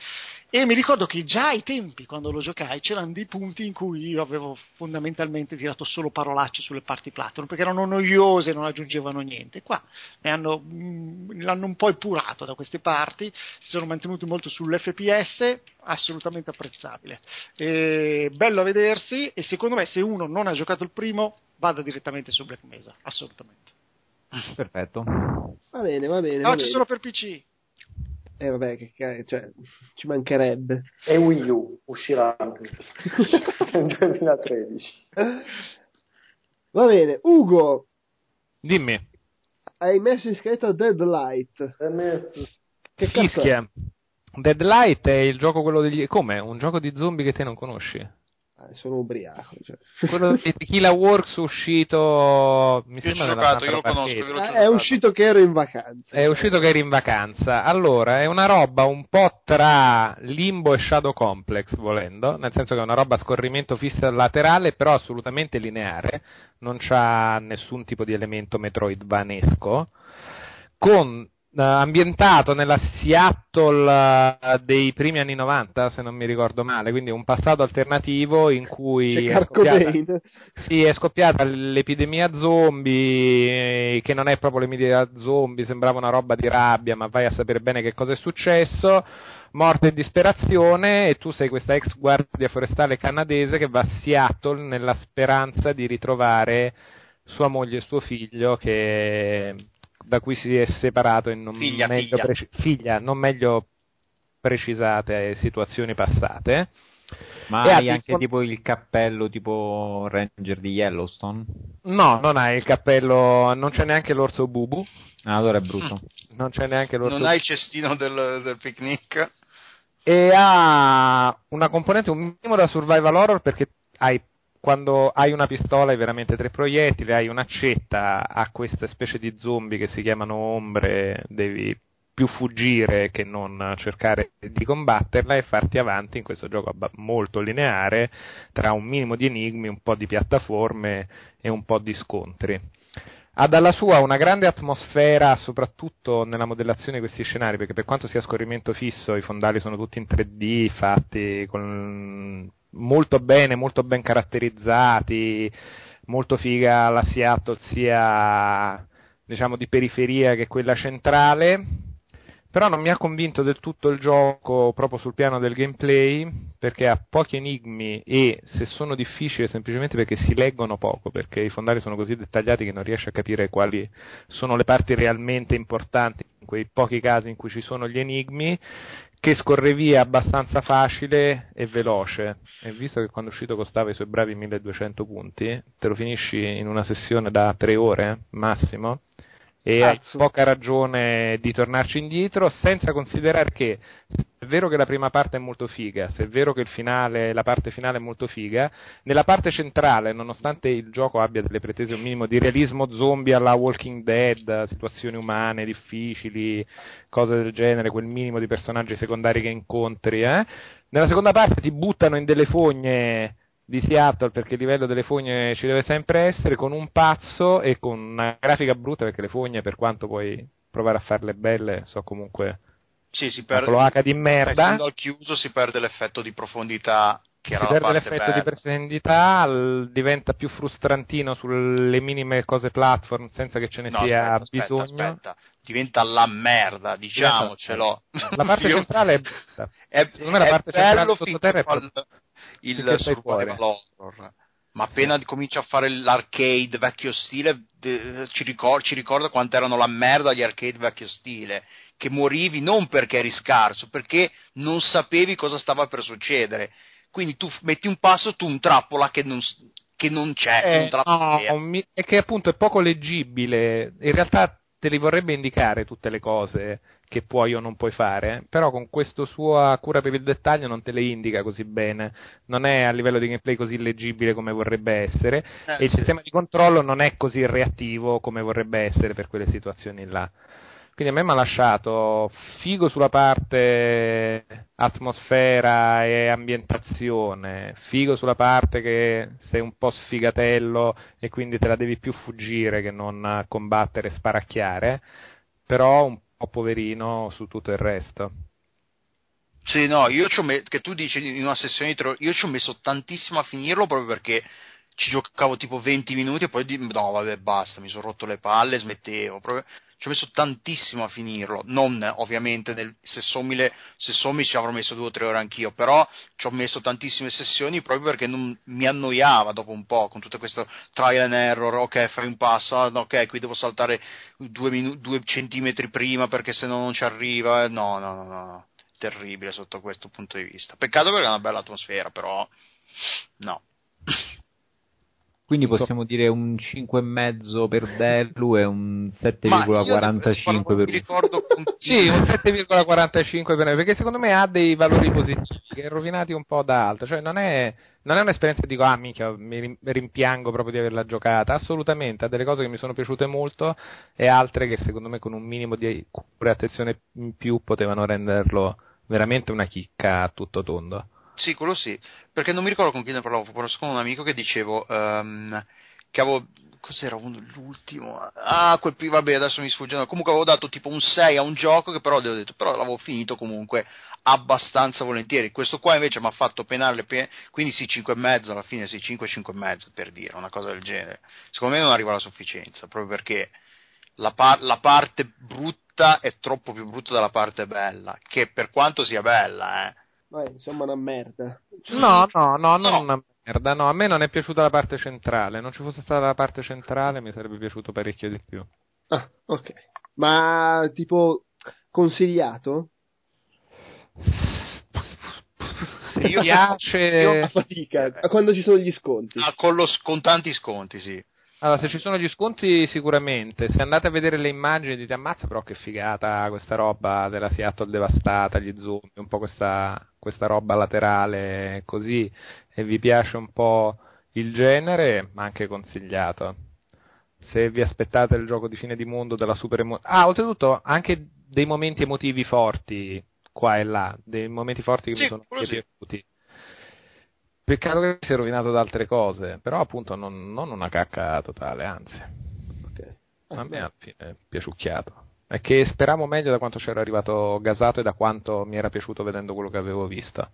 E mi ricordo che già ai tempi, quando lo giocai, c'erano dei punti in cui io avevo fondamentalmente tirato solo parolacce sulle parti Platinum, perché erano noiose e non aggiungevano niente. Qua ne hanno, mh, l'hanno un po' epurato da queste parti, si sono mantenuti molto sull'FPS, assolutamente apprezzabile. E bello a vedersi e secondo me se uno non ha giocato il primo, vada direttamente su Black Mesa, assolutamente.
Perfetto.
Va bene, va bene.
No,
va
ci
bene.
sono per PC.
Eh, vabbè, che, cioè, ci mancherebbe.
E Wii U uscirà nel [LAUGHS] 2013.
Va bene, Ugo,
Dimmi,
hai messo in scaletta Deadlight.
Per me-
Che?
Fischia. Deadlight è il gioco quello degli... Come? Un gioco di zombie che te non conosci?
Ah, sono ubriaco. Cioè.
Quello di Tequila Works uscito... Mi
Io
sembra
giocato, io lo conosco, lo
Ah, è
giocato.
uscito che ero in vacanza.
È uscito che eri in vacanza. Allora, è una roba un po' tra Limbo e Shadow Complex, volendo, nel senso che è una roba a scorrimento fisso laterale, però assolutamente lineare, non c'ha nessun tipo di elemento metroidvanesco, con ambientato nella Seattle eh, dei primi anni 90, se non mi ricordo male, quindi un passato alternativo in cui è scoppiata- sì, è scoppiata l'epidemia zombie, eh, che non è proprio l'epidemia zombie, sembrava una roba di rabbia, ma vai a sapere bene che cosa è successo. Morte e disperazione, e tu sei questa ex guardia forestale canadese che va a Seattle nella speranza di ritrovare sua moglie e suo figlio che da cui si è separato in non
Figlia,
meglio,
figlia.
preci- figlia, non meglio precisate situazioni passate.
Ma
E ha
hai anche
dispon-
tipo il cappello tipo Ranger di Yellowstone?
No, non hai il cappello, non c'è neanche l'orso bubu,
Ah, allora è brutto.
non c'è neanche l'orso
Non hai il cestino del, del picnic?
e ha una componente un minimo da survival horror perché hai quando hai una pistola hai veramente tre proiettili, hai un'accetta, ha queste specie di zombie che si chiamano ombre, devi più fuggire che non cercare di combatterla e farti avanti in questo gioco molto lineare tra un minimo di enigmi, un po' di piattaforme e un po' di scontri. Ha dalla sua una grande atmosfera, soprattutto nella modellazione di questi scenari, perché per quanto sia a scorrimento fisso, i fondali sono tutti in 3D, fatti con- molto bene, molto ben caratterizzati, molto figa la Seattle sia diciamo di periferia che quella centrale. Però non mi ha convinto del tutto il gioco proprio sul piano del gameplay, perché ha pochi enigmi e se sono difficili semplicemente perché si leggono poco, perché i fondali sono così dettagliati che non riesci a capire quali sono le parti realmente importanti in quei pochi casi in cui ci sono gli enigmi, che scorre via abbastanza facile e veloce. E visto che quando è uscito costava i suoi bravi 1200 punti, te lo finisci in una sessione da tre ore massimo e hai
Cazzo.
poca ragione di tornarci indietro, senza considerare che se è vero che la prima parte è molto figa, se è vero che il finale, la parte finale è molto figa, nella parte centrale, nonostante il gioco abbia delle pretese un minimo di realismo zombie alla Walking Dead, situazioni umane difficili, cose del genere, quel minimo di personaggi secondari che incontri, eh, nella seconda parte ti buttano in delle fogne di Seattle perché il livello delle fogne ci deve sempre essere con un pazzo e con una grafica brutta perché le fogne per quanto puoi provare a farle belle so comunque
Sì, si
una
perde.
cloaca di merda
Essendo al chiuso si perde l'effetto di profondità che
si
era la
perde l'effetto di
bella.
profondità l- diventa più frustrantino sulle minime cose platform senza che ce ne
No,
sia
aspetta, aspetta,
bisogno
aspetta. Diventa la merda, diciamocelo.
la parte centrale è brutta [LAUGHS]
è,
Secondo me la
è
parte centrale
bello
sottoterra è
fa
proprio-
il, survival horror. Ma appena comincia a fare l'arcade vecchio stile, de- ci, ricor- ci ricorda quanto erano la merda gli arcade vecchio stile. Che morivi non perché eri scarso, perché non sapevi cosa stava per succedere. Quindi tu metti un passo, tu un trappola che non, che non c'è.
Eh, no, è che appunto è poco leggibile. In realtà te li vorrebbe indicare tutte le cose che puoi o non puoi fare, però con questa sua cura per il dettaglio non te le indica così bene. Non è a livello di gameplay così leggibile come vorrebbe essere
Eh,
e il
sì.
sistema di controllo non è così reattivo come vorrebbe essere per quelle situazioni là. Quindi a me mi ha lasciato figo sulla parte atmosfera e ambientazione, figo sulla parte che sei un po' sfigatello e quindi te la devi più fuggire che non combattere e sparacchiare, però un po' poverino su tutto il resto.
Sì, no, io ci ho messo, che tu dici in una sessione di tre ore, io ci ho messo tantissimo a finirlo proprio perché ci giocavo tipo 20 minuti e poi no, vabbè, basta, mi sono rotto le palle, smettevo, proprio- ci ho messo tantissimo a finirlo, non ovviamente nel, se sommi, se sommi ci avrò messo due o tre ore anch'io, però ci ho messo tantissime sessioni proprio perché non, mi annoiava dopo un po' con tutto questo trial and error, ok fai un passo, ah, ok qui devo saltare due, minu- due centimetri prima perché se no non ci arriva, eh, no, no, no, no terribile sotto questo punto di vista. Peccato perché è una bella atmosfera, però no.
Quindi
so.
possiamo dire un 5,5 per Delu e un
Ma io
7,45
non
per
mi ricordo
Sì, un 7,45 per me, perché secondo me ha dei valori positivi, che rovinati un po' da altro, cioè non è, non è un'esperienza che dico, ah minchia, mi rim- rimpiango proprio di averla giocata, assolutamente, ha delle cose che mi sono piaciute molto e altre che secondo me con un minimo di cura e attenzione in più potevano renderlo veramente una chicca a tutto tondo.
Sì, quello sì, perché non mi ricordo con chi ne parlavo, forse con un amico che dicevo ehm, che avevo cos'era uno- l'ultimo? Ah, quel vabbè, adesso mi sfugge. Comunque avevo dato tipo un 6 a un gioco che però ho detto, però l'avevo finito comunque abbastanza volentieri. Questo qua invece mi ha fatto penare pene, quindi sì, 5,5 alla fine, sì, 5 5,5 per dire, una cosa del genere. Secondo me non arriva alla sufficienza, proprio perché la, par- la parte brutta è troppo più brutta della parte bella, che per quanto sia bella, eh.
Beh, insomma, una merda.
No, no, no, non
No.
una merda. No, a me non è piaciuta la parte centrale. Non ci fosse stata la parte centrale, mi sarebbe piaciuto parecchio di più.
Ah, ok. Ma tipo consigliato?
Se io [LAUGHS] piace.
Io a fatica. Quando ci sono gli sconti.
Ah, con, lo, con tanti sconti, sì.
Allora, se ci sono gli sconti, sicuramente. Se andate a vedere le immagini, dite ammazza, però che figata questa roba della Seattle devastata, gli zoom, un po' questa, questa roba laterale così, e vi piace un po' il genere, ma anche consigliato. Se vi aspettate il gioco di fine di mondo della super emo- Ah, oltretutto, anche dei momenti emotivi forti, qua e là, dei momenti forti che
Sì,
mi sono anche
sì.
Peccato che si è rovinato da altre cose, però appunto non, non una cacca totale, anzi.
Ok.
A me alla fine è piaciucchiato. È che speravo meglio da quanto c'era arrivato gasato e da quanto mi era piaciuto vedendo quello che avevo visto.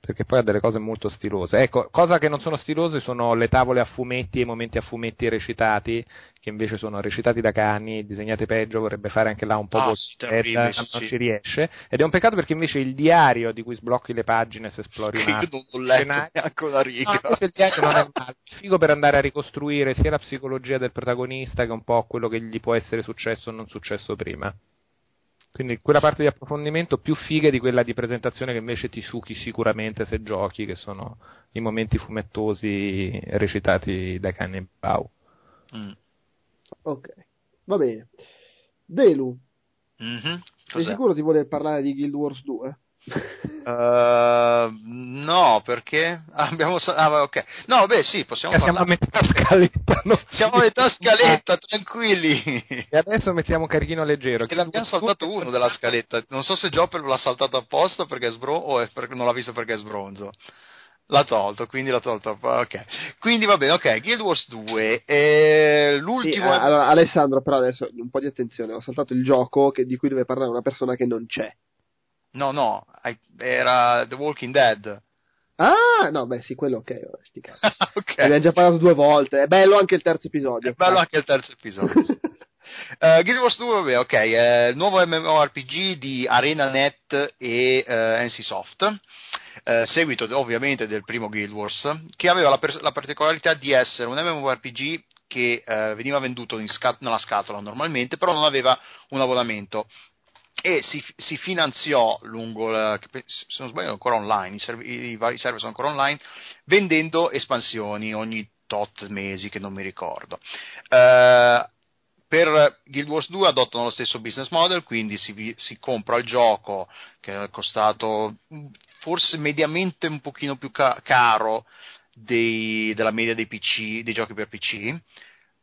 Perché poi ha delle cose molto stilose. Ecco, cosa che non sono stilose sono le tavole a fumetti e i momenti a fumetti recitati, che invece sono recitati da cani, disegnati peggio, vorrebbe fare anche là un po'
Ah,
col-
sì, terribile,
eh,
sì,
non ci riesce. Ed è un peccato perché invece il diario di cui sblocchi le pagine se esplori [LAUGHS] una
io non ho letto neanche una riga.
No, il diario non è male. Figo per andare a ricostruire sia la psicologia del protagonista che un po' quello che gli può essere successo o non successo prima. Quindi quella parte di approfondimento più figa di quella di presentazione che invece ti succhi sicuramente se giochi, che sono i momenti fumettosi recitati dai cani Bau.
Mm.
Ok. Va bene. Delu,
Mhm.
sei sicuro di voler parlare di Guild Wars 2? [LAUGHS]
Eh, no, perché? [LAUGHS] Abbiamo ah, ok. No, beh, sì, possiamo
Eh, siamo a metà scaletta. [LAUGHS]
Siamo a metà scaletta, tranquilli.
E adesso mettiamo carichino leggero.
E l'abbiamo saltato uno della scaletta. Non so se Jopper l'ha saltato apposta perché è sbro o è perché non l'ha visto perché è sbronzo. L'ha tolto, quindi l'ha tolto. Ok. Quindi va bene, ok. Guild Wars 2. eh,
Sì,
l'ultimo.
ah, allora, Alessandro, però adesso un po' di attenzione. Ho saltato il gioco che- di cui deve parlare una persona che non c'è.
No, no, era The Walking Dead.
Ah, no, beh, sì, quello ok. vabbè, sti cazzi. [LAUGHS]
ok.
Ne abbiamo già parlato due volte. È bello anche il terzo episodio.
È bello anche il terzo episodio. sì. [LAUGHS] Eh, Guild Wars 2, vabbè, ok, eh, nuovo MMORPG di ArenaNet e eh, NCSoft, eh, seguito ovviamente del primo Guild Wars, che aveva la, pers- la particolarità di essere un MMORPG che eh, veniva venduto in sca- nella scatola normalmente, però non aveva un abbonamento e si, si finanziò lungo, la- se non sbaglio ancora online, i, servi- i vari server sono ancora online, vendendo espansioni ogni tot mesi che non mi ricordo. Eh, per Guild Wars 2 adottano lo stesso business model, quindi si, si compra il gioco che è costato mm, forse mediamente un pochino più ca- caro dei- della media dei, PC, dei giochi per PC.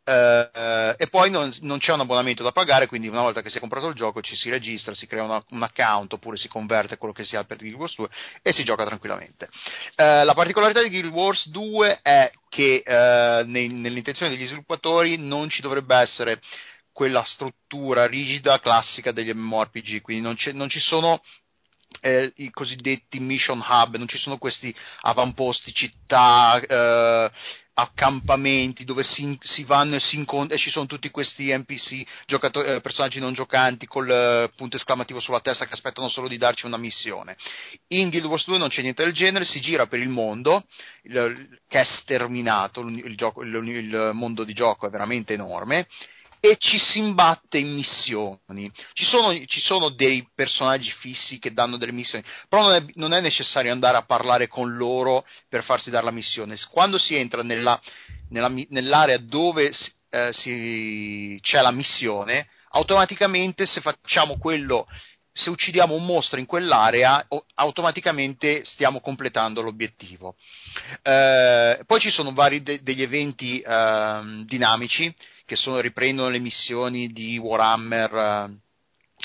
Eh, e poi non, non c'è un abbonamento da pagare, quindi una volta che si è comprato il gioco ci si registra, si crea una- un account oppure si converte quello che si ha per Guild Wars 2 e si gioca tranquillamente. Eh, la particolarità di Guild Wars 2 è che eh, nei- nell'intenzione degli sviluppatori non ci dovrebbe essere quella struttura rigida classica degli MMORPG, quindi non, non ci sono eh, i cosiddetti mission hub, non ci sono questi avamposti, città, eh, accampamenti dove si, si vanno e si incontrano e ci sono tutti questi NPC, giocatori, eh, personaggi non giocanti col eh, punto esclamativo sulla testa che aspettano solo di darci una missione. In Guild Wars 2 non c'è niente del genere, si gira per il mondo, il- che è sterminato, il gioco- il- il mondo di gioco è veramente enorme e ci si imbatte in missioni. Ci sono, ci sono dei personaggi fissi che danno delle missioni, però non è, non è necessario andare a parlare con loro per farsi dare la missione. Quando si entra nella- nella nell'area dove eh, si- c'è la missione, automaticamente se facciamo quello se uccidiamo un mostro in quell'area, automaticamente stiamo completando l'obiettivo. Eh, poi ci sono vari de- degli eventi ehm, dinamici che sono- riprendono le missioni di Warhammer.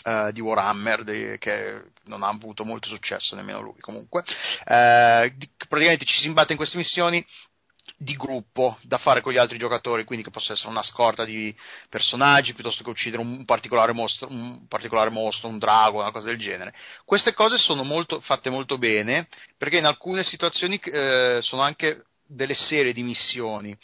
eh, di Warhammer de- che non ha avuto molto successo nemmeno lui comunque di- praticamente ci si imbatte in queste missioni di gruppo da fare con gli altri giocatori, quindi che possa essere una scorta di personaggi piuttosto che uccidere un particolare mostro, un, particolare mostro, un drago, una cosa del genere. Queste cose sono molto, fatte molto bene perché in alcune situazioni eh, sono anche delle serie di missioni.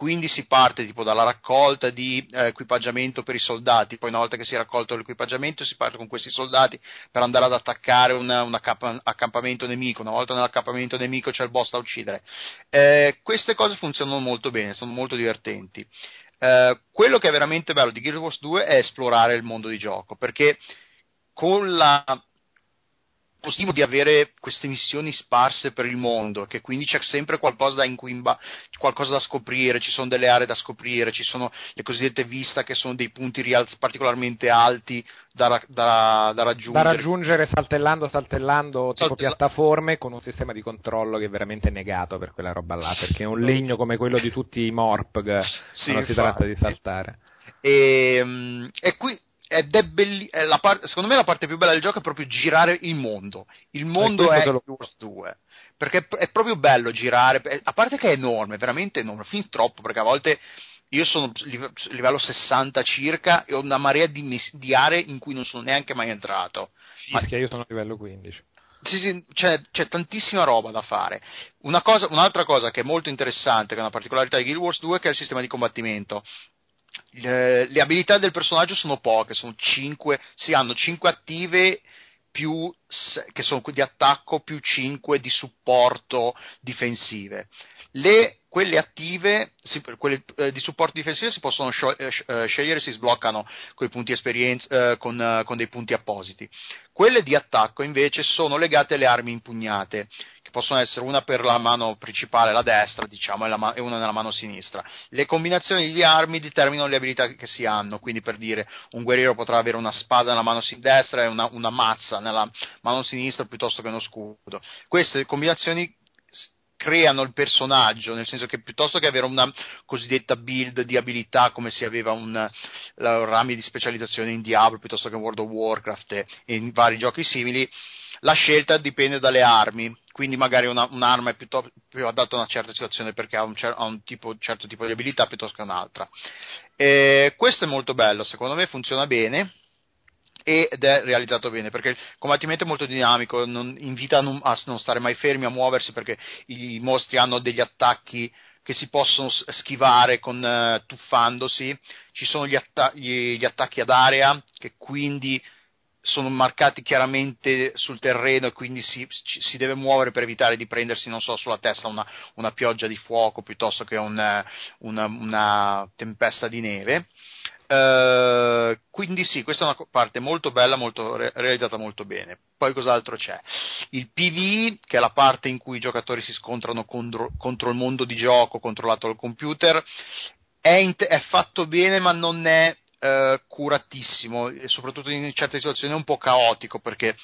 Quindi si parte tipo dalla raccolta di eh, equipaggiamento per i soldati, poi una volta che si è raccolto l'equipaggiamento si parte con questi soldati per andare ad attaccare un, un accamp- accampamento nemico, una volta nell'accampamento nemico c'è il boss da uccidere. Eh, queste cose funzionano molto bene, sono molto divertenti. Eh, quello che è veramente bello di Guild Wars 2 è esplorare il mondo di gioco, perché con la positivo di avere queste missioni sparse per il mondo, che quindi c'è sempre qualcosa da, inquimba, qualcosa da scoprire, ci sono delle aree da scoprire, ci sono le cosiddette vista che sono dei punti real, particolarmente alti da, da, da, raggiungere.
Da raggiungere saltellando, saltellando, tipo Saltella... piattaforme con un sistema di controllo che è veramente negato per quella roba là, perché è un legno come quello di tutti i Morpg, sì, non si tratta di saltare.
E, ehm, e qui ed è belli- è part- secondo me la parte più bella del gioco è proprio girare il mondo. Il mondo è Guild Wars 2. Perché è proprio bello girare, a parte che è enorme, veramente enorme, fin troppo, perché a volte io sono livello 60 circa e ho una marea di, mes- di aree in cui non sono neanche mai entrato.
Fischia, Ma... io sono a livello 15.
Sì, sì, c'è, c'è, tantissima roba da fare. Una cosa, un'altra cosa che è molto interessante, che è una particolarità di Guild Wars 2, è che è il sistema di combattimento le, le abilità del personaggio sono poche, sono 5, si hanno 5 attive più, che sono di attacco più 5 di supporto difensive. Le, quelle attive, si, quelle eh, di supporto difensivo si possono scio- eh, eh scegliere, si sbloccano eh, con, eh, con, dei punti appositi. Quelle di attacco invece sono legate alle armi impugnate che possono essere una per la mano principale, la destra, diciamo, e, una nella mano sinistra. Le combinazioni di armi determinano le abilità che si hanno, quindi per dire un guerriero potrà avere una spada nella mano destra e una, una mazza nella mano sinistra piuttosto che uno scudo. Queste combinazioni creano il personaggio, nel senso che piuttosto che avere una cosiddetta build di abilità come si aveva un, rami di specializzazione in Diablo piuttosto che in World of Warcraft e in vari giochi simili, la scelta dipende dalle armi, quindi magari una, un'arma è più, più, adatta a una certa situazione perché ha un, cer- ha un tipo, certo tipo di abilità piuttosto che un'altra. E questo è molto bello, secondo me funziona bene ed è realizzato bene perché il combattimento è molto dinamico, non, invita a non, a non stare mai fermi, a muoversi perché i mostri hanno degli attacchi che si possono schivare con, uh, tuffandosi, ci sono gli, atta- gli, gli attacchi ad area che quindi sono marcati chiaramente sul terreno e quindi si, si, deve muovere per evitare di prendersi, non so, sulla testa una, una pioggia di fuoco piuttosto che un, una, una, tempesta di neve. Uh, quindi sì, questa è una parte molto bella, molto, re- realizzata molto bene. Poi cos'altro c'è? Il PvE, che è la parte in cui i giocatori si scontrano contro, contro il mondo di gioco controllato dal computer, è, in- è fatto bene ma non è eh, curatissimo e soprattutto in certe situazioni è un po' caotico perché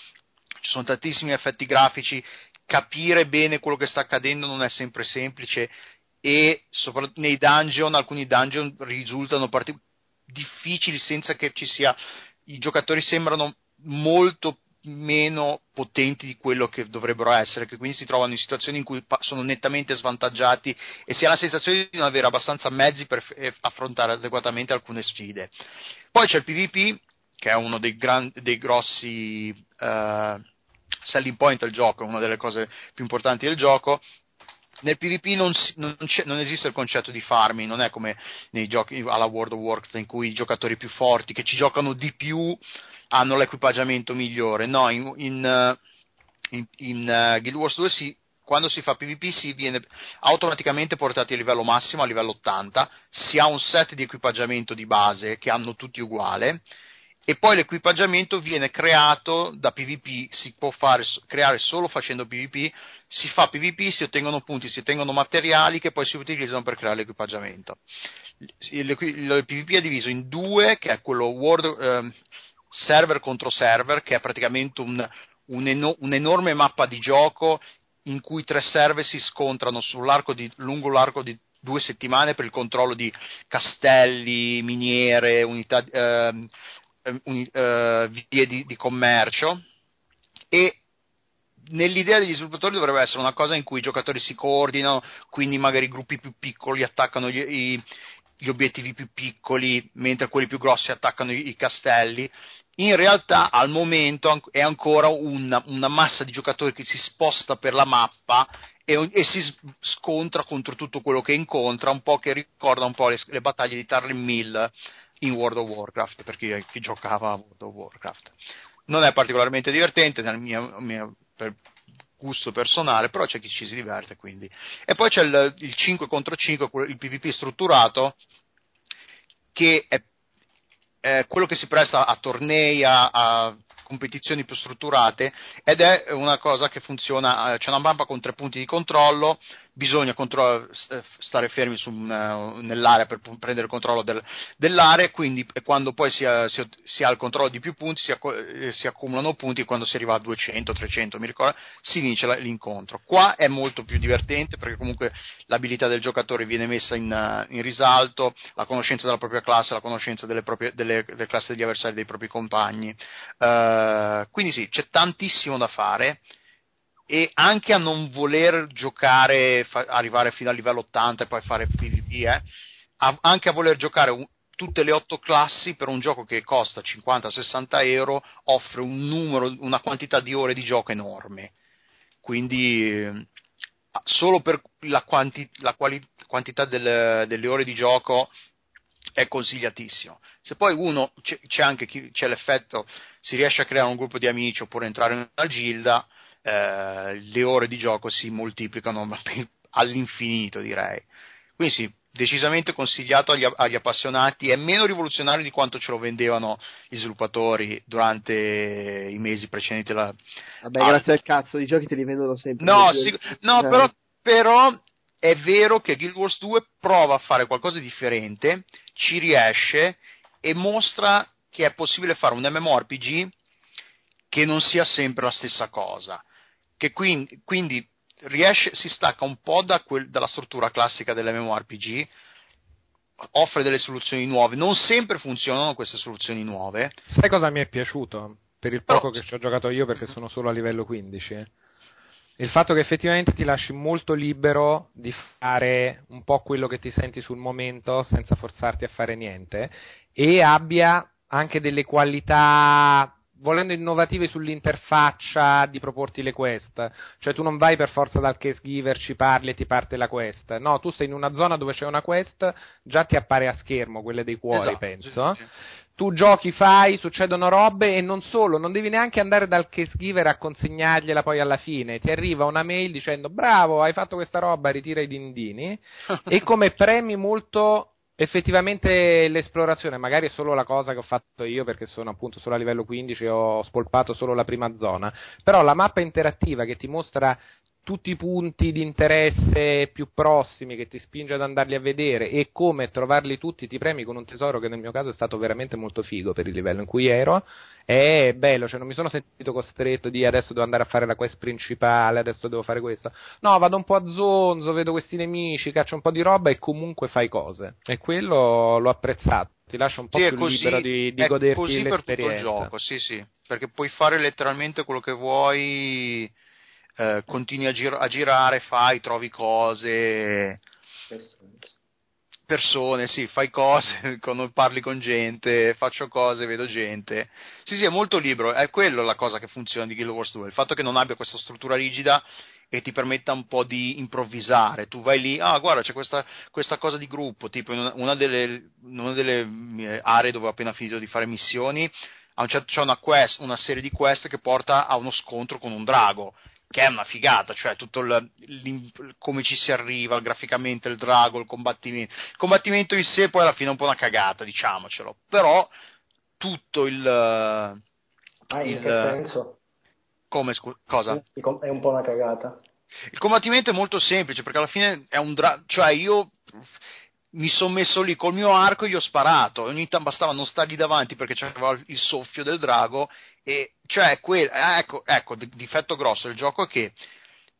ci sono tantissimi effetti grafici, capire bene quello che sta accadendo non è sempre semplice e soprattutto nei dungeon, alcuni dungeon risultano partic- difficili senza che ci sia i giocatori sembrano molto meno potenti di quello che dovrebbero essere, che quindi si trovano in situazioni in cui sono nettamente svantaggiati e si ha la sensazione di non avere abbastanza mezzi per affrontare adeguatamente alcune sfide. Poi c'è il PvP, che è uno dei, gran, dei grossi uh, selling point del gioco, una delle cose più importanti del gioco, nel PvP non, non, non, esiste il concetto di farming, non è come nei giochi alla World of Warcraft in cui i giocatori più forti che ci giocano di più hanno l'equipaggiamento migliore. No, in, in, eh, in, in uh, Guild Wars 2 si, quando si fa PvP si viene automaticamente portati a livello massimo, a livello 80, si ha un set di equipaggiamento di base che hanno tutti uguale e poi l'equipaggiamento viene creato da PvP, si può fare, creare solo facendo PvP, si fa PvP, si ottengono punti, si ottengono materiali che pì si utilizzano per creare l'equipaggiamento. Il, il, il PvP è diviso in due, che è quello World, eh, server contro server, che è praticamente un, un, eno- un'enorme mappa di gioco in cui tre server si scontrano di, lungo l'arco di due settimane per il controllo di castelli, miniere, unità, uni, eh, vie di, di commercio e nell'idea degli sviluppatori dovrebbe essere una cosa in cui i giocatori si coordinano, quindi magari gruppi più piccoli attaccano gli, i, gli obiettivi più piccoli, mentre quelli più grossi attaccano i, i castelli. In realtà al momento è ancora una, una, massa di giocatori che si sposta per la mappa e, e si scontra contro tutto quello che incontra, un po' che ricorda un po' le, le battaglie di Tarlin Mill in World of Warcraft, per chi, chi giocava a World of Warcraft. Non è particolarmente divertente nel mio, mio- per gusto personale, però c'è chi ci si diverte quindi. E poi c'è il, il 5 contro 5, quello- il PvP strutturato, che è, è quello che si presta a tornei, a, a competizioni più strutturate ed è una cosa che funziona, eh, c'è una mappa con tre punti di controllo, bisogna contro- st- stare fermi su eh, nell'area per prendere controllo del- dell'area quindi quando poi si ha, si ha- si ha il controllo di più punti si, acco- eh, si accumulano punti e quando si arriva a 200, 300 mi ricordo, si vince la- l'incontro. Qua è molto più divertente perché comunque l'abilità del giocatore viene messa in, eh, in risalto, la conoscenza della propria classe, la conoscenza delle, proprie, delle, delle classi degli avversari, dei propri compagni. Eh, quindi sì, c'è tantissimo da fare e anche a non voler giocare, fa- arrivare fino al livello 80 e poi fare PvP, eh, a- anche a voler giocare un- tutte le otto classi per un gioco che costa 50-60 euro, offre un numero, una quantità di ore di gioco enorme. Quindi eh, solo per la, quanti- la quali- quantità del- delle ore di gioco è consigliatissimo. Se poi uno c'è, anche chi, c'è l'effetto, si riesce a creare un gruppo di amici oppure entrare in una gilda, eh, le ore di gioco si moltiplicano [LAUGHS] all'infinito, direi. Quindi sì, decisamente consigliato agli, agli appassionati, è meno rivoluzionario di quanto ce lo vendevano gli sviluppatori durante i mesi precedenti la,
Vabbè,
Ah.
grazie al cazzo, i giochi te li vendono sempre.
No, sì- no,
eh,
però, però è vero che Guild Wars 2 prova a fare qualcosa di differente, ci riesce e mostra che è possibile fare un MMORPG che non sia sempre la stessa cosa. Che quindi, quindi riesce, si stacca un po' da quel- dalla struttura classica dell'MMORPG, offre delle soluzioni nuove. Non sempre funzionano queste soluzioni nuove.
Sai cosa mi è piaciuto? Per il
Però-
poco che ci ho giocato io, perché sono solo a livello 15. eh. Il fatto che effettivamente ti lasci molto libero di fare un po' quello che ti senti sul momento senza forzarti a fare niente e abbia anche delle qualità volendo innovative sull'interfaccia di proporti le quest, cioè tu non vai per forza dal case giver, ci parli e ti parte la quest, no, tu sei in una zona dove c'è una quest, già ti appare a schermo quelle dei cuori,
Esatto,
penso,
sì, sì,
tu giochi, fai, succedono robe e non solo, non devi neanche andare dal case giver a consegnargliela poi alla fine, ti arriva una mail dicendo bravo, hai fatto questa roba, ritira i dindini. [LAUGHS] E come premi molto effettivamente l'esplorazione, magari è solo la cosa che ho fatto io perché sono appunto solo a livello 15 e ho spolpato solo la prima zona, però la mappa interattiva che ti mostra tutti i punti di interesse più prossimi che ti spinge ad andarli a vedere e come trovarli tutti ti premi con un tesoro che nel mio caso è stato veramente molto figo per il livello in cui ero. È bello, cioè non mi sono sentito costretto di adesso devo andare a fare la quest principale, adesso devo fare questo. No, vado un po' a zonzo, vedo questi nemici, caccio un po' di roba e comunque fai cose. E quello l'ho apprezzato. Ti lascia un po'
Sì,
più
così,
libero di, di goderti
così per tutto il
l'esperienza.
gioco, sì, sì, perché puoi fare letteralmente quello che vuoi, eh, continui a, gir- a girare, fai, trovi cose, persone, sì, fai cose, [LAUGHS] parli con gente, faccio cose, vedo gente. Sì, sì, è molto libero, è quello la cosa che funziona di Guild Wars 2, il fatto che non abbia questa struttura rigida e ti permetta un po' di improvvisare. Tu vai lì, ah, guarda, c'è questa, questa cosa di gruppo, tipo in una, delle, in una delle eh, aree dove ho appena finito di fare missioni, certo, c'è una, quest, una serie di quest che porta a uno scontro con un drago. Che è una figata, cioè tutto il, l'im- come ci si arriva, graficamente il drago, il combattimento. Il combattimento in sé poi alla fine è un po' una cagata, diciamocelo. Però tutto il.
Ah, in
il-
che senso?
come scu- cosa?
È un po' una cagata.
Il combattimento è molto semplice perché alla fine è un dra- cioè io mi sono messo lì col mio arco e gli ho sparato, ogni tanto bastava non stargli davanti perché c'era il soffio del drago e cioè quel- eh, ecco, ecco, difetto grosso del gioco è che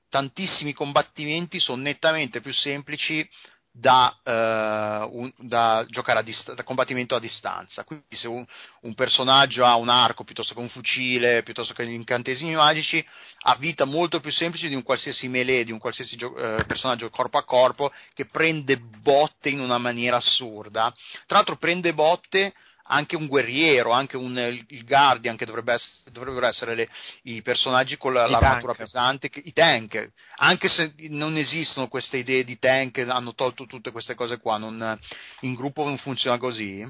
tantissimi combattimenti sono nettamente più semplici da, eh, un- da giocare a dist- da combattimento a distanza. Quindi se un, un personaggio ha un arco piuttosto che un fucile, piuttosto che gli incantesimi magici, ha vita molto più semplice di un qualsiasi melee, di un qualsiasi gio- eh, personaggio corpo a corpo che prende botte in una maniera assurda. Tra l'altro prende botte anche un guerriero, anche un, il, Guardian, che dovrebbe dovrebbero essere le, i personaggi con la, l'armatura
tank.
pesante, che- i tank, anche se non esistono queste idee di tank, hanno tolto tutte queste cose qua, non- in gruppo non funziona così.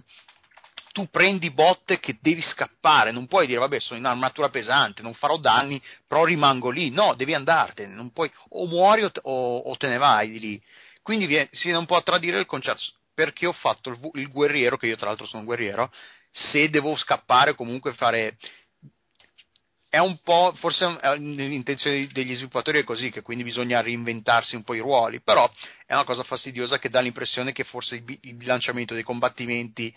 Tu prendi botte che devi scappare, non puoi dire vabbè sono in armatura pesante, non farò danni, però rimango lì. No, devi andartene, non puoi, o muori o te, o- o te ne vai di lì. Quindi viene- si viene un po' a tradire il concetto perché ho fatto il, il guerriero, che io tra l'altro sono un guerriero, se devo scappare comunque fare è un po', forse l'intenzione degli sviluppatori è così, che quindi bisogna reinventarsi un po' i ruoli, però è una cosa fastidiosa che dà l'impressione che forse il, il bilanciamento dei combattimenti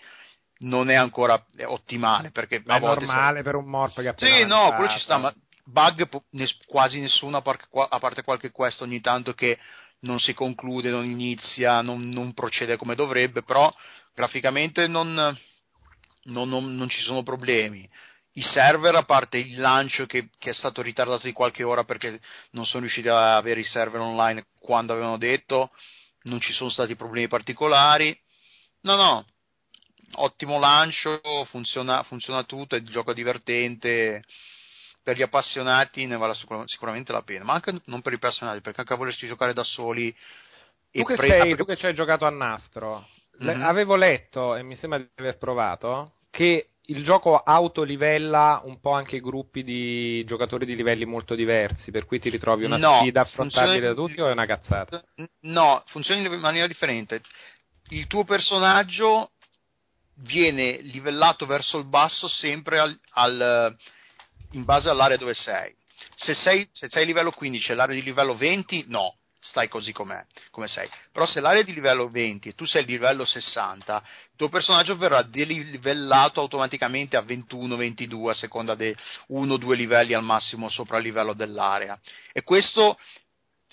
non è ancora ottimale, perché
Ma
a
è
volte
normale per un morto che ha
sì, no, quello ci sta, ma bug quasi nessuno, a parte qualche quest ogni tanto che non si conclude, non inizia, non, non procede come dovrebbe, però graficamente non, non- non- ci sono problemi. I server, a parte il lancio che, che è stato ritardato di qualche ora perché non sono riusciti a avere i server online quando avevano detto, non ci sono stati problemi particolari. No, no, ottimo lancio, funziona, funziona tutto, il gioco è divertente. Per gli appassionati ne vale sicur- sicuramente la pena, ma anche non per i appassionati, perché anche a volersi giocare da soli.
Tu che,
pre-
sei, tu che ci hai giocato a nastro,
Mhm.
avevo letto, e mi sembra di aver provato, che il gioco autolivella un po' anche i gruppi di giocatori di livelli molto diversi, per cui ti ritrovi una
No,
sfida affrontabile da tutti o è una cazzata?
No, funziona in maniera differente. Il tuo personaggio viene livellato verso il basso sempre al- al- in base all'area dove sei. Se sei, se sei livello 15 e l'area di livello 20, no, stai così com'è, come sei. Però se l'area è di livello 20 e tu sei di livello 60, il tuo personaggio verrà delivellato automaticamente a 21-22 a seconda di uno o due livelli al massimo sopra il livello dell'area. E questo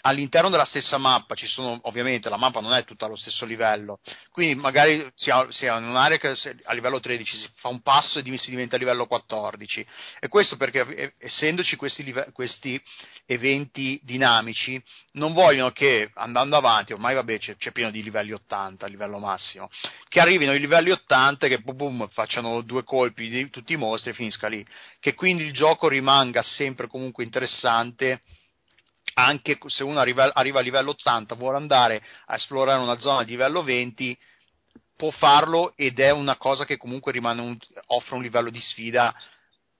all'interno della stessa mappa ci sono, ovviamente la mappa non è tutta allo stesso livello, quindi magari si ha, un'area che a livello 13 si fa un passo e si diventa a livello 14 e questo perché essendoci questi, live- questi eventi dinamici non vogliono che andando avanti, ormai vabbè c'è, c'è pieno di livelli 80 a livello massimo, che arrivino ai livelli 80 e che boom, boom, facciano due colpi di tutti i mostri e finisca lì, che quindi il gioco rimanga sempre comunque interessante anche se uno arriva, arriva a livello 80 vuole andare a esplorare una zona di livello 20 può farlo ed è una cosa che comunque rimane un- offre un livello di sfida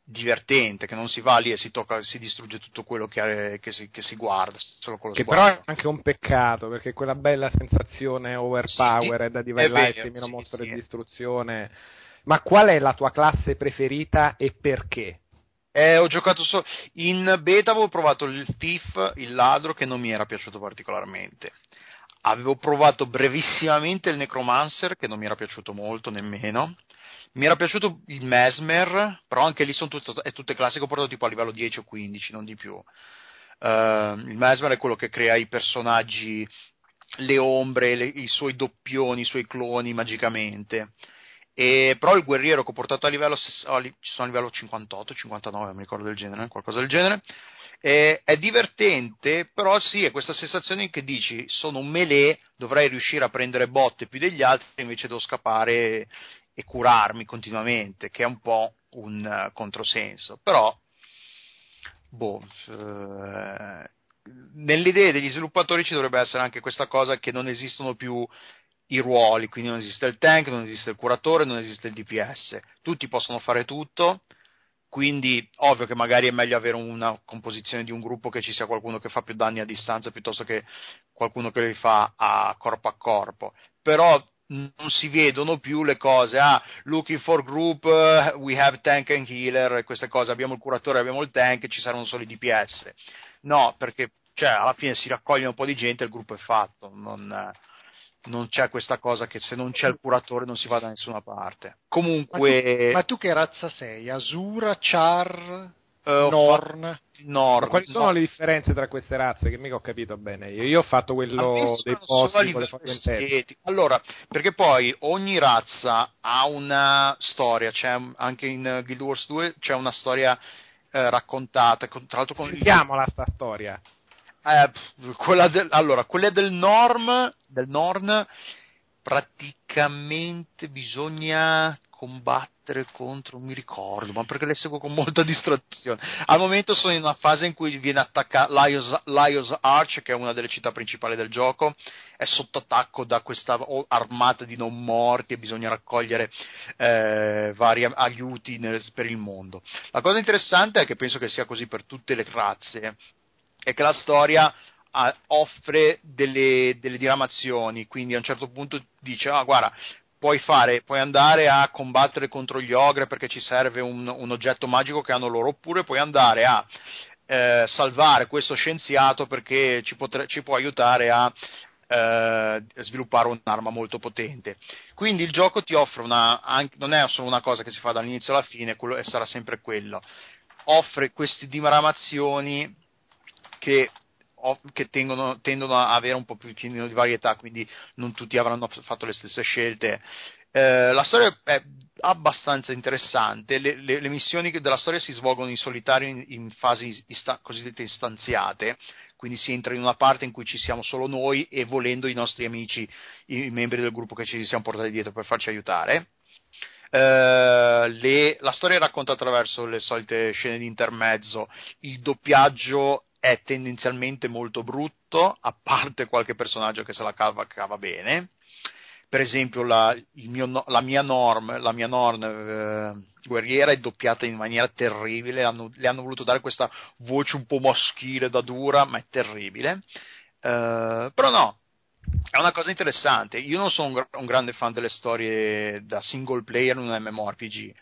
divertente che non si va lì e si, tocca, si distrugge tutto quello che, che si, che si guarda
Che
sguardo.
però è anche un peccato, perché quella bella sensazione overpowered
Sì,
di
è
livellare
vero,
meno
sì,
mostro
sì.
di distruzione. Ma qual è la tua classe preferita e perché?
Eh, ho giocato solo in beta avevo provato il Thief, il ladro che non mi era piaciuto particolarmente. Avevo provato brevissimamente il Necromancer che non mi era piaciuto molto nemmeno. Mi era piaciuto il Mesmer, però anche lì sono tutte, è tutte classi che ho portato tipo a livello 10 o 15, non di più. Eh, il Mesmer è quello che crea i personaggi, le ombre, le- i suoi doppioni, i suoi cloni magicamente. E, però il guerriero che ho portato a livello, a livello 58, 59, non mi ricordo del genere, qualcosa del genere. E- è divertente, però sì, è questa sensazione che dici sono un melee, dovrei riuscire a prendere botte più degli altri, invece devo scappare e, curarmi continuamente, che è un po' un eh, controsenso. Però, boh, eh, nelle idee degli sviluppatori ci dovrebbe essere anche questa cosa che non esistono più i ruoli, quindi non esiste il tank, non esiste il curatore, non esiste il DPS, tutti possono fare tutto, quindi ovvio che magari è meglio avere una composizione di un gruppo che ci sia qualcuno che fa più danni a distanza piuttosto che qualcuno che li fa a corpo a corpo, però non si vedono più le cose, ah, looking for group, eh, we have tank and healer, queste cose, abbiamo il curatore, abbiamo il tank, ci saranno solo i DPS. No, perché cioè, alla fine si raccoglie un po' di gente e il gruppo è fatto, non, non c'è questa cosa che se non c'è il curatore non si va da nessuna parte.
Ma tu,
Comunque,
ma tu che razza sei? Asura, Char,
ho
Norn?
Norn,
Ma quali sono
no.
le differenze tra queste razze? Che mica ho capito bene io. Io ho fatto quello dei posti con le
estetico. Allora, perché poi ogni razza ha una storia, c'è anche in Guild Wars 2 c'è una storia eh, raccontata, con- tra l'altro con il
Sentiamola sta storia.
Eh, quella del, allora, quella del Norm, del Norn praticamente bisogna combattere contro, mi ricordo, ma perché le seguo con molta distrazione. Al momento sono in una fase in cui viene attaccata Laios, Laios Arch, che è una delle città principali del gioco, è sotto attacco da questa armata di non morti e bisogna raccogliere eh, vari aiuti nel, per il mondo. La cosa interessante è che penso che sia così per tutte le razze, è che la storia ah, offre delle, delle diramazioni, quindi a un certo punto dice, ah guarda, puoi, fare, puoi andare a combattere contro gli ogre perché ci serve un, un oggetto magico che hanno loro, oppure puoi andare a eh, salvare questo scienziato perché ci, potre, ci può aiutare a eh, sviluppare un'arma molto potente. Quindi il gioco ti offre una, anche, non è solo una cosa che si fa dall'inizio alla fine, quello, sarà sempre quello. Offre queste diramazioni che che tengono, tendono a avere un po' più di varietà, quindi non tutti avranno fatto le stesse scelte. Eh, la storia è abbastanza interessante, le, le, le, missioni della storia si svolgono in solitario in, in fasi ista, cosiddette istanziate, quindi si entra in una parte in cui ci siamo solo noi e volendo i nostri amici, i membri del gruppo che ci siamo portati dietro per farci aiutare. Uh, le, la storia è raccontata attraverso le solite scene di intermezzo, il doppiaggio è tendenzialmente molto brutto, a parte qualche personaggio che se la cava, cava bene. Per esempio, la, mio, la mia Norm, la mia Norm eh, guerriera è doppiata in maniera terribile. Hanno, le hanno voluto dare questa voce un po' maschile da dura, ma è terribile. Uh, però no, è una cosa interessante. Io non sono un, un, grande fan delle storie da single player in un MMORPG,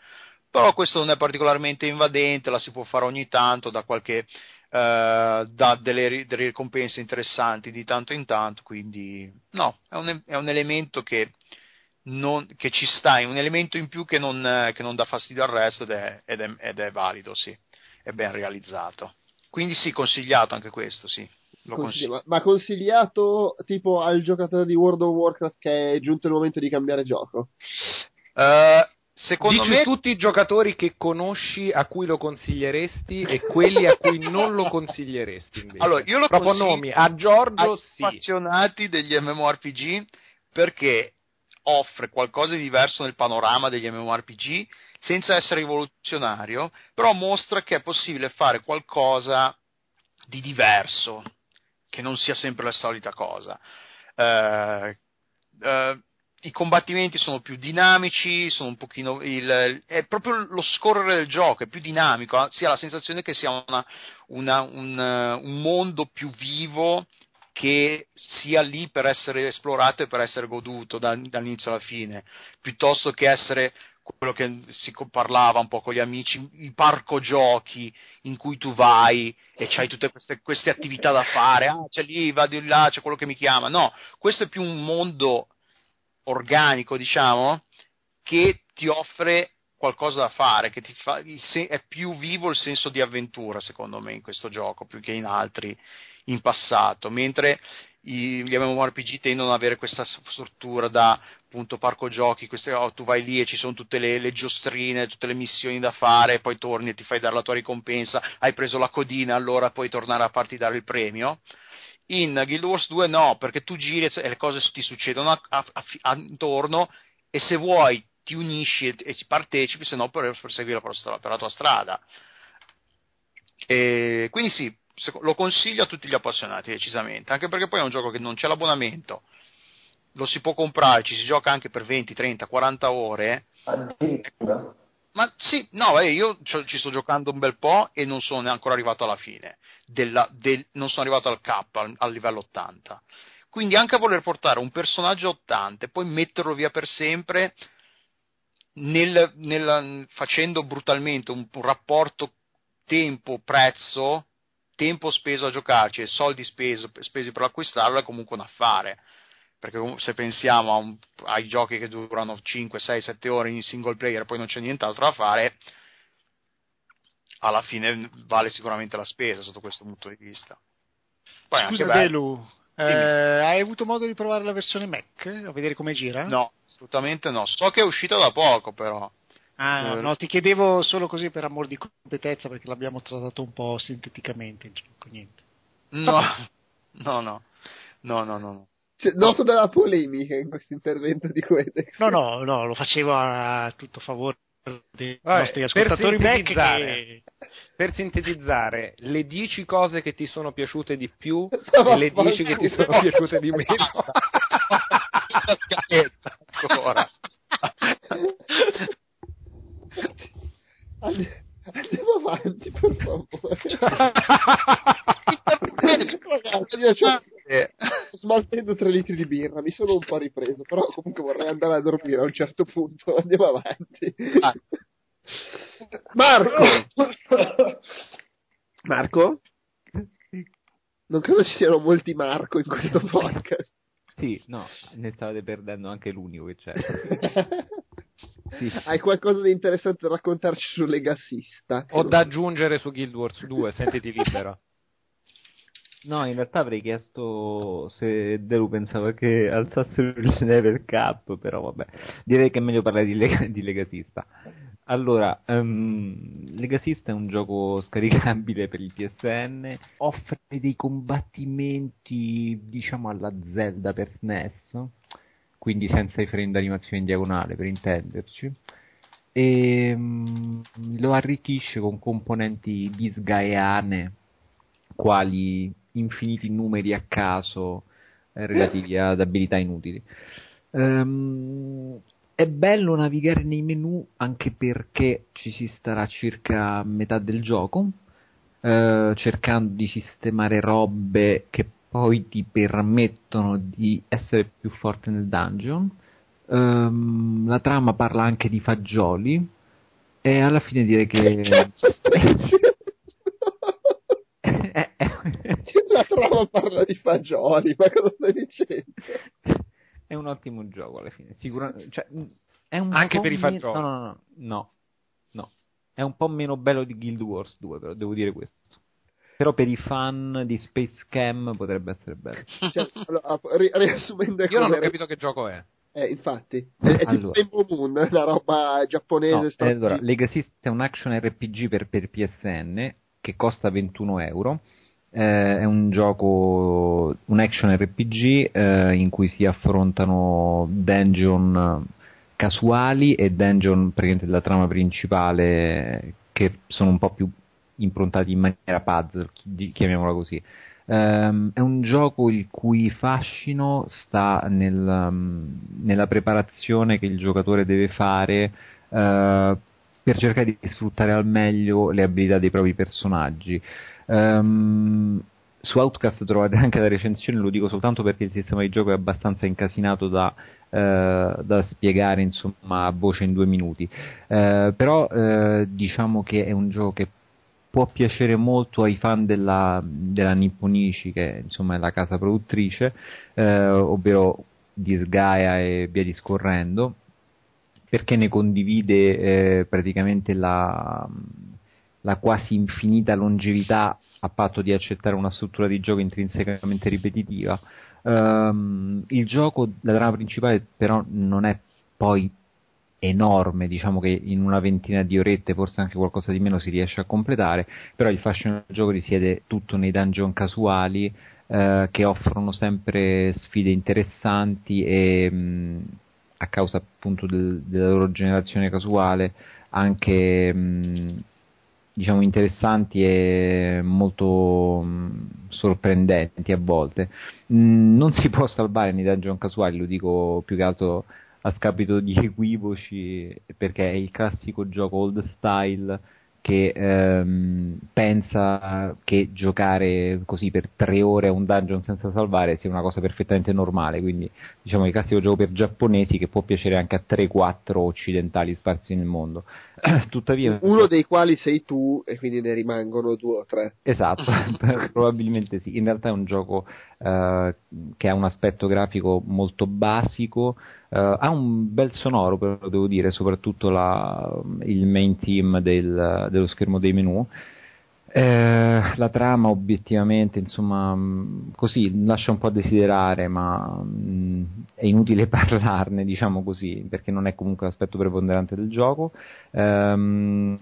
però questo non è particolarmente invadente, la si può fare ogni tanto da qualche eh, dà delle, delle, ricompense interessanti di tanto in tanto, quindi no, è un, è un elemento che, non, che, ci sta, è un elemento in più che non, che non dà fastidio al resto ed è, ed, è, ed è, valido, sì, è ben realizzato. Quindi sì, consigliato anche questo, sì.
Consigli- ma, ma consigliato tipo al giocatore di World of Warcraft che è giunto il momento di cambiare gioco?
Uh, Secondo Dici me tutti i giocatori che conosci a cui lo consiglieresti e quelli a cui non lo consiglieresti invece.
Allora, io lo
Proprio nomi, a Giorgio sì.
appassionati degli MMORPG perché offre qualcosa di diverso nel panorama degli MMORPG senza essere rivoluzionario, però mostra che è possibile fare qualcosa di diverso, che non sia sempre la solita cosa. Uh, uh, i combattimenti sono più dinamici, sono un pochino il, è proprio lo scorrere del gioco, è più dinamico, si ha la sensazione che sia una, una, un, un, mondo più vivo che sia lì per essere esplorato e per essere goduto da, dall'inizio alla fine, piuttosto che essere quello che si parlava un po' con gli amici, il parco giochi in cui tu vai e c'hai tutte queste, queste attività da fare, ah c'è lì, vado di là, c'è quello che mi chiama, no, questo è più un mondo organico, diciamo, che ti offre qualcosa da fare, che fa, è più vivo il senso di avventura, secondo me, in questo gioco, più che in altri in passato, mentre i, gli MMORPG tendono ad avere questa struttura da appunto parco giochi, queste, oh, tu vai lì e ci sono tutte le, le, giostrine, tutte le missioni da fare, poi torni e ti fai dare la tua ricompensa, hai preso la codina, allora puoi tornare a farti dare il premio. In Guild Wars 2 no, perché tu giri e le cose ti succedono a, a, a, attorno e se vuoi ti unisci e, e partecipi, se no per, per seguire per, per la tua strada. E quindi sì, lo consiglio a tutti gli appassionati decisamente, anche perché poi è un gioco che non c'è l'abbonamento, lo si può comprare, ci si gioca anche per 20, 30, 40 ore.
Addirittura.
Ma sì, no, eh, io ci sto giocando un bel po' e non sono ancora arrivato alla fine, della, del, non sono arrivato al K, al, al, livello 80. Quindi anche voler portare un personaggio 80 e poi metterlo via per sempre, nel, nel, facendo brutalmente un, un rapporto tempo-prezzo, tempo speso a giocarci e soldi speso, spesi per acquistarlo è comunque un affare perché se pensiamo un, ai giochi che durano 5, 6, 7 ore in single player e poi non c'è nient'altro da fare, alla fine vale sicuramente la spesa sotto questo punto di vista.
Poi Scusa Delu, eh, hai avuto modo di provare la versione Mac? A vedere come gira?
No, assolutamente no. So che è uscita da poco però.
Ah, eh, no, ti chiedevo solo così per amor di competenza perché l'abbiamo trattato un po' sinteticamente niente. [LAUGHS]
No, no, no, no, no, no.
Cioè, noto della polemica in questo intervento di Quedex.
No, no, no, lo facevo a tutto favore dei
Vabbè,
nostri
per
ascoltatori Mac
sintetizzare.
che...
Per sintetizzare, le 10 cose che ti sono piaciute di più
Ma
e le 10 che ti sono piaciute di meno.
Ancora.
And- Andiamo avanti, per favore. [LAUGHS] Sto smaltendo tre litri di birra, mi sono un po' ripreso, però comunque vorrei andare a dormire a un certo punto. [LAUGHS] Andiamo avanti.
Ah.
Marco! Marco? Non credo ci siano molti Marco in questo podcast.
Sì, no, ne stavate perdendo anche l'unico che c'è. [LAUGHS] Sì.
Hai qualcosa di interessante da raccontarci su Legasista?
Ho da aggiungere su Guild Wars 2, sentiti libero.
No, in realtà avrei chiesto se Delu pensava che alzassero il level cap, però vabbè, direi che è meglio parlare di, Lega- di Legasista. Allora, ehm, Legasista è un gioco scaricabile per il PSN, offre dei combattimenti, diciamo, alla Zelda per SNES, quindi senza i frame d'animazione in diagonale, per intenderci, e mm, lo arricchisce con componenti disgaeane, quali infiniti numeri a caso eh, relativi ad abilità inutili. Ehm, è bello navigare nei menu anche perché ci si starà circa a metà del gioco, eh, cercando di sistemare robe che poi ti permettono di essere più forte nel dungeon. Ehm, la trama parla anche di fagioli e alla fine direi che [LAUGHS] [LAUGHS]
Cazzo stai dicendo?
è, è-
La trama parla di fagioli, ma cosa stai dicendo?
è un ottimo gioco alla fine. Sicuramente, cioè, un
Anche per i fagioli.
No, no, no, no, no. È un po' meno bello di Guild Wars 2, però devo dire questo. Però per i fan di Space Cam potrebbe essere bello.
Cioè, allora, ri- riassumendo
Io non ho capito che gioco è.
Eh, infatti, è, è tipo
Allora.
Rainbow Moon, una roba giapponese.
No,
sta-
allora, Legacy è un action RPG per, per PSN che costa 21 euro. Eh, è un gioco, un action RPG eh, in cui si affrontano dungeon casuali e dungeon praticamente della trama principale che sono un po' più improntati in maniera puzzle, chi- chiamiamola così. Ehm, è un gioco il cui fascino sta nel, um, nella preparazione che il giocatore deve fare eh, per cercare di sfruttare al meglio le abilità dei propri personaggi. Ehm, su Outcast trovate anche la recensione, lo dico soltanto perché il sistema di gioco è abbastanza incasinato da, eh, da spiegare insomma a voce in due minuti. Eh, però eh, diciamo che è un gioco che può piacere molto ai fan della, della Nipponishi, che insomma è la casa produttrice, eh, ovvero Disgaea e via discorrendo, perché ne condivide eh, praticamente la, la quasi infinita longevità a patto di accettare una struttura di gioco intrinsecamente ripetitiva. Ehm, il gioco, la trama principale però non è poi enorme, diciamo che in una ventina di orette, forse anche qualcosa di meno si riesce a completare, però il fascino del gioco risiede tutto nei dungeon casuali eh, che offrono sempre sfide interessanti e mh, a causa appunto del- della loro generazione casuale anche mh, diciamo interessanti e molto mh, sorprendenti a volte. Mh, non si [LAUGHS] può salvare nei dungeon casuali, lo dico più che altro a scapito di equivoci, perché è il classico gioco old style che ehm, pensa che giocare così per tre ore a un dungeon senza salvare sia una cosa perfettamente normale, quindi diciamo il classico gioco per giapponesi che può piacere anche a 3-4 occidentali sparsi nel mondo. [CLEARS THROAT] Tuttavia,
Uno dei quali sei tu, e quindi ne rimangono due o tre.
Esatto, [LAUGHS] probabilmente sì. In realtà è un gioco eh, che ha un aspetto grafico molto basico, eh, ha un bel sonoro, però devo dire, soprattutto la- il main theme del- dello schermo dei menu. Eh, la trama obiettivamente, insomma, così lascia un po' a desiderare, ma mh, è inutile [LAUGHS] parlarne, diciamo così, perché non è comunque l'aspetto preponderante del gioco. Ehm,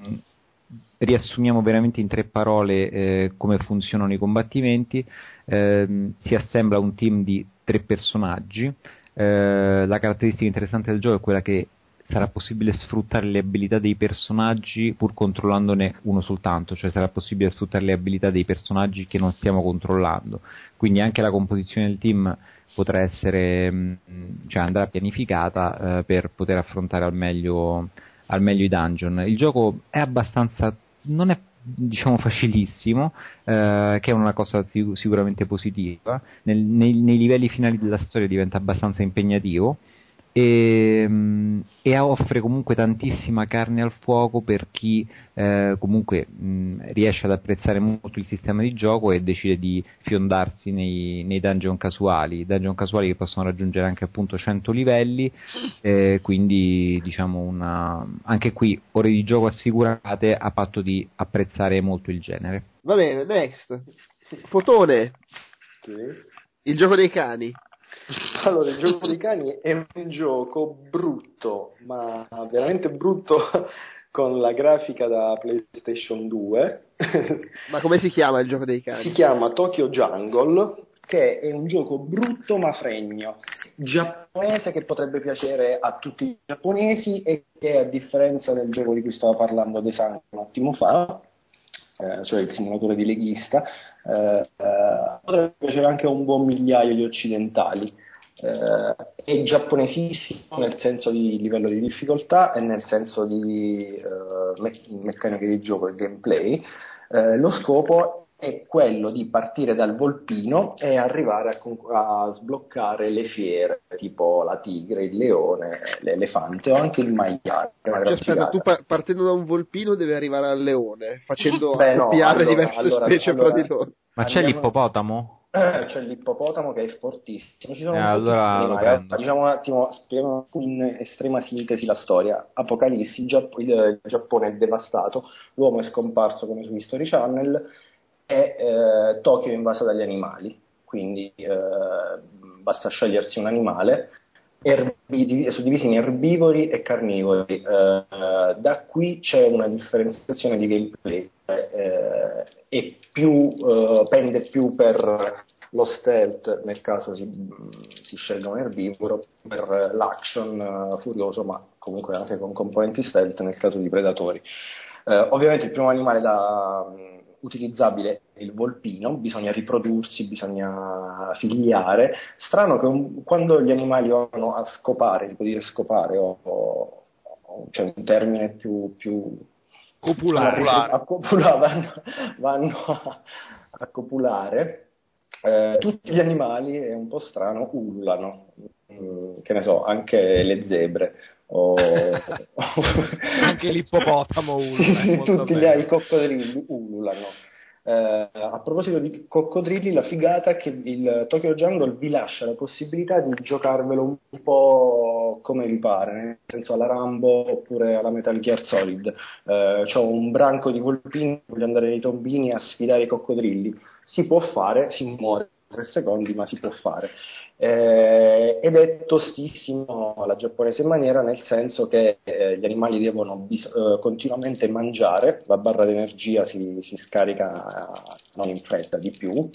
riassumiamo veramente in tre parole eh, come funzionano i combattimenti. Ehm, si assembla un team di tre personaggi. Eh, la caratteristica interessante del gioco è quella che sarà possibile sfruttare le abilità dei personaggi pur controllandone uno soltanto, cioè sarà possibile sfruttare le abilità dei personaggi che non stiamo controllando. Quindi anche la composizione del team potrà essere, mh, cioè andrà pianificata eh, per poter affrontare al meglio, al meglio i dungeon. Il gioco è abbastanza, non è diciamo facilissimo, eh, che è una cosa sicuramente positiva. Nel, nei, nei livelli finali della storia diventa abbastanza impegnativo e, mm, e, offre comunque tantissima carne al fuoco per chi eh, comunque mh, riesce ad apprezzare molto il sistema di gioco e decide di fiondarsi nei, nei dungeon casuali, dungeon casuali che possono raggiungere anche appunto 100 livelli, [LAUGHS] eh, quindi diciamo una, anche qui ore di gioco assicurate a patto di apprezzare molto il genere.
Va bene, next. Fotone. Sì. Il gioco dei cani. [LAUGHS]
Allora, il gioco dei cani è un gioco brutto, ma veramente brutto [LAUGHS] con la grafica da PlayStation 2. [LAUGHS]
ma come si chiama il gioco dei cani?
Si chiama Tokyo Jungle, che è un gioco brutto ma fregno, giapponese che potrebbe piacere a tutti i giapponesi e che a differenza del gioco di cui stavo parlando Design un attimo fa, eh, cioè il simulatore di leghista, eh, eh, potrebbe piacere anche a un buon migliaio di occidentali. Eh, è giapponesissimo nel senso di livello di difficoltà e nel senso di eh, me- meccaniche di gioco e gameplay. Eh, lo scopo è quello di partire dal volpino e arrivare a, con- a, sbloccare le fiere, tipo la tigre, il leone, l'elefante o anche il maiale.
Cioè, aspetta, tu par- partendo da un volpino devi arrivare al leone, facendo Beh, no, allora, diverse allora, specie allora, fra di loro.
Ma Andiamo... c'è l'ippopotamo?
Eh, c'è l'ippopotamo che è fortissimo. Ci sono
eh, allora
diciamo un attimo, spieghiamo in estrema sintesi la storia. Apocalissi, il, Giapp- il Giappone è devastato, l'uomo è scomparso come su History Channel e eh, Tokyo è invasa dagli animali. Quindi eh, basta scegliersi un animale erbi- suddivisi in erbivori e carnivori. Eh, da qui c'è una differenziazione di gameplay eh, e più, eh, pende più per lo stealth nel caso si, si scelga un erbivoro, per l'action uh, furioso, ma comunque anche con componenti stealth nel caso di predatori. Ovviamente il primo animale da, um, utilizzabile il volpino, bisogna riprodursi, bisogna figliare. Strano che un, quando gli animali vanno a scopare, si può dire scopare, o, o c'è un termine più, più
copulare,
a, copulare [LAUGHS] vanno, vanno a, a copulare. Eh, tutti gli animali, è un po' strano, ullano, mm, che ne so, anche le zebre. O... [LAUGHS]
anche l'ippopotamo ullano.
tutti gli, i coccodrilli ullano. Eh, a proposito di coccodrilli, la figata è che il Tokyo Jungle vi lascia la possibilità di giocarvelo un po' come vi pare, nel senso alla Rambo oppure alla Metal Gear Solid. Eh, ho un branco di volpini, voglio andare nei tombini a sfidare i coccodrilli. Si può fare, si muore tre secondi, ma si può fare eh, ed è tostissimo la giapponese maniera nel senso che eh, gli animali devono bis- eh, continuamente mangiare, la barra d'energia si, si scarica non in fretta di più,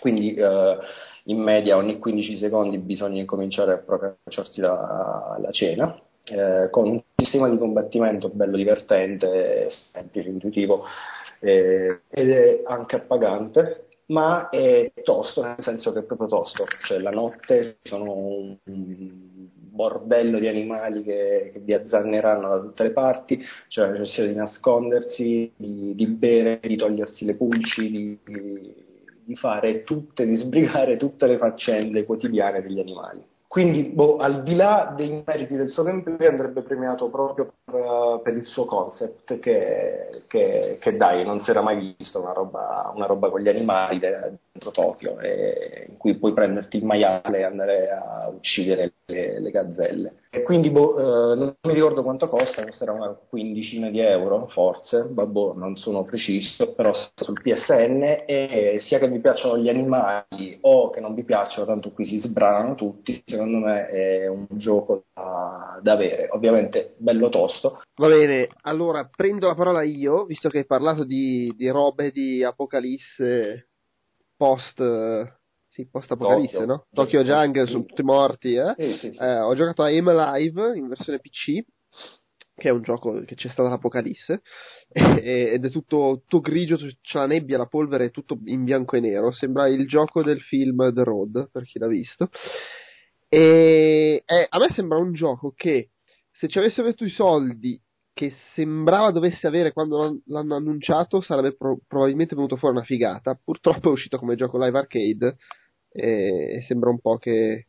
quindi eh, in media ogni 15 secondi bisogna incominciare a procacciarsi la, la cena. Eh, con un sistema di combattimento bello divertente, semplice, intuitivo eh, ed è anche appagante ma è tosto, nel senso che è proprio tosto, cioè la notte sono un bordello di animali che, che vi azzanneranno da tutte le parti, c'è la necessità di nascondersi, di, di bere, di togliersi le pulci, di, di fare tutte, di sbrigare tutte le faccende quotidiane degli animali. Quindi, boh, al di là dei meriti del suo gameplay, andrebbe premiato proprio per, per il suo concept, che, che, che, dai, non si era mai visto una roba, una roba con gli animali dentro Tokyo, e, in cui puoi prenderti il maiale e andare a uccidere le, le gazzelle. Quindi, boh, eh, non mi ricordo quanto costa, costerà una quindicina di euro, forse, boh, non sono preciso, però sul PSN, e sia che mi piacciono gli animali o che non mi piacciono, tanto qui si sbranano tutti, secondo me è un gioco da, da avere. Ovviamente bello tosto.
Va bene, allora prendo la parola io, visto che hai parlato di, di robe di Apocalisse post Sì, post-apocalisse,
Tokyo.
no? Tokyo Jungle, sono tutti morti, eh?
Sì, sì, sì.
Eh, ho giocato a Aim Alive in versione PC, che è un gioco che c'è stata l'apocalisse, [LAUGHS] ed è tutto, tutto grigio, c'è la nebbia, la polvere, è tutto in bianco e nero. Sembra il gioco del film The Road, per chi l'ha visto. E è- a me sembra un gioco che se ci avesse avuto i soldi che sembrava dovesse avere quando l'han- l'hanno annunciato, sarebbe pro- probabilmente venuto fuori una figata. Purtroppo è uscito come gioco live arcade e sembra un po' che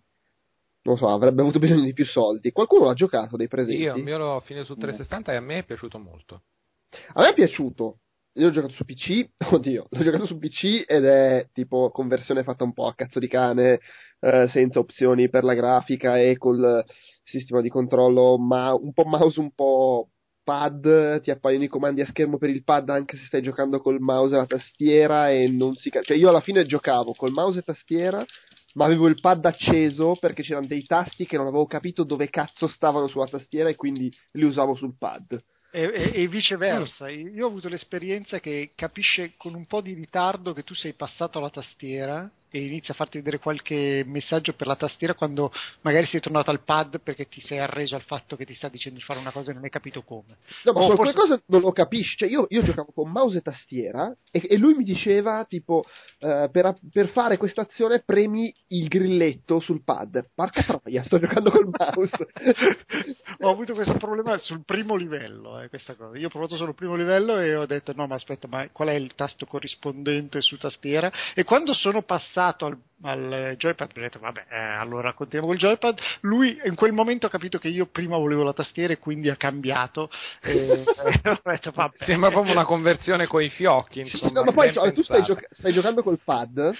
non so, avrebbe avuto bisogno di più soldi. Qualcuno l'ha giocato dei presenti?
Io, io l'ho finito su 360 e a me è piaciuto molto.
A me è piaciuto. Io l'ho giocato su PC, [LAUGHS] oddio, l'ho giocato su PC ed è tipo conversione fatta un po' a cazzo di cane, eh, senza opzioni per la grafica e col sistema di controllo ma- un po' mouse, un po' pad, ti appaiono i comandi a schermo per il pad anche se stai giocando col mouse e la tastiera e non si cioè io alla fine giocavo col mouse e tastiera ma avevo il pad acceso perché c'erano dei tasti che non avevo capito dove cazzo stavano sulla tastiera e quindi li usavo sul pad.
E, e- e viceversa, io ho avuto l'esperienza che capisce con un po' di ritardo che tu sei passato alla tastiera e inizia a farti vedere qualche messaggio per la tastiera quando magari sei tornato al pad perché ti sei arreso al fatto che ti sta dicendo di fare una cosa e non hai capito come.
No, ma
forse-
cose non lo capisci. Cioè, io, io giocavo con mouse e tastiera e, e lui mi diceva, tipo, eh, per, per fare questa azione premi il grilletto sul pad. Porca troia, sto giocando col mouse. [LAUGHS]
ho avuto questo problema sul primo livello, eh, questa cosa. Io ho provato solo il primo livello e ho detto no, ma aspetta, ma qual è il tasto corrispondente su tastiera? E quando sono passato al, al joypad, ho detto vabbè, eh, allora continuiamo col joypad. Lui in quel momento ha capito che io prima volevo la tastiera e quindi ha cambiato. E, e [LAUGHS] [LAUGHS] ho detto vabbè.
Sembra proprio una conversione coi fiocchi,
Sì,
insomma.
no, ma poi cioè, tu stai, gioca- stai giocando col pad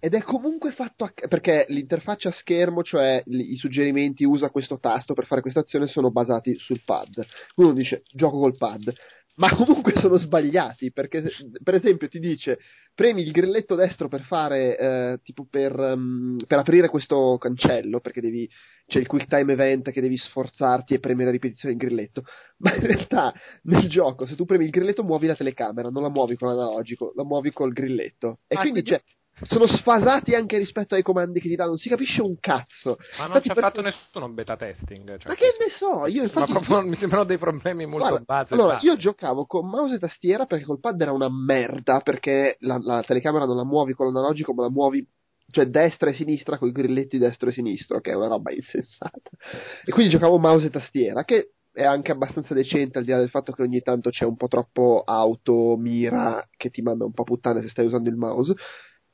ed è comunque fatto a... perché l'interfaccia a schermo, cioè i suggerimenti usa questo tasto per fare questa azione sono basati sul pad. Uno dice gioco col pad, ma comunque sono sbagliati perché per esempio ti dice premi il grilletto destro per fare eh, tipo per, ehm, per aprire questo cancello perché devi c'è il quick time event che devi sforzarti e premere a ripetizione il grilletto. [LAUGHS] Ma in realtà nel gioco se tu premi il grilletto muovi la telecamera non la muovi con l'analogico la muovi col grilletto. E
Ah,
quindi
quindi-
cioè, sono sfasati anche rispetto ai comandi che ti danno non si capisce un cazzo
Ma non ci ha
per-
fatto nessuno beta testing. cioè,
ma che ne so io
ma
infatti
proprio mi sembrano dei problemi molto
Guarda,
base.
allora,
base.
io giocavo con mouse e tastiera perché col pad era una merda, perché la, la telecamera non la muovi con l'analogico, ma la muovi cioè destra e sinistra con i grilletti destro e sinistro, che è una roba [LAUGHS] insensata. E quindi giocavo mouse e tastiera, che è anche abbastanza decente, al di là del fatto che ogni tanto c'è un po' troppo auto, mira, che ti manda un po' puttane se stai usando il mouse.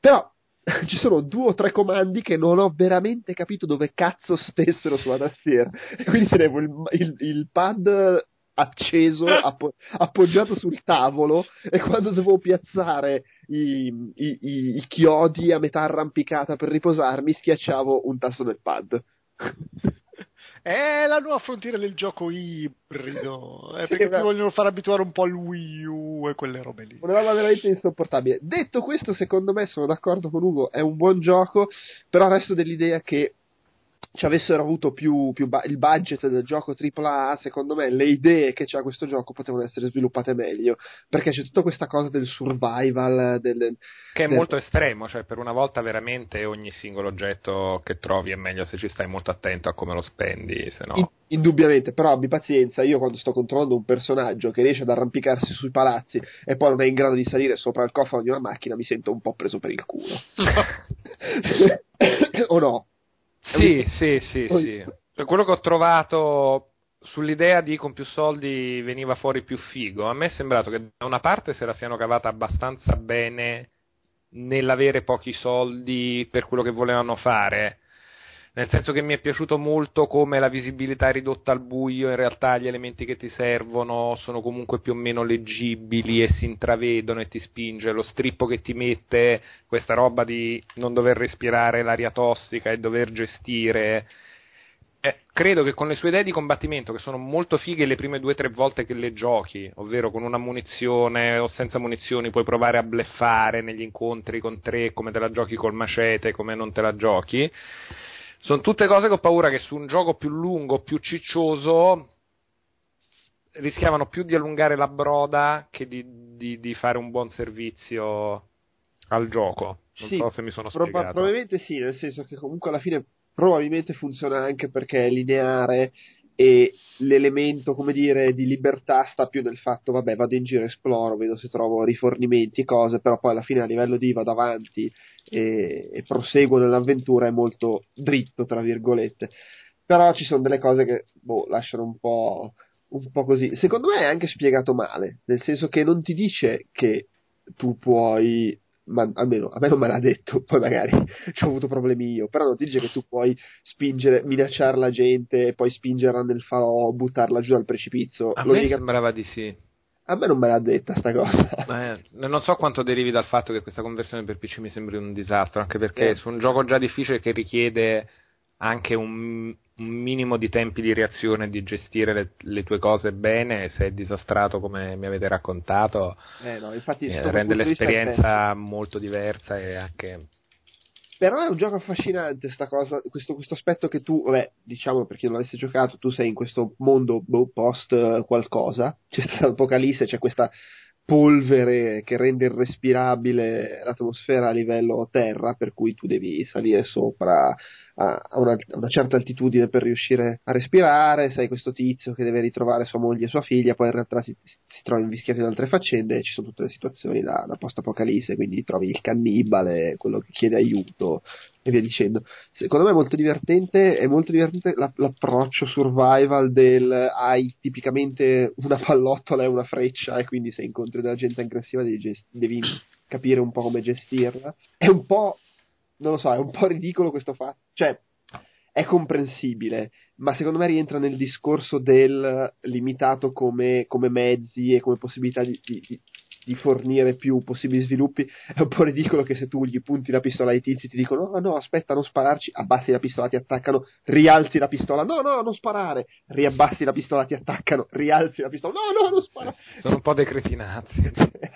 Però [LAUGHS] ci sono due o tre comandi che non ho veramente capito dove cazzo stessero sulla tastiera. E quindi tenevo il, il- il pad acceso, [LAUGHS] appo- appoggiato sul tavolo, e quando dovevo piazzare i, i- i- i chiodi a metà arrampicata per riposarmi, schiacciavo un tasto del pad. [LAUGHS]
È la nuova frontiera del gioco ibrido, eh,
Sì,
perché ti vogliono far abituare un po' al Wii U e quelle robe lì.
Una roba veramente insopportabile. Detto questo, secondo me sono d'accordo con Ugo, è un buon gioco, però resto dell'idea che ci avessero avuto più, più ba- il budget del gioco AAA, secondo me le idee che c'ha questo gioco potevano essere sviluppate meglio, perché c'è tutta questa cosa del survival, del,
Che è
del-
molto estremo, cioè per una volta veramente ogni singolo oggetto che trovi è meglio se ci stai molto attento a come lo spendi, se no...
In- indubbiamente, però abbi pazienza, io quando sto controllando un personaggio che riesce ad arrampicarsi sui palazzi e poi non è in grado di salire sopra il cofano di una macchina, mi sento un po' preso per il culo. [LAUGHS] o no?
Sì, sì, sì,
Poi-
sì. Per quello che ho trovato sull'idea di con più soldi veniva fuori più figo, a me è sembrato che da una parte se la siano cavata abbastanza bene nell'avere pochi soldi per quello che volevano fare. Nel senso che mi è piaciuto molto come la visibilità è ridotta al buio, in realtà gli elementi che ti servono sono comunque più o meno leggibili e si intravedono e ti spinge. Lo strippo che ti mette questa roba di non dover respirare l'aria tossica e dover gestire. Eh, credo che con le sue idee di combattimento, che sono molto fighe le prime due o tre volte che le giochi, ovvero con una munizione o senza munizioni, puoi provare a bleffare negli incontri con tre, come te la giochi col macete, come non te la giochi. Sono tutte cose che ho paura che su un gioco più lungo, più ciccioso, rischiavano più di allungare la broda che di, di- di fare un buon servizio al gioco. Non
Sì,
so se mi sono
Proba-
spiegato.
probabilmente sì, nel senso che comunque alla fine probabilmente funziona anche perché è lineare e l'elemento, come dire, di libertà sta più nel fatto, vabbè, vado in giro, esploro, vedo se trovo rifornimenti cose, però poi alla fine a livello di vado avanti e, e proseguo nell'avventura è molto dritto, tra virgolette. Però ci sono delle cose che, boh, lasciano un po', un po' così. Secondo me è anche spiegato male, nel senso che non ti dice che tu puoi ma almeno a me non me l'ha detto, [LAUGHS] poi magari ci ho avuto problemi io, però non ti dice che tu puoi spingere, minacciare la gente, poi spingerla nel falò, buttarla giù dal precipizio.
A
Lo
me sembrava di sì.
a me non me l'ha detta sta cosa.
Eh, non so quanto derivi dal fatto che questa conversione per PC mi sembri un disastro, anche perché
Eh.
su un gioco già difficile che richiede anche un, un minimo di tempi di reazione di gestire le, le tue cose bene, se è disastrato come mi avete raccontato,
Eh no, infatti
eh, rende l'esperienza molto diversa e anche...
Però è un gioco affascinante cosa, questo, questo aspetto che tu, vabbè, diciamo per chi non l'avesse giocato, tu sei in questo mondo boh, post eh, qualcosa, [LAUGHS] c'è stata l'apocalisse, c'è questa polvere che rende irrespirabile l'atmosfera a livello terra, per cui tu devi salire sopra a, una, a una certa altitudine per riuscire a respirare, sei questo tizio che deve ritrovare sua moglie e sua figlia, poi in realtà si, si trova invischiato in altre faccende e ci sono tutte le situazioni da, da post-apocalisse, quindi trovi il cannibale, quello che chiede aiuto e via dicendo. Secondo me è molto divertente, è molto divertente la- l'approccio survival del hai tipicamente una pallottola e una freccia e quindi se incontri della gente aggressiva devi, gest- devi capire un po' come gestirla. È un po', non lo so, è un po' ridicolo questo fatto, cioè è comprensibile, ma secondo me rientra nel discorso del limitato come, come mezzi e come possibilità di, di- di fornire più possibili sviluppi. È un po' ridicolo che se tu gli punti la pistola ai tizi ti dicono no, no, aspetta, non spararci, abbassi la pistola, ti attaccano, rialzi la pistola, no, no, non sparare, riabbassi la pistola, ti attaccano, rialzi la pistola, no, no, non sparare.
Sono un po' decretinati.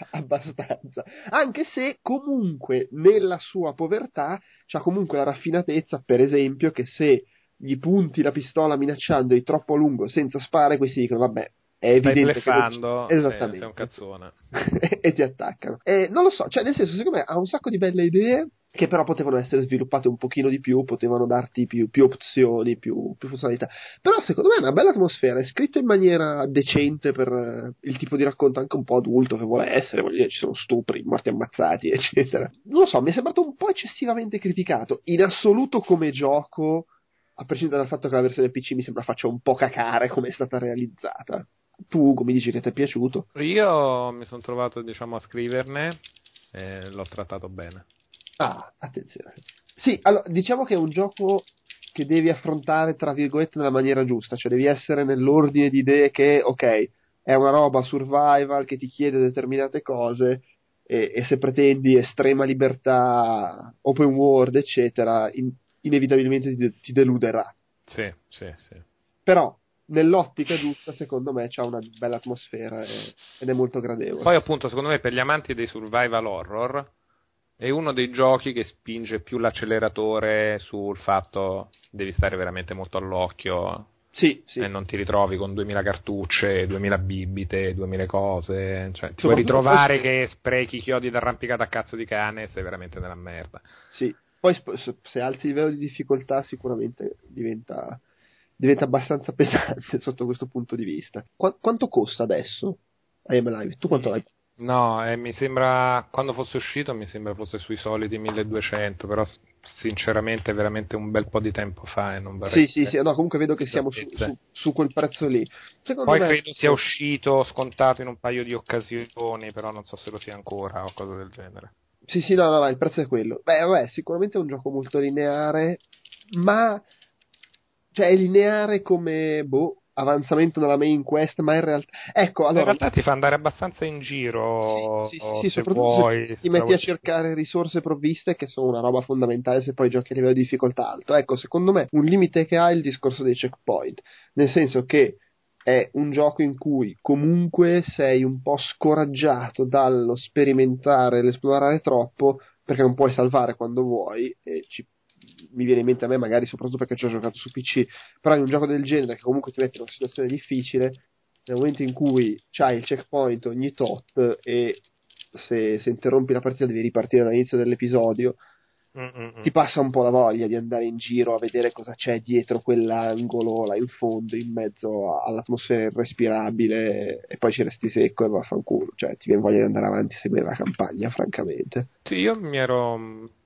[LAUGHS]
abbastanza. Anche se comunque nella sua povertà c'ha comunque la raffinatezza, per esempio, che se gli punti la pistola minacciandoli troppo a lungo senza spare, questi dicono vabbè. È
Stai
evidente che non
bleffando, sei-
esattamente
sei un cazzone. [LAUGHS]
e ti attaccano. E non lo so, cioè nel senso, secondo me ha un sacco di belle idee che però potevano essere sviluppate un pochino di più, potevano darti più, più opzioni, più, più funzionalità. Però secondo me è una bella atmosfera, è scritto in maniera decente per eh, il tipo di racconto anche un po' adulto che vuole essere, voglio dire, ci sono stupri, morti ammazzati, [LAUGHS] eccetera. Non lo so, mi è sembrato un po' eccessivamente criticato. In assoluto come gioco, a prescindere dal fatto che la versione PC mi sembra faccia un po' cacare come è stata realizzata. Tu, come dici che ti è piaciuto?
Io mi sono trovato, diciamo, a scriverne e l'ho trattato bene.
Ah, attenzione. Sì, allora, diciamo che è un gioco che devi affrontare, tra virgolette, nella maniera giusta, cioè devi essere nell'ordine di idee che, ok, è una roba survival che ti chiede determinate cose e, e se pretendi estrema libertà, open world, eccetera, in- inevitabilmente ti, ti deluderà.
Sì, sì, sì.
Però, nell'ottica giusta, secondo me, c'ha una bella atmosfera e- ed è molto gradevole.
Poi appunto, secondo me, per gli amanti dei survival horror è uno dei giochi che spinge più l'acceleratore sul fatto devi stare veramente molto all'occhio
sì, sì.
e non ti ritrovi con 2000 cartucce, 2000 bibite, 2000 cose, cioè ti puoi ritrovare che sprechi chiodi d'arrampicata a cazzo di cane e sei veramente nella merda.
Sì, poi se alzi il livello di difficoltà sicuramente diventa, diventa abbastanza [LAUGHS] pesante sotto questo punto di vista. Qua- quanto costa adesso IM Live? Tu quanto l'hai?
No, eh, mi sembra, quando fosse uscito mi sembra fosse sui soliti 1200, però sinceramente è veramente un bel po' di tempo fa e non vorrei...
Sì, sì, sì, no, comunque vedo che [LAUGHS] siamo su, su- su quel prezzo lì. Secondo
Poi
me,
credo sia uscito scontato in un paio di occasioni, però non so se lo sia ancora o cose del genere.
Sì, sì, no, no, il prezzo è quello. Beh, vabbè, sicuramente è un gioco molto lineare, ma cioè è lineare come boh, avanzamento nella main quest, ma in realtà ecco,
in
allora
realtà ti fa andare abbastanza in giro
Sì, sì, sì,
se
soprattutto
vuoi.
se ti metti a
vuoi.
cercare risorse provviste che sono una roba fondamentale se poi giochi a livello di difficoltà alto. Ecco, secondo me un limite che ha è il discorso dei checkpoint, nel senso che è un gioco in cui comunque sei un po' scoraggiato dallo sperimentare, l'esplorare troppo, perché non puoi salvare quando vuoi e ci- mi viene in mente a me magari soprattutto perché ci ho giocato su PC, però in un gioco del genere che comunque ti mette in una situazione difficile, nel momento in cui c'hai il checkpoint ogni tot e se, se interrompi la partita devi ripartire dall'inizio dell'episodio,
Mm-mm.
ti passa un po' la voglia di andare in giro a vedere cosa c'è dietro quell'angolo là in fondo, in mezzo all'atmosfera irrespirabile, e poi ci resti secco e vaffanculo. Cioè, ti viene voglia di andare avanti e seguire la campagna, francamente.
Sì, io mi ero.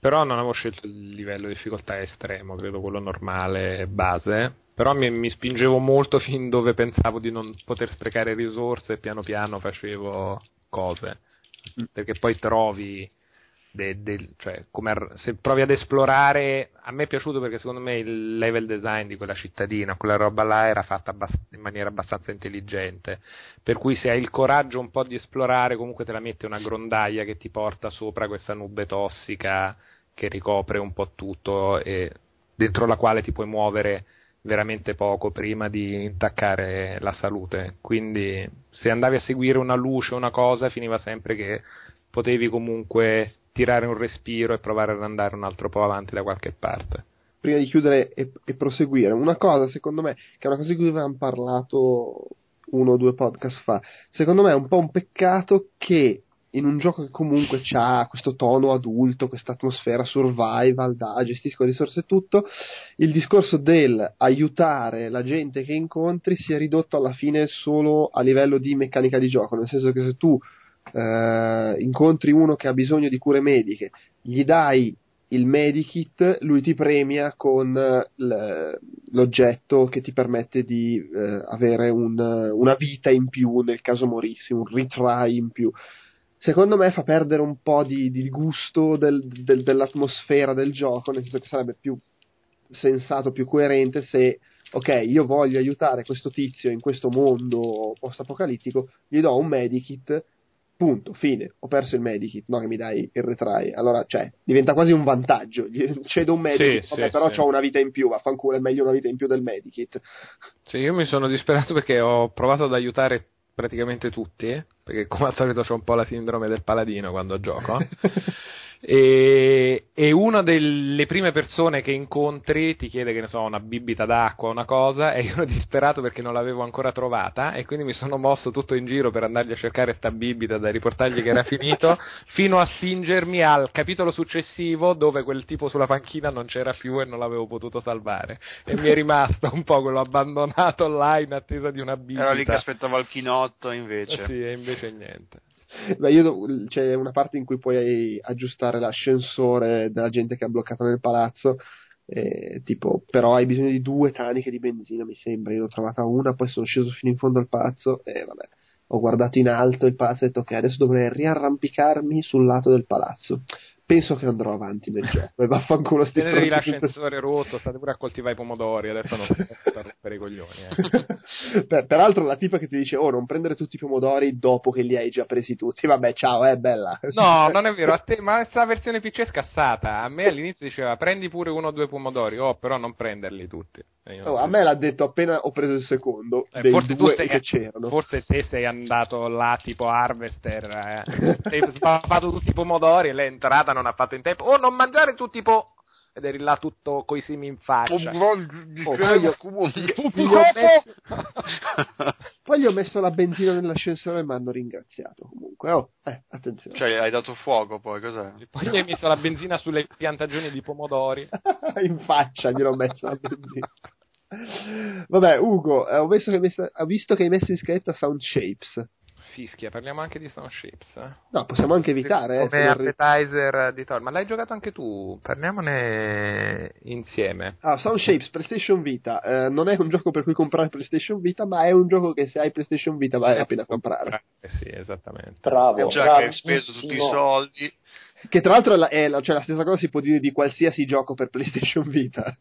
Però non avevo scelto il livello di difficoltà estremo, credo quello normale, base. Però mi, mi spingevo molto fin dove pensavo di non poter sprecare risorse e piano piano facevo cose. Perché poi trovi. De- del- cioè, come se provi ad esplorare, a me è piaciuto perché secondo me il level design di quella cittadina, quella roba là era fatta abbast- in maniera abbastanza intelligente. Per cui se hai il coraggio un po' di esplorare, comunque te la mette una grondaia che ti porta sopra questa nube tossica che ricopre un po' tutto e dentro la quale ti puoi muovere veramente poco prima di intaccare la salute. Quindi se andavi a seguire una luce o una cosa, finiva sempre che potevi comunque tirare un respiro e provare ad andare un altro po' avanti da qualche parte.
Prima di chiudere e, e proseguire, una cosa secondo me, che è una cosa di cui avevamo parlato uno o due podcast fa, secondo me è un po' un peccato che in un gioco che comunque ha questo tono adulto, questa atmosfera survival, da gestisco risorse e tutto, il discorso del aiutare la gente che incontri sia ridotto alla fine solo a livello di meccanica di gioco, nel senso che se tu eh, incontri uno che ha bisogno di cure mediche, gli dai il medikit, lui ti premia con eh, l'oggetto che ti permette di eh, avere un- una vita in più nel caso morissi, un retry in più. Secondo me fa perdere un po' di, di gusto del- del- dell'atmosfera del gioco, nel senso che sarebbe più sensato, più coerente se, ok, io voglio aiutare questo tizio in questo mondo post-apocalittico, gli do un medikit, punto, fine, ho perso il medikit, no che mi dai il retry, allora, cioè, diventa quasi un vantaggio, cedo un medikit,
Sì,
vabbè,
sì,
però
sì.
ho una vita in più, vaffanculo, è meglio una vita in più del medikit.
Sì, io mi sono disperato perché ho provato ad aiutare praticamente tutti, perché come al solito c'ho un po' la sindrome del paladino quando gioco. [LAUGHS] e, e una delle prime persone che incontri ti chiede che ne so, una bibita d'acqua o una cosa, e io ero disperato perché non l'avevo ancora trovata, e quindi mi sono mosso tutto in giro per andargli a cercare sta bibita da riportargli che era finito, [LAUGHS] fino a spingermi al capitolo successivo dove quel tipo sulla panchina non c'era più e non l'avevo potuto salvare. E mi è rimasto un po' quello abbandonato là in attesa di una bibita.
Era lì che aspettava il chinotto invece.
Eh Sì, e invece niente.
Beh, io c'è una parte in cui puoi aggiustare l'ascensore della gente che è bloccata nel palazzo. eh, tipo, però hai bisogno di due taniche di benzina, mi sembra. Io ne ho trovata una, poi sono sceso fino in fondo al palazzo e vabbè. Ho guardato in alto il palazzo e ho detto ok, adesso dovrei riarrampicarmi sul lato del palazzo. Penso che andrò avanti nel gioco. E vaffanculo sti
Tenetevi l'ascensore rotto, state pure a coltivare i pomodori, adesso non state a rompere i coglioni. eh. [LAUGHS]
Per- peraltro la tipa che ti dice oh non prendere tutti i pomodori dopo che li hai già presi tutti vabbè ciao è bella
No, [LAUGHS] non è vero, a te, ma questa versione PC è scassata. A me all'inizio diceva prendi pure uno o due pomodori, oh, però non prenderli tutti.
Oh, a me l'ha detto appena ho preso il secondo
Eh, forse tu sei,
che c'erano
forse te sei andato là tipo Harvester, eh. [LAUGHS] sei spappato tutti i pomodori e lei è entrata, non ha fatto in tempo. Oh, non mangiare tutti i po... Ed eri là tutto coi semi in faccia.
Oh, poi, io, gli [LAUGHS] ho messo, poi gli ho messo la benzina nell'ascensore e mi hanno ringraziato comunque oh eh, attenzione
Cioè, hai dato fuoco poi, cos'è?
Poi gli hai messo la benzina sulle piantagioni di pomodori. [LAUGHS]
in faccia gliel'ho messo la benzina vabbè Ugo eh, ho, visto che hai messo, ho visto che hai messo in scaletta Sound Shapes
Fischia, parliamo anche di Stone Ships. Eh?
no possiamo anche evitare eh,
Come
ri-
appetizer di Thor. Ma l'hai giocato anche tu? Parliamone insieme.
Ah, Sound Shapes, PlayStation Vita. Eh, non è un gioco per cui comprare PlayStation Vita, ma è un gioco che se hai PlayStation Vita vale la pena comprare.
Eh sì, esattamente.
Bravo,
Già che hai speso tutti i
bravissimo.
soldi.
Che tra l'altro è la, è la- cioè, la stessa cosa si può dire di qualsiasi gioco per PlayStation Vita.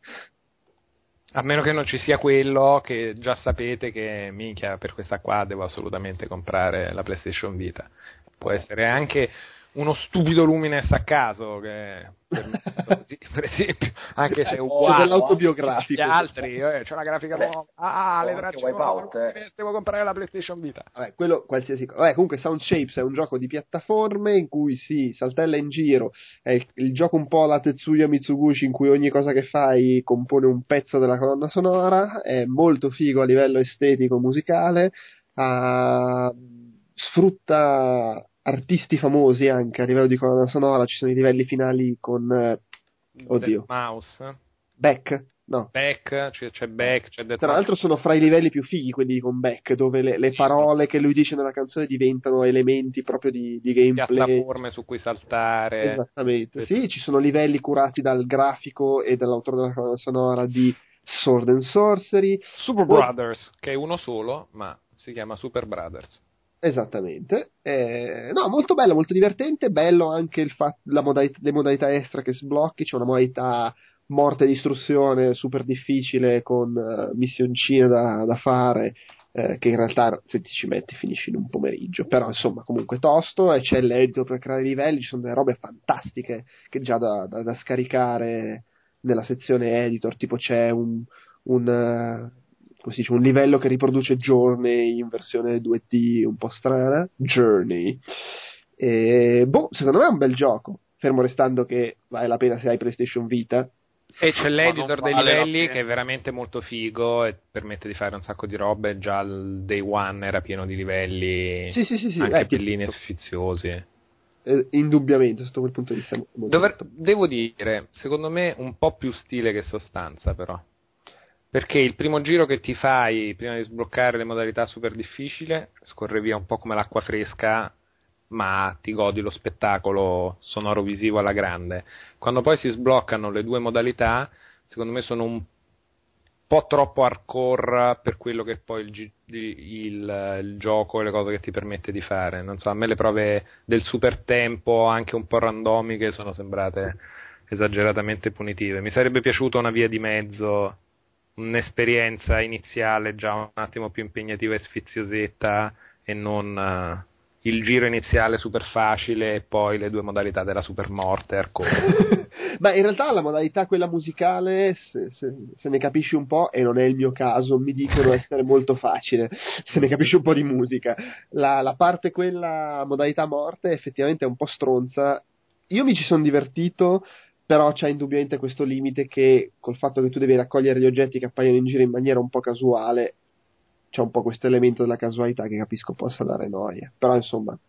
A meno che non ci sia quello che già sapete che minchia per questa qua devo assolutamente comprare la PlayStation Vita. Può essere anche uno stupido Lumines a caso che [LAUGHS] per, esempio, anche se è
C'è
uguale
dell'autobiografico.
gli altri, eh, c'è la grafica
Beh,
nuova. Ah, le
anche
tracce
Wipeout, eh.
devo comprare la PlayStation Vita.
Vabbè, quello qualsiasi. Vabbè, comunque Sound Shapes è un gioco di piattaforme in cui si saltella in giro. È il, il gioco un po' alla Tetsuya Mitsugushi in cui ogni cosa che fai compone un pezzo della colonna sonora. È molto figo a livello estetico musicale. ah, sfrutta artisti famosi anche a livello di colonna sonora, ci sono i livelli finali con eh, Oddio.
Mouse.
Beck. No.
Beck, c'è, c'è Beck, c'è Death
Tra l'altro sono fra i livelli più fighi quelli con Beck, dove le, le parole che lui dice nella canzone diventano elementi proprio di, di gameplay.
piattaforme su cui saltare.
Esattamente,
Sì.
ci sono livelli curati dal grafico e dall'autore della colonna sonora di Sword and Sorcery.
Super. Brothers, che è uno solo, ma si chiama Super Brothers.
Esattamente, Eh, no, molto bello, molto divertente. Bello anche il fatto, modalità, le modalità extra che sblocchi. C'è una modalità morte e distruzione super difficile con eh, missioncine da, da fare. eh, che in realtà se ti ci metti finisci in un pomeriggio, però insomma comunque tosto e c'è l'editor per creare i livelli, ci sono delle robe fantastiche che già da, da- da scaricare nella sezione editor, tipo c'è un, un, eh, come si dice, un livello che riproduce Journey in versione 2D un po' strana, Journey. E, boh, secondo me è un bel gioco, fermo restando che vale la pena se hai PlayStation Vita.
E c'è l'editor dei
vale la
livelli che è veramente molto figo e permette di fare un sacco di robe. Già il day one era pieno di livelli,
Sì, sì, sì, sì,
anche
eh, tipo-
sfiziosi.
eh, indubbiamente, sotto quel punto di vista.
Dover-
molto-
devo dire, secondo me un po' più stile che sostanza però. Perché il primo giro che ti fai prima di sbloccare le modalità super difficile scorre via un po' come l'acqua fresca, ma ti godi lo spettacolo sonoro visivo alla grande. Quando poi si sbloccano le due modalità, secondo me sono un po' troppo hardcore per quello che è poi il, il- il gioco e le cose che ti permette di fare. Non so, a me le prove del super tempo, anche un po' randomiche, sono sembrate esageratamente punitive. Mi sarebbe piaciuta una via di mezzo, un'esperienza iniziale già un attimo più impegnativa e sfiziosetta e non eh, il giro iniziale super facile e poi le due modalità della super morte.
Ma [LAUGHS] in realtà la modalità quella musicale, se, se- se ne capisci un po', e non è il mio caso, mi dicono [LAUGHS] essere molto facile, se ne capisci un po' di musica. La, la parte quella modalità morte effettivamente è un po' stronza. Io mi ci sono divertito, però c'è indubbiamente questo limite che col fatto che tu devi raccogliere gli oggetti che appaiono in giro in maniera un po' casuale, c'è un po' questo elemento della casualità che capisco possa dare noia. Però insomma,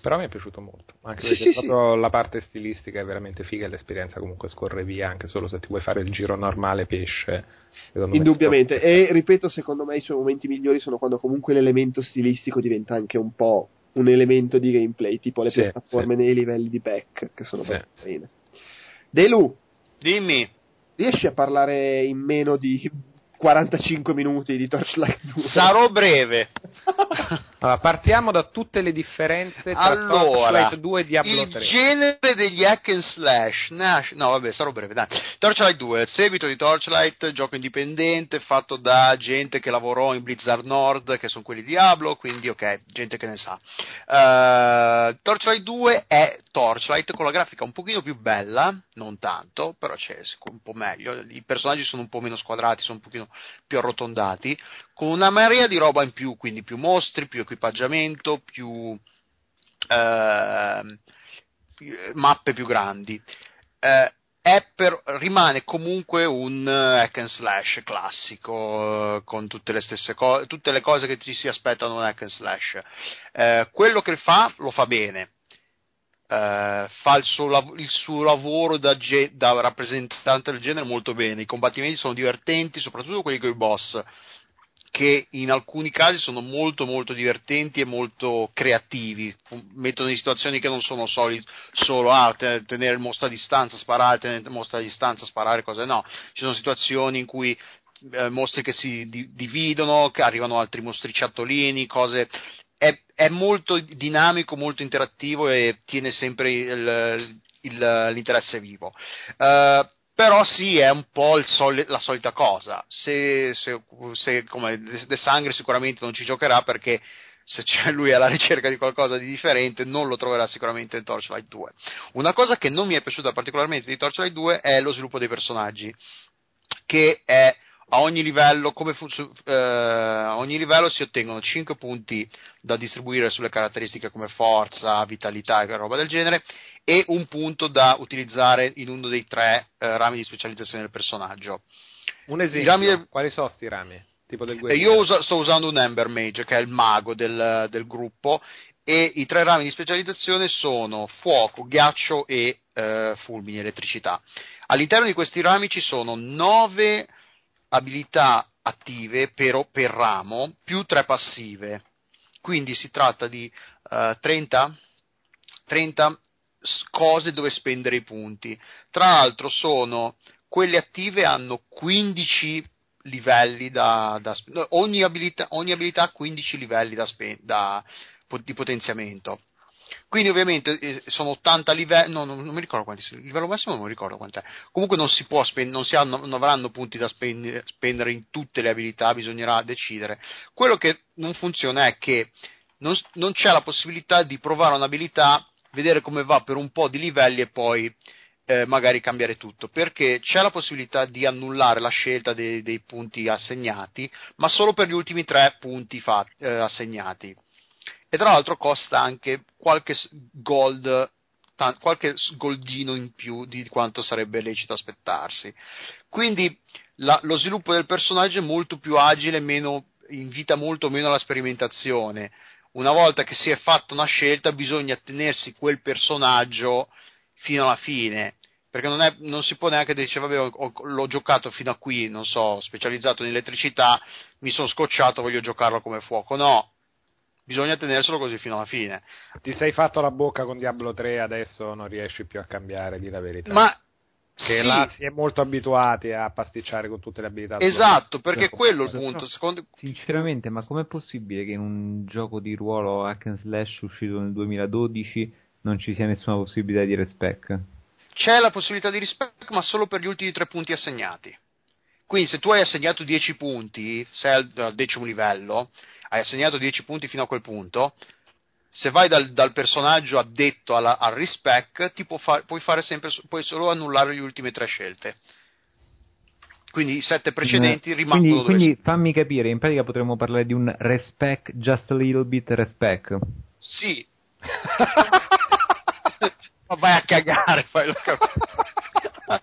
Però mi è piaciuto molto, anche
Sì,
perché
sì,
proprio la parte stilistica è veramente figa e l'esperienza comunque scorre via, anche solo se ti vuoi fare il giro normale pesce.
Indubbiamente, e ripeto, secondo me i suoi momenti migliori sono quando comunque l'elemento stilistico diventa anche un po' un elemento di gameplay, tipo le
Sì,
piattaforme nei livelli di back, che sono
Sì,
abbastanza carine. Delu,
Dimmi.
riesci a parlare in meno di 45 minuti di Torchlight 2?
Sarò breve. [LAUGHS]
Allora, partiamo da tutte le differenze tra
Allora,
Torchlight 2 e Diablo
il
3.
genere degli hack and slash nasce, no vabbè sarò breve dai, Torchlight 2, il seguito di Torchlight, gioco indipendente fatto da gente che lavorò in Blizzard Nord, che sono quelli di Diablo, quindi ok, gente che ne sa. Eh, Torchlight 2 è Torchlight con la grafica un pochino più bella, non tanto, però c'è un po' meglio, i personaggi sono un po' meno squadrati, sono un pochino più arrotondati, con una marea di roba in più, quindi più mostri, più equipaggiamento, più ehm, mappe più grandi. Eh, per- rimane comunque un eh, hack and slash classico, eh, con tutte le stesse cose, tutte le cose che ci si aspettano da un hack and slash. Eh, quello che fa, lo fa bene. Eh, fa il suo, lav- il suo lavoro da, ge- da rappresentante del genere molto bene. I combattimenti sono divertenti, soprattutto quelli con i boss che in alcuni casi sono molto molto divertenti e molto creativi, mettono in situazioni che non sono soli, solo ah, te- tenere il mostro a distanza, sparare, tenere il mostro a distanza, sparare, cose no, ci sono situazioni in cui eh, mostri che si di- dividono, che arrivano altri mostriciattolini, cose. È, è molto dinamico, molto interattivo e tiene sempre il- il- l'interesse vivo. Eh, però sì, è un po' soli- la solita cosa. Se, se, se come De Sangre sicuramente non ci giocherà perché se c'è lui alla ricerca di qualcosa di differente non lo troverà sicuramente in Torchlight 2. Una cosa che non mi è piaciuta particolarmente di Torchlight 2 è lo sviluppo dei personaggi, che è a ogni livello, come funziona, eh, a ogni livello si ottengono 5 punti da distribuire sulle caratteristiche come forza, vitalità e roba del genere e un punto da utilizzare in uno dei tre eh, rami di specializzazione del personaggio.
Un esempio,
del-
quali sono sti rami? tipo del
E
guerriero.
io usa- sto usando un Ember Mage, che è il mago del, del gruppo, e i tre rami di specializzazione sono fuoco, ghiaccio e eh, fulmini, elettricità. All'interno di questi rami ci sono nove abilità attive per, per ramo, più tre passive. Quindi si tratta di eh, 30, 30 s- cose dove spendere i punti. Tra l'altro sono quelle attive hanno 15 livelli da, da ogni, abilità, ogni abilità ha 15 livelli da da- di potenziamento. Quindi ovviamente eh, sono 80 livelli, no, non, non mi ricordo quanti, il livello massimo non mi ricordo quant'è. Comunque non si può spendere, non, si hanno, non avranno punti da spendere, spendere in tutte le abilità, bisognerà decidere. Quello che non funziona è che non, non c'è la possibilità di provare un'abilità, vedere come va per un po' di livelli e poi eh, magari cambiare tutto, perché c'è la possibilità di annullare la scelta dei, dei punti assegnati, ma solo per gli ultimi tre punti fa- eh, assegnati. E tra l'altro costa anche qualche gold, qualche goldino in più di quanto sarebbe lecito aspettarsi. Quindi la- lo sviluppo del personaggio è molto più agile, meno, invita molto meno alla sperimentazione. Una volta che si è fatta una scelta, bisogna tenersi quel personaggio fino alla fine. Perché non, è- non si può neanche dire, vabbè, ho- ho- l'ho giocato fino a qui, non so, specializzato in elettricità, mi sono scocciato, voglio giocarlo come fuoco. No, bisogna tenerselo così fino alla fine.
Ti sei fatto la bocca con Diablo 3, adesso non riesci più a cambiare, di la verità.
Ma
che
sì,
là si è molto abituati a pasticciare con tutte le abilità.
esatto, perché
Però,
quello è il punto. Secondo,
Sinceramente, ma com'è possibile che in un gioco di ruolo hack and slash uscito nel 2012 non ci sia nessuna possibilità di respec?
c'è la possibilità di rispecchio, ma solo per gli ultimi tre punti assegnati. Quindi, se tu hai assegnato 10 punti, sei al, al decimo livello, hai assegnato 10 punti fino a quel punto. Se vai dal, dal personaggio addetto alla- al respec, ti far- puoi fare sempre, puoi solo annullare le ultime tre scelte. Quindi i sette precedenti
Eh,
rimangono
quindi, quindi fammi capire, in pratica potremmo parlare di un respec, just a little bit respec.
Sì. [LAUGHS] Ma vai a cagare, fai lo cap-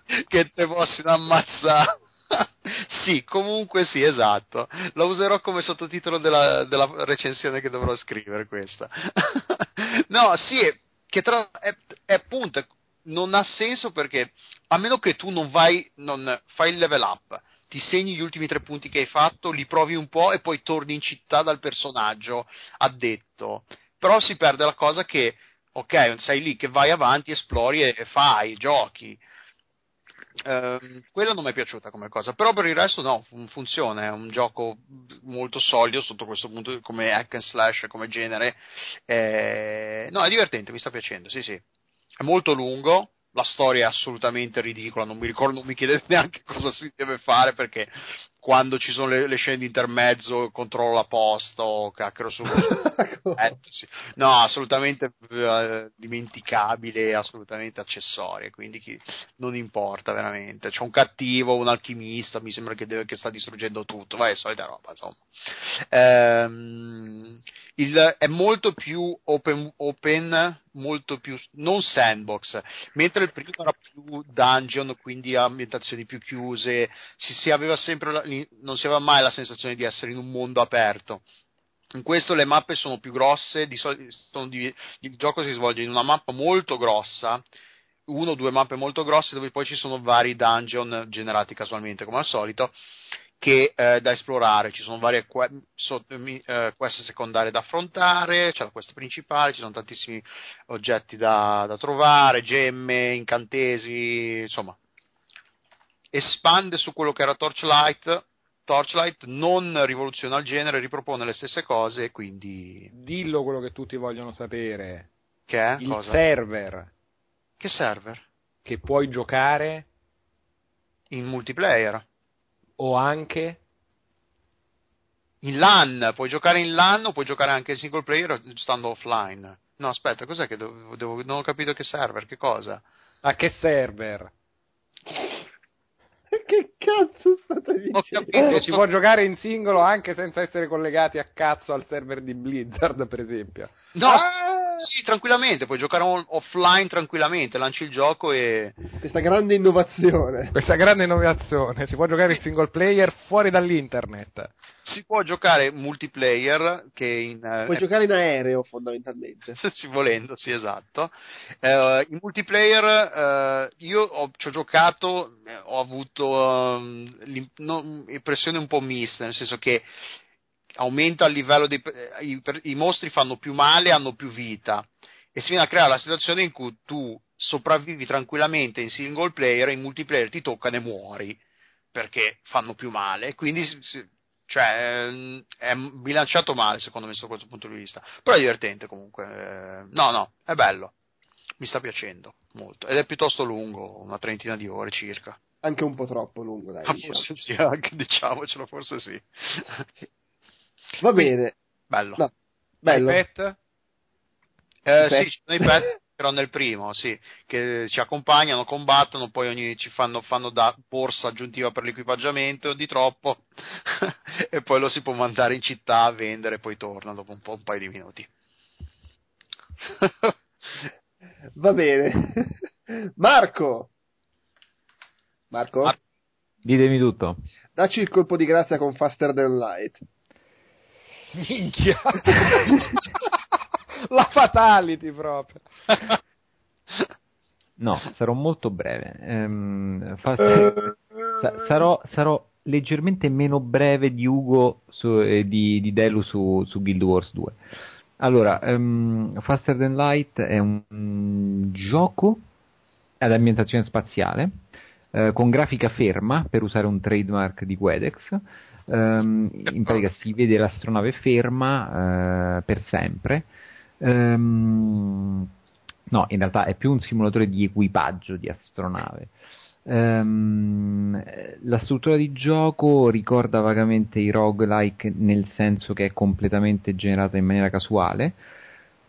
[LAUGHS] che te possono ammazzare. [LAUGHS] sì, comunque sì, esatto. La userò come sottotitolo della, della recensione che dovrò scrivere questa. [LAUGHS] no, sì, che tra è, è appunto non ha senso perché a meno che tu non vai non fai il level up ti segni gli ultimi tre punti che hai fatto, li provi un po' e poi torni in città dal personaggio addetto. Però si perde la cosa che, ok, sei lì che vai avanti, esplori e, e fai, giochi. Ehm, quella non mi è piaciuta come cosa, però per il resto no, fun- funziona, è un gioco molto solido sotto questo punto come hack and slash, come genere. Eh, no, è divertente, mi sta piacendo, sì sì. È molto lungo, la storia è assolutamente ridicola, non mi ricordo, non mi chiedete [LAUGHS] neanche cosa si deve fare perché quando ci sono le, le scene di intermezzo controllo la posta o cacchero su [LAUGHS] eh, sì. no assolutamente eh, dimenticabile assolutamente accessorie quindi chi- non importa veramente. C'è un cattivo un alchimista mi sembra che, deve, che sta distruggendo tutto vai solita roba insomma. Ehm, il- è molto più open, open molto più non sandbox mentre il primo era più dungeon quindi ambientazioni più chiuse si, si aveva sempre la- non si aveva mai la sensazione di essere in un mondo aperto. In questo le mappe sono più grosse di sono div- il gioco si svolge in una mappa molto grossa uno o due mappe molto grosse dove poi ci sono vari dungeon generati casualmente come al solito che eh, da esplorare, ci sono varie que- so- eh, quest secondarie da affrontare, c'è la quest principale, ci sono tantissimi oggetti da, da trovare, gemme, incantesimi, insomma, espande su quello che era Torchlight, Torchlight non rivoluziona il genere, ripropone le stesse cose, quindi
Dillo quello che tutti vogliono sapere.
che è?
Il
Cosa?
server
che server?
che puoi giocare
In multiplayer.
o anche
In LAN, puoi giocare in LAN o puoi giocare anche in single player stando offline. No, aspetta, cos'è che devo, devo- non ho capito che server, che cosa?
a che server?
Che cazzo state
Ho
dicendo?
capito,
Che si può giocare in singolo anche senza essere collegati a cazzo al server di Blizzard, per esempio.
No,
Ah!
Sì, tranquillamente, puoi giocare on- offline tranquillamente, lanci il gioco e...
Questa grande innovazione.
Questa grande innovazione, si può giocare in single player fuori dall'internet.
Si può giocare multiplayer che in... eh,
Puoi giocare in aereo, fondamentalmente. [LAUGHS]
sì, volendo, sì, esatto. Eh, in multiplayer eh, io ho, ci ho giocato, eh, ho avuto ehm, l'im- no, impressione un po' mista, nel senso che aumenta il livello dei eh, i, i mostri fanno più male, hanno più vita e si viene a creare la situazione in cui tu sopravvivi tranquillamente in single player e in multiplayer ti toccano e muori perché fanno più male, quindi cioè, ehm, è bilanciato male secondo me da questo punto di vista, però è divertente comunque, eh, no no, è bello, mi sta piacendo molto ed è piuttosto lungo, una trentina di ore circa.
Anche un po' troppo lungo, dai.
Ah,
diciamo.
forse sì, anche diciamocelo, forse sì. [LAUGHS]
Va bene.
Bello.
No, bello.
iPad?
Eh,
Pet.
sì, ci sono i pet, [LAUGHS] però nel primo, sì, che ci accompagnano, combattono, poi ogni, ci fanno, fanno da borsa aggiuntiva per l'equipaggiamento di troppo [LAUGHS] e poi lo si può mandare in città a vendere e poi torna dopo un, po', un paio di minuti.
Va bene. Marco. Marco,
Mar-
Ditemi tutto.
dacci il colpo di grazia con Faster Than Light.
Minchia! [LAUGHS] La fatality proprio.
No, sarò molto breve. Ehm, fa- sa- sarò, sarò leggermente meno breve di Ugo su- e di, di Delu su, su Guild Wars 2. Allora, ehm, Faster Than Light è un mm, gioco ad ambientazione spaziale eh, con grafica ferma, per usare un trademark di Quedex. Ehm, in pratica si vede l'astronave ferma eh, per sempre. Ehm, no, in realtà è più un simulatore di equipaggio di astronave. Ehm, la struttura di gioco ricorda vagamente i roguelike nel senso che è completamente generata in maniera casuale.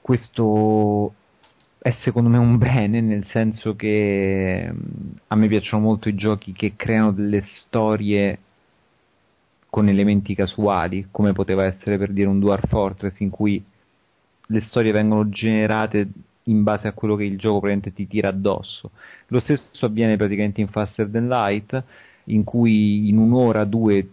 Questo è secondo me un bene, nel senso che mm, a me piacciono molto i giochi che creano delle storie con elementi casuali, come poteva essere per dire un Dwarf Fortress in cui le storie vengono generate in base a quello che il gioco praticamente ti tira addosso. Lo stesso avviene praticamente in Faster Than Light, in cui in un'ora, due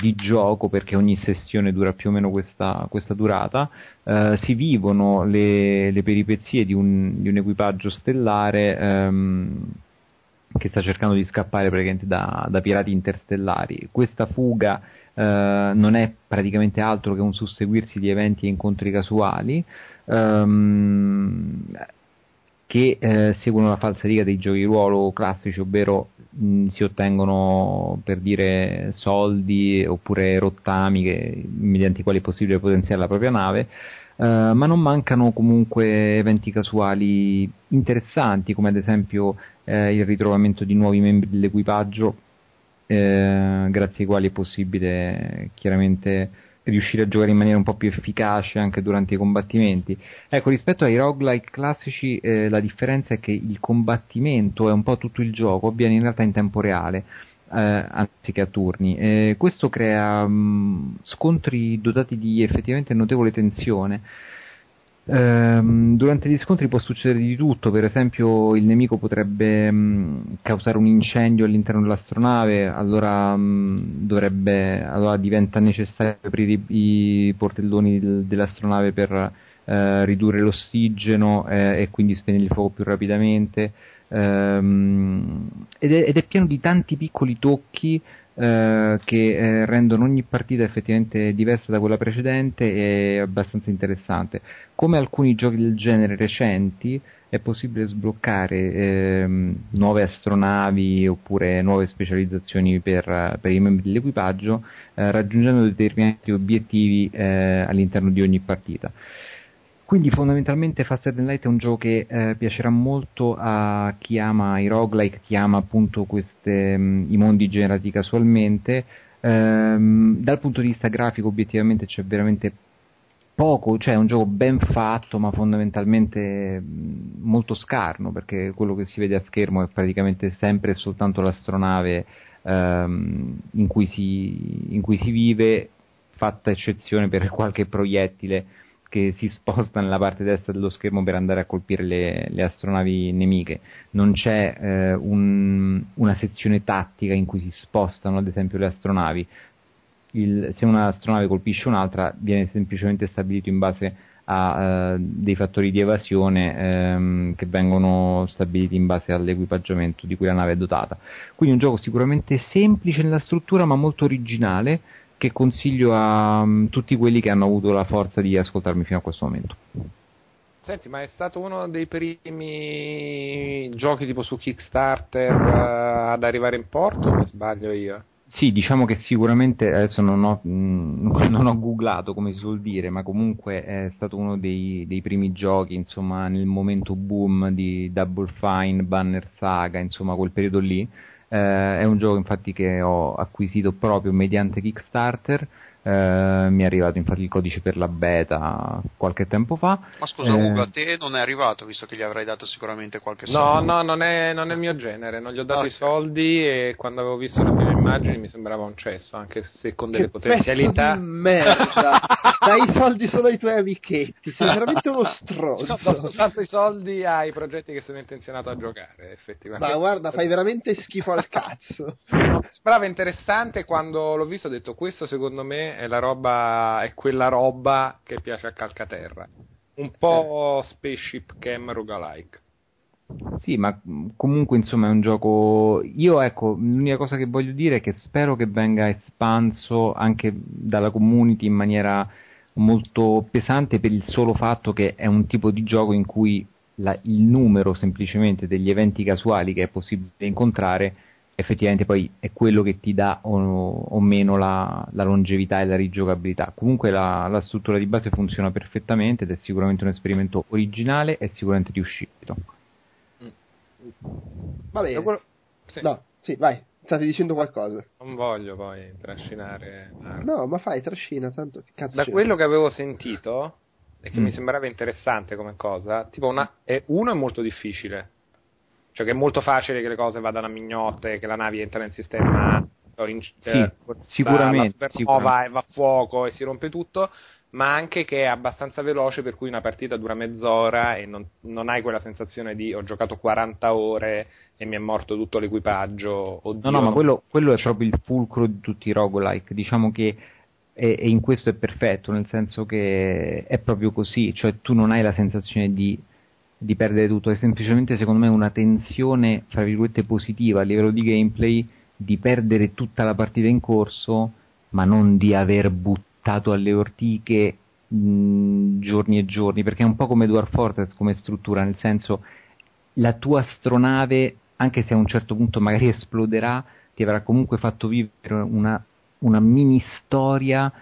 di gioco, perché ogni sessione dura più o meno questa, questa durata, eh, si vivono le, le peripezie di un, di un equipaggio stellare ehm, che sta cercando di scappare praticamente da, da pirati interstellari. Questa fuga eh, non è praticamente altro che un susseguirsi di eventi e incontri casuali ehm, che eh, seguono la falsariga dei giochi ruolo classici, ovvero mh, si ottengono per dire soldi oppure rottami che, mediante i quali è possibile potenziare la propria nave, eh, ma non mancano comunque eventi casuali interessanti, come ad esempio eh, il ritrovamento di nuovi membri dell'equipaggio, eh, grazie ai quali è possibile chiaramente riuscire a giocare in maniera un po' più efficace anche durante i combattimenti. Ecco, rispetto ai roguelike classici eh, la differenza è che il combattimento è un po' tutto il gioco, avviene in realtà in tempo reale. Eh, anziché a turni, Eh, questo crea mh, scontri dotati di effettivamente notevole tensione. Ehm, durante gli scontri può succedere di tutto, per esempio il nemico potrebbe mh, causare un incendio all'interno dell'astronave, allora, mh, dovrebbe, allora diventa necessario aprire i, i portelloni del- dell'astronave per eh, ridurre l'ossigeno eh, e quindi spegnere il fuoco più rapidamente. Ehm, ed, è, ed è pieno di tanti piccoli tocchi eh, che eh, rendono ogni partita effettivamente diversa da quella precedente e abbastanza interessante. Come alcuni giochi del genere recenti, è possibile sbloccare ehm, nuove astronavi oppure nuove specializzazioni per, per i membri dell'equipaggio, eh, raggiungendo determinati obiettivi eh, all'interno di ogni partita. Quindi fondamentalmente Faster Than Light è un gioco che eh, piacerà molto a chi ama i roguelike, chi ama appunto queste, mh, i mondi generati casualmente. Ehm, dal punto di vista grafico obiettivamente c'è veramente poco, cioè è un gioco ben fatto ma fondamentalmente molto scarno perché quello che si vede a schermo è praticamente sempre e soltanto l'astronave ehm, in, cui si, in cui si vive, fatta eccezione per qualche proiettile che si [LAUGHS] sposta nella parte destra dello schermo per andare a colpire le, le astronavi nemiche, non c'è eh, un, una sezione tattica in cui si spostano ad esempio le astronavi. Il, se un'astronave colpisce un'altra viene semplicemente stabilito in base a eh, dei fattori di evasione ehm, che vengono stabiliti in base all'equipaggiamento di cui la nave è dotata. Quindi un gioco sicuramente semplice nella struttura ma molto originale che consiglio a um, tutti quelli che hanno avuto la forza di ascoltarmi fino a questo momento.
Senti, ma è stato uno dei primi giochi tipo su Kickstarter uh, ad arrivare in porto? Mi sbaglio io?
Sì, diciamo che sicuramente, adesso non ho, mh, mm, [LAUGHS] non ho googlato come si suol dire, ma comunque è stato uno dei, dei, primi giochi, insomma, nel momento boom di Double Fine, Banner Saga, insomma, quel periodo lì eh, è un gioco infatti che ho acquisito proprio mediante Kickstarter. Eh, mi è arrivato infatti il codice per la beta qualche tempo fa.
Ma scusa, eh, Ugo, a te non è arrivato visto che gli avrai dato sicuramente qualche
soldo? No, no, non è, non è il mio genere. Non gli ho dato okay. i soldi e quando avevo visto le prime immagini mi sembrava un cesso, anche se con delle
che
potenzialità.
Di merda! Dai i soldi solo ai tuoi amichetti, sei veramente uno stronzo. No,
do soltanto i soldi ai progetti che sono intenzionato a giocare, effettivamente.
Ma guarda, fai veramente schifo al cazzo.
Sembrava interessante quando l'ho visto, ho detto questo secondo me è la roba, è quella roba che piace a Calcaterra. Un po' eh. Spaceship Cam roguelike.
Sì, ma comunque insomma è un gioco. Io ecco, l'unica cosa che voglio dire è che spero che venga espanso anche dalla community in maniera molto pesante per il solo fatto che è un tipo di gioco in cui la, il numero semplicemente degli eventi casuali che è possibile incontrare effettivamente poi è quello che ti dà o, o meno la, la, longevità e la rigiocabilità. Comunque la, la, struttura di base funziona perfettamente ed è sicuramente un esperimento originale e sicuramente riuscito.
Va bene. Quello... Sì. No, sì, vai. Stavi dicendo qualcosa.
Non voglio poi trascinare.
No, ma fai, trascina, tanto che cazzo.
Da c'è? quello che avevo sentito e che mm. mi sembrava interessante come cosa, tipo una, è, uno è molto difficile cioè che è molto facile che le cose vadano a mignotte, che la nave entra nel sistema
in, sì, eh, sicuramente,
supernova e va a fuoco e si rompe tutto, ma anche che è abbastanza veloce per cui una partita dura mezz'ora e non, non hai quella sensazione di ho giocato 40 ore e mi è morto tutto l'equipaggio.
Oddio, no, no, ma quello, quello è proprio il fulcro di tutti i roguelike. Diciamo che e, e, in questo è perfetto, nel senso che è proprio così, cioè tu non hai la sensazione di di perdere tutto, è semplicemente secondo me una tensione, fra virgolette, positiva a livello di gameplay di perdere tutta la partita in corso, ma non di aver buttato alle ortiche mh, giorni e giorni, perché è un po' come Dwarf Fortress come struttura, nel senso la tua astronave, anche se a un certo punto magari [LAUGHS] esploderà, ti avrà comunque fatto vivere una, una mini storia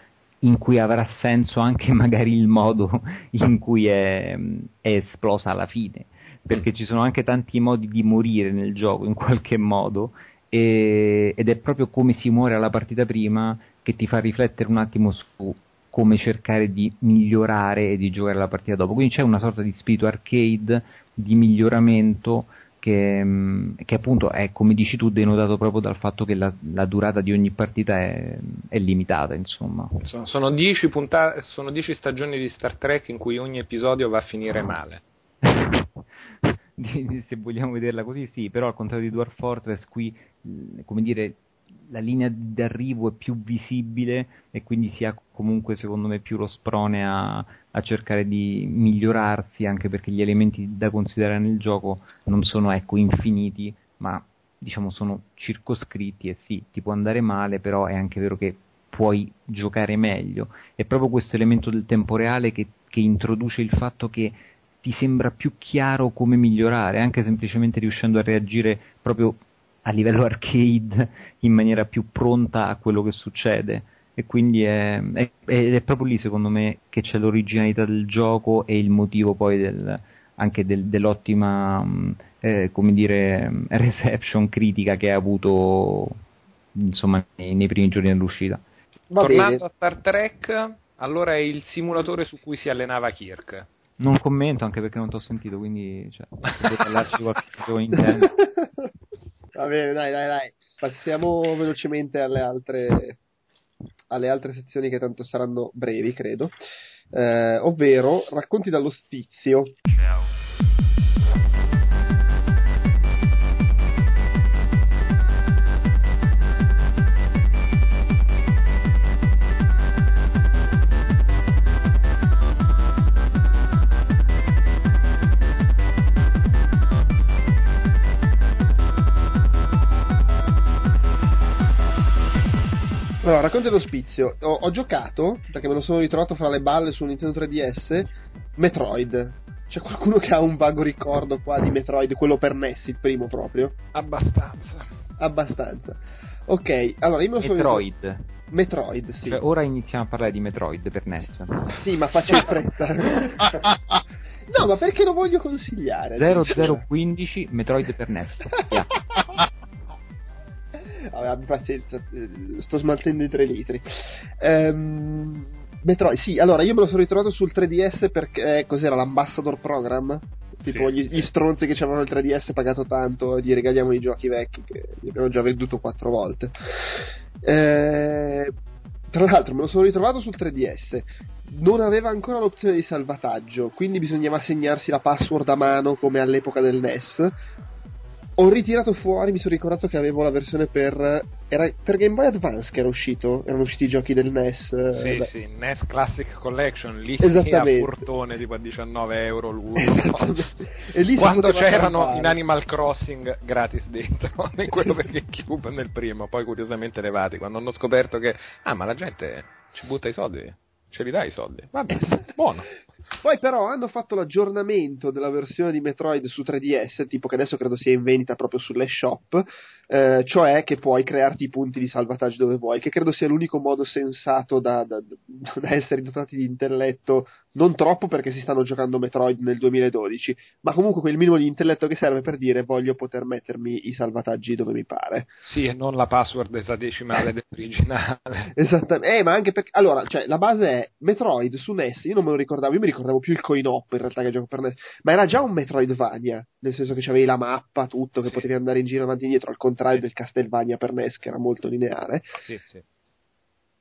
in cui avrà senso anche [LAUGHS] magari il modo in cui è, è esplosa alla fine, perché mm. ci sono anche tanti modi di morire nel gioco in qualche modo e, ed è proprio come si muore alla partita prima che ti fa riflettere un attimo su come cercare di migliorare e di giocare la partita dopo. Quindi c'è una sorta di spirito arcade, di miglioramento che, mm, che, appunto è, come dici tu, denotato proprio dal fatto che la, la durata di ogni partita è, è limitata, insomma.
Sono, sono, dieci puntate, sono dieci stagioni di Star Trek in cui ogni episodio va a finire male. [LAUGHS]
Se vogliamo vederla così, sì, però al contrario di Dwarf Fortress, qui, come dire, la linea d'arrivo è più visibile e quindi si ha comunque secondo me più lo sprone a, a, cercare di migliorarsi anche perché gli elementi da considerare nel gioco non sono ecco infiniti ma diciamo sono circoscritti e sì ti può andare male però è anche vero che puoi giocare meglio. È proprio questo elemento del tempo reale che, che introduce il fatto che ti sembra più chiaro come migliorare anche semplicemente riuscendo a reagire proprio a livello [LAUGHS] arcade in maniera più pronta a quello che succede e quindi è, è, è, proprio lì secondo me che c'è l'originalità del gioco e il motivo poi del, anche del, dell'ottima eh, come dire reception critica che ha avuto insomma nei, nei primi giorni dell'uscita
Va tornando bene. a Star Trek allora è il simulatore su cui si allenava Kirk
non commento anche perché non ti ho sentito quindi cioè, se parlarci qualcosa in tempo [LAUGHS]
Va bene, dai, dai, dai. Passiamo velocemente alle altre, alle altre sezioni che tanto saranno brevi, credo. eh, ovvero Racconti dall'ospizio.
Ciao.
Allora, Racconti dall'ospizio. Ho, ho giocato, perché me lo sono ritrovato fra le balle su Nintendo 3DS, Metroid. C'è qualcuno che ha un vago ricordo qua di Metroid, quello per NES, il primo proprio?
Abbastanza.
Abbastanza. Ok, allora io me lo sono
Metroid.
Metroid, sì.
Cioè, ora iniziamo a parlare di Metroid per NES.
Sì, ma faccio in fretta. [LAUGHS] no, ma perché lo voglio consigliare?
0015 Metroid per NES. Via. [LAUGHS]
Vabbè, abbi pazienza, eh, sto smaltendo i 3 litri. Ehm, Metroid, sì, allora io me lo sono ritrovato sul 3DS perché eh, cos'era l'Ambassador Program? Tipo
Sì.
gli, gli stronzi che avevano il 3DS pagato tanto, gli regaliamo i giochi vecchi che li abbiamo già venduto 4 volte. Eh, tra l'altro me lo sono ritrovato sul 3DS. Non aveva ancora l'opzione di salvataggio, quindi bisognava segnarsi la password a mano come all'epoca del NES. Ho ritirato fuori, mi sono ricordato che avevo la versione per. Era per Game Boy Advance che era uscito. Erano usciti i giochi del NES.
Sì,
eh,
sì, NES Classic Collection, lì
Esattamente.
a furtone tipo a 19 euro l'uno. [LAUGHS]
e lì
Quando c'erano
salvare.
in Animal Crossing gratis dentro, [LAUGHS] in quello per GameCube nel primo, poi curiosamente levati, quando hanno scoperto che, ah ma la gente ci butta i soldi, ce li dai i soldi, vabbè, buono.
Poi però hanno fatto l'aggiornamento della versione di Metroid su 3DS, tipo che adesso credo sia in vendita proprio sulle shop, eh, cioè che puoi crearti i punti di salvataggio dove vuoi, che credo sia l'unico modo sensato da, da- da essere dotati di intelletto, non troppo perché si stanno giocando Metroid nel 2012, ma comunque quel minimo di intelletto che serve per dire voglio poter mettermi i salvataggi dove mi pare.
Sì, e non la password esadecimale [LAUGHS] dell'originale.
Esattamente, eh, ma anche perché allora, cioè, la base è Metroid su NES. Io non me lo ricordavo, io mi ricordavo più il coin op in realtà che gioco per NES, ma era già un Metroidvania, nel senso che avevi la mappa, tutto, che
Sì.
potevi andare in giro avanti e indietro, al contrario del Castlevania per NES, che era molto lineare.
Sì, sì.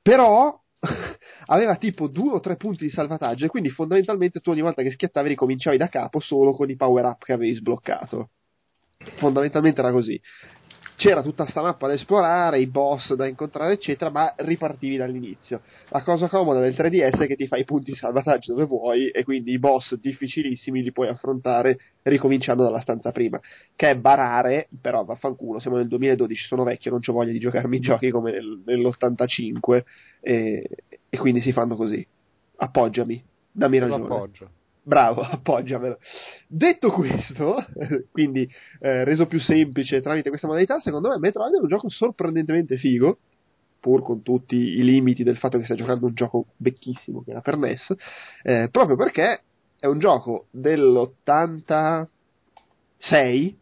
Però [LAUGHS] aveva tipo due o tre punti di salvataggio, e quindi fondamentalmente tu ogni volta che schiattavi ricominciavi da capo solo con i power up che avevi sbloccato. Fondamentalmente era così. C'era tutta sta mappa da esplorare, i boss da incontrare, eccetera, ma ripartivi dall'inizio. La cosa comoda del 3DS è che ti fai i punti di salvataggio dove vuoi e quindi i boss difficilissimi li puoi affrontare ricominciando dalla stanza prima. Che è barare, però vaffanculo, siamo nel 2012, sono vecchio, non ho voglia di giocarmi i giochi come nel- nell'85 e, e quindi si fanno così. Appoggiami, dammi ragione.
appoggio.
Bravo, [LAUGHS] appoggiamelo. Detto questo, [LAUGHS] quindi eh, reso più semplice tramite questa modalità, secondo me Metroid è un gioco sorprendentemente figo, pur con tutti i limiti del fatto che stai giocando un gioco vecchissimo che era per NES, eh, proprio perché è un gioco dell'86,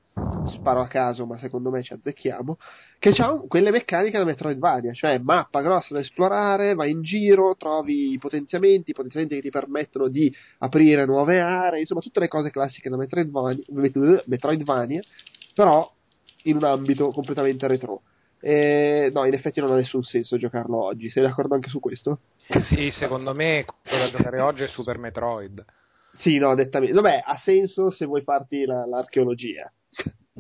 sparo a caso ma secondo me ci azzecchiamo, che ha quelle meccaniche da Metroidvania, cioè mappa grossa da esplorare, vai in giro, trovi i potenziamenti, i potenziamenti che ti permettono di aprire nuove aree, insomma tutte le cose classiche da Metroidvania, Metroidvania però in un ambito completamente retro. E, no, in effetti non ha nessun senso giocarlo oggi, sei d'accordo anche su questo?
Sì, secondo me quello da giocare oggi è Super Metroid.
Sì, no, nettamente. Vabbè, ha senso se vuoi farti la- l'archeologia.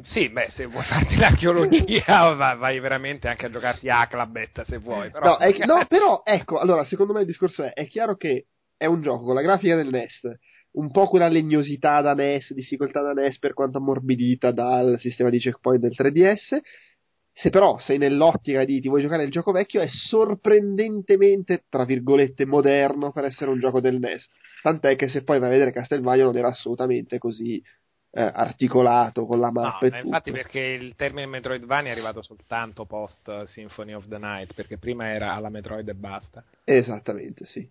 Sì, beh, se vuoi farti l'archeologia [LAUGHS] va- vai veramente anche a giocarti Aclabet se vuoi. Però...
No, è no, però ecco, allora secondo me il discorso è, è chiaro che è un gioco con la grafica del NES, un po' quella legnosità da NES, difficoltà da NES per quanto ammorbidita dal sistema di checkpoint del 3DS. Se però sei nell'ottica di ti vuoi giocare il gioco vecchio, è sorprendentemente, tra virgolette, moderno per essere un gioco del NES. Tant'è che se poi vai a vedere Castlevania non era assolutamente così eh, articolato con la
No,
mappa e
ma
tutto.
infatti perché il termine Metroidvania è arrivato soltanto post Symphony of the Night, perché prima era alla Metroid e basta.
Esattamente, sì.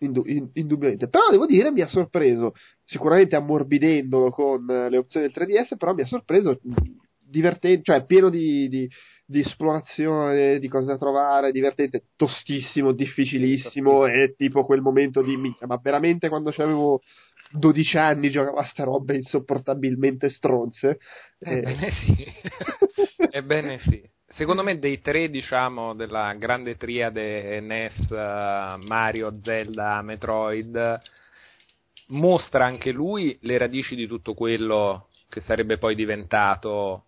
Indu- in- indubbiamente. Però devo dire, mi ha sorpreso, sicuramente ammorbidendolo con eh, le opzioni del 3DS, però mi ha sorpreso mh, divertente, cioè pieno di, di- di esplorazione, di cose da trovare, divertente, tostissimo, difficilissimo, e tipo quel momento di minchia, ma veramente quando avevo 12 anni giocavo a sta robe insopportabilmente stronze. Eh,
Ebbene sì. [LAUGHS] Ebbene sì. secondo me dei tre, diciamo, della grande triade NES, eh, Mario, Zelda, Metroid, mostra anche lui le radici di tutto quello che sarebbe poi diventato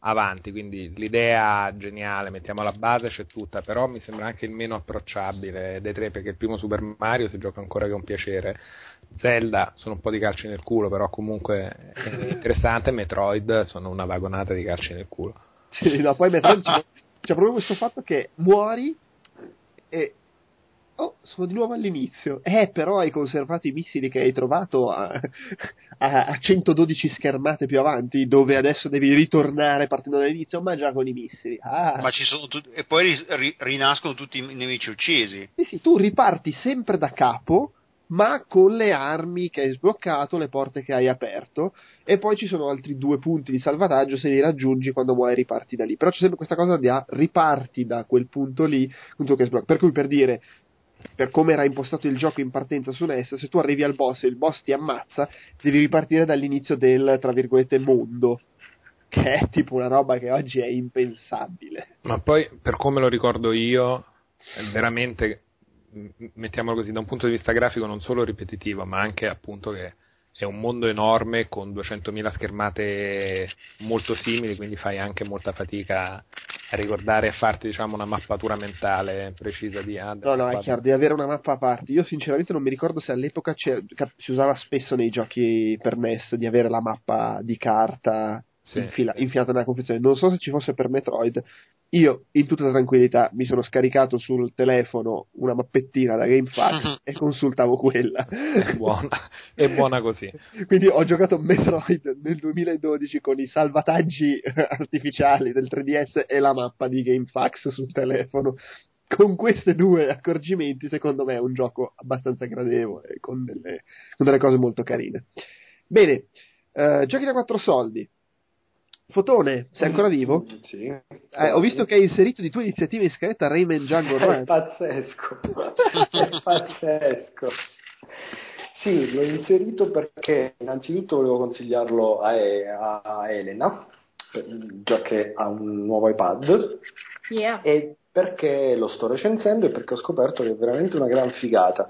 avanti, quindi l'idea geniale, mettiamo la base, c'è tutta, però mi sembra anche il meno approcciabile dei tre, perché il primo Super Mario si gioca ancora con piacere, Zelda sono un po' di calci nel culo, però comunque è [LAUGHS] interessante, Metroid sono una vagonata di calci nel culo.
Sì, no, poi Metroid c'è, c'è proprio questo fatto che muori e oh, sono di nuovo all'inizio. Eh, però hai conservato i missili che hai trovato a, [LAUGHS] a, a 112 schermate più avanti, dove adesso devi ritornare partendo dall'inizio, ma già con i missili. Ah.
Ma ci sono tut- e poi ri- ri- rinascono tutti i nemici uccisi.
Sì, sì, tu riparti sempre da capo, ma con le armi che hai sbloccato, le porte che hai aperto, e poi ci sono altri due punti di salvataggio se li raggiungi quando muori riparti da lì. Però c'è sempre questa cosa di ah, riparti da quel punto lì, punto che sblocca. Per cui per dire, per come era impostato il gioco in partenza su NES, se tu arrivi al boss e il boss ti ammazza, devi ripartire dall'inizio del, tra virgolette, mondo. Che è tipo una roba che oggi è impensabile.
Ma poi, per come lo ricordo io, è veramente, mettiamolo così, da un punto di vista grafico non solo ripetitivo, ma anche appunto che è un mondo enorme con 200.000 schermate molto simili, quindi fai anche molta fatica a ricordare e a farti diciamo una mappatura mentale precisa di ah,
No, no, è chiaro, devi avere una mappa a parte. Io sinceramente non mi ricordo se all'epoca si usava spesso nei giochi per NES di avere la mappa di carta
Sì.
infila- infilata nella confezione. Non so se ci fosse per Metroid. Io, in tutta tranquillità, mi sono scaricato sul telefono una mappettina da GameFAQ [LAUGHS] e consultavo quella.
È buona, è buona così. [LAUGHS]
Quindi ho giocato Metroid nel 2012 con i salvataggi [LAUGHS] artificiali del 3DS e la mappa di GameFAX sul telefono. Con questi due accorgimenti, secondo me è un gioco abbastanza gradevole, con delle, con delle cose molto carine. Bene, eh, giochi da quattro soldi. Fotone, sei ancora vivo?
Sì.
Eh, ho visto che hai inserito di tua iniziativa in scaletta Rayman Jungle
È
Run.
pazzesco, è pazzesco. Sì, l'ho inserito perché innanzitutto volevo consigliarlo a, a Elena, eh, già che ha un nuovo iPad,
Yeah.
e perché lo sto recensendo e perché ho scoperto che è veramente una gran figata,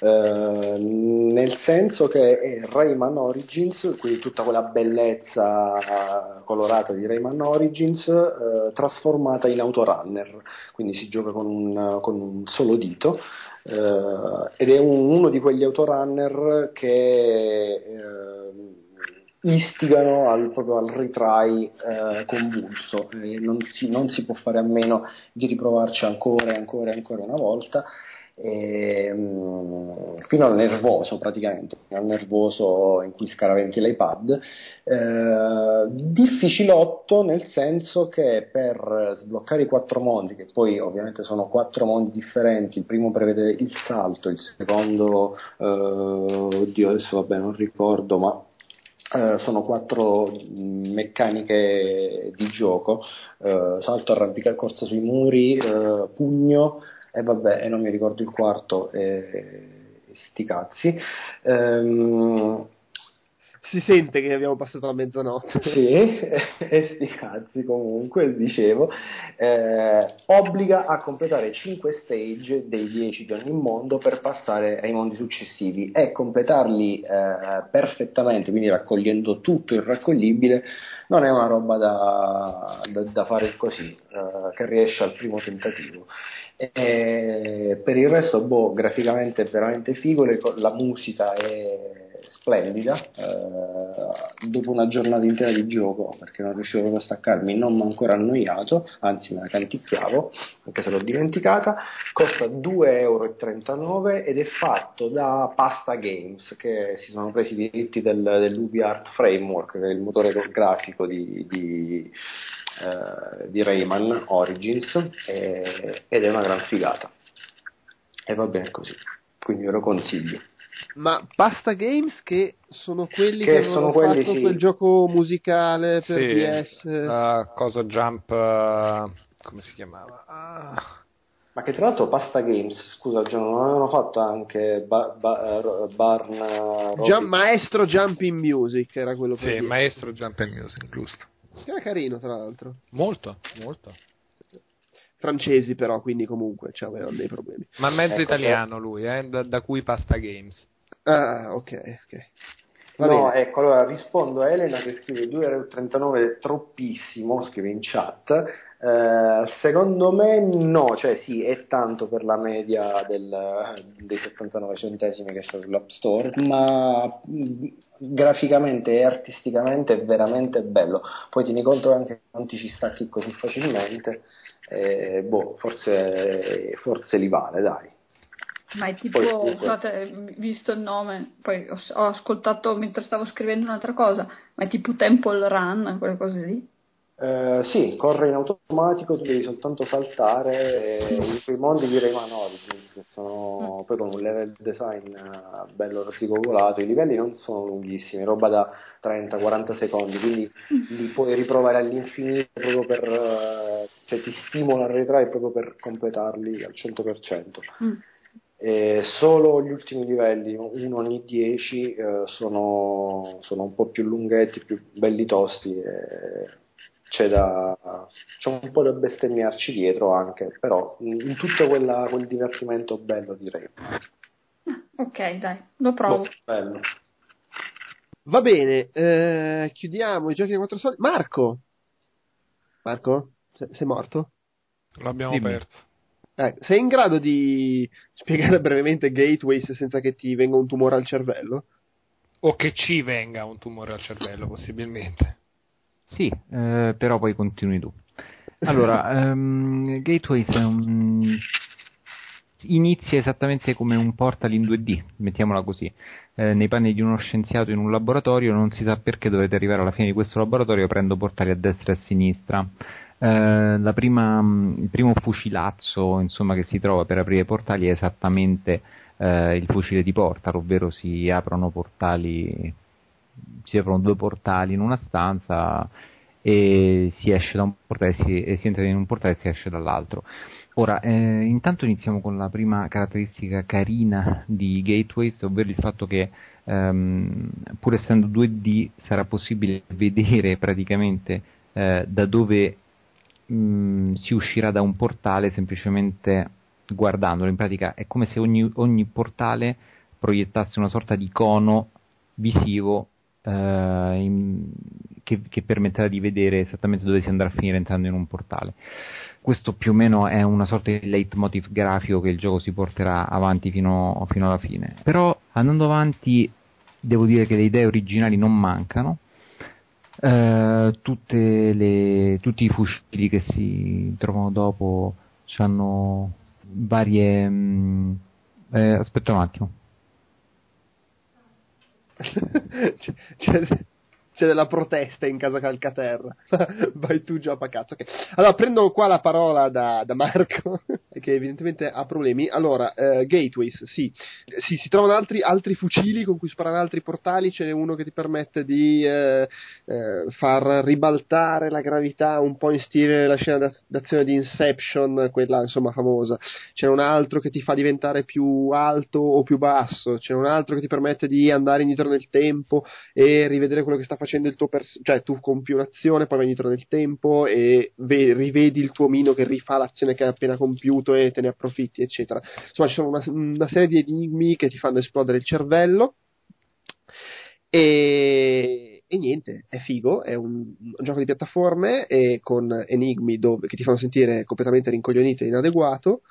Eh, nel senso che è Rayman Origins, quindi tutta quella bellezza colorata di Rayman Origins eh, trasformata in autorunner, quindi si gioca con un, con un solo dito. eh, ed è un- uno di quegli autorunner che eh, istigano al, proprio al retry eh, convulso, Eh, non, si, non si può fare a meno di riprovarci ancora e ancora e ancora una volta, e, mm, fino al nervoso praticamente, al nervoso in cui scaraventi l'iPad. Eh, difficilotto nel senso che per sbloccare i quattro mondi, che poi ovviamente sono quattro mondi differenti, il primo prevede il salto, il secondo, eh, oddio adesso vabbè non ricordo, ma eh, sono quattro meccaniche di gioco, eh, salto, arrampica, corsa sui muri, eh, pugno e vabbè, e non mi ricordo il quarto, e sti cazzi. Ehm,
Si sente che abbiamo passato la mezzanotte.
sì, [LAUGHS] e sti cazzi comunque, dicevo, eh, obbliga a completare 5 stage dei 10 di ogni mondo per passare ai mondi successivi e completarli eh, perfettamente, quindi raccogliendo tutto il raccoglibile, non è una roba da, da- da fare così, eh, che riesce al primo tentativo. E per il resto, boh, graficamente è veramente figo, la musica è splendida. eh, dopo una giornata intera di gioco, perché non riuscivo proprio a staccarmi, non mi ancora annoiato, anzi me la canticchiavo, anche se l'ho dimenticata. Costa 2,39 euro ed è fatto da Pasta Games, che si sono presi i diritti del, dell'UbiArt Framework, che è il motore grafico di, di eh, di Rayman Origins e- ed è una gran figata e va bene così quindi ve lo consiglio
Ma Pasta Games che sono quelli
Che
che,
sono quelli,
fatto
sì.
quel gioco musicale per
Sì,
DS.
uh, cosa jump, uh, come si chiamava? Ah,
ma che tra l'altro Pasta Games scusa Gio, non avevano fatto anche ba- ba- Barn Robbie?
Maestro Jumping Music era quello per
sì,
DS.
maestro jump and music, giusto.
Era carino tra l'altro.
Molto, molto.
Francesi però, quindi comunque cioè, avevano dei problemi.
Ma mezzo
Ecco,
italiano lui, eh, da, da cui Pasta Games.
Ah, ok, ok. Va
no,
bene.
ecco, allora rispondo a Elena che scrive 2,39 è troppissimo, scrive in chat. Eh, secondo me no, cioè sì, è tanto per la media del- dei 79 centesimi che sta sull'App Store, ma mh, graficamente e artisticamente è veramente bello. Poi tieni conto anche che non ti ci stacchi così facilmente, eh, boh, forse, forse li vale, dai.
Ma è tipo,
Poi,
scusate, visto il nome, poi ho, ho ascoltato mentre stavo scrivendo un'altra cosa, ma è tipo Temple Run, quelle cose lì.
Eh, sì, corre in automatico, tu devi soltanto saltare e in quei mondi di Rayman Origins che sono poi con un level design eh, bello rassicolato, i livelli non sono lunghissimi, roba da 30-40 secondi, quindi li puoi riprovare all'infinito proprio per, eh, cioè ti stimola a retry proprio per completarli al 100%.
Mm.
E solo gli ultimi livelli, uno ogni 10, eh, sono, sono un po' più lunghetti, più belli tosti e c'è, da, c'è un po' da bestemmiarci dietro anche, però in, in tutto quella- quel divertimento bello direi.
Ok, dai, lo provo.
Molto bello.
Va bene, eh, chiudiamo i giochi a quattro soldi. Marco! Marco? Se- sei morto?
L'abbiamo
Dimmi.
perso.
Eh, sei in grado di spiegare brevemente Gateways senza che ti venga un tumore al cervello?
O che ci venga un tumore al cervello, possibilmente.
Sì, eh, però poi continui tu. Allora, [LAUGHS] ehm, Gateways un... inizia esattamente come un portal in 2D, mettiamola così. Eh, nei panni di uno scienziato in un laboratorio, non si sa perché dovete arrivare alla fine di questo laboratorio, prendo portali a destra e a sinistra. Eh, la prima, il primo fucilazzo insomma, che si trova per aprire i portali è esattamente eh, il fucile di portal, ovvero si aprono portali si aprono due portali in una stanza e si esce da un portale si, e si entra in un portale e si esce dall'altro. Ora, eh, intanto iniziamo con la prima caratteristica carina di Gateways, ovvero il fatto che ehm, pur essendo 2D sarà possibile vedere praticamente eh, da dove mh, si uscirà da un portale semplicemente guardandolo. In pratica è come se ogni, ogni portale proiettasse una sorta di cono visivo eh, in- che, che permetterà di vedere esattamente dove si andrà a finire entrando in un portale. Questo più o meno è una sorta di leitmotiv grafico che il gioco si porterà avanti fino, fino alla fine. Però andando avanti devo dire che le idee originali non mancano. Tutte le- tutti i fucili che si trovano dopo hanno varie... mm, eh, aspetta un attimo. [LAUGHS]
c'è, c'è- c'è della protesta in casa Calcaterra. [LAUGHS] Vai tu già a cazzo. ok. Allora, prendo qua la parola da, da Marco, [LAUGHS] che evidentemente ha problemi. Allora, eh, Gateways, sì. Sì, si trovano altri, altri fucili con cui sparare altri portali. Ce n'è uno che ti permette di eh, eh, far ribaltare la gravità un po' in stile la scena d'az- d'azione di Inception, quella insomma famosa. C'è un altro che ti fa diventare più alto o più basso. C'è un altro che ti permette di andare indietro nel tempo e rivedere quello che sta facendo il tuo personaggio, cioè tu compi un'azione, poi vai indietro nel tempo e ve- rivedi il tuo omino che rifà l'azione che hai appena compiuto e te ne approfitti, eccetera. Insomma, ci sono una, una serie di enigmi che ti fanno esplodere il cervello e, e niente, è figo, è un, un gioco di piattaforme con enigmi dove- che ti fanno sentire completamente rincoglionito e inadeguato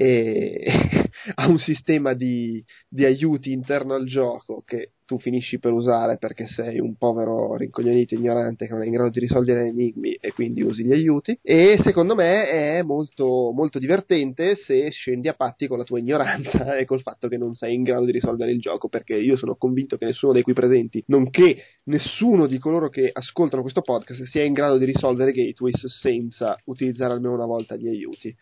e [LAUGHS] ha un sistema di, di aiuti interno al gioco che tu finisci per usare perché sei un povero rincoglionito ignorante che non è in grado di risolvere enigmi e quindi usi gli aiuti. E secondo me è molto, molto divertente se scendi a patti con la tua ignoranza [LAUGHS] e col fatto che non sei in grado di risolvere il gioco perché io sono convinto che nessuno dei qui presenti nonché nessuno di coloro che ascoltano questo podcast sia in grado di risolvere gateways senza utilizzare almeno una volta gli aiuti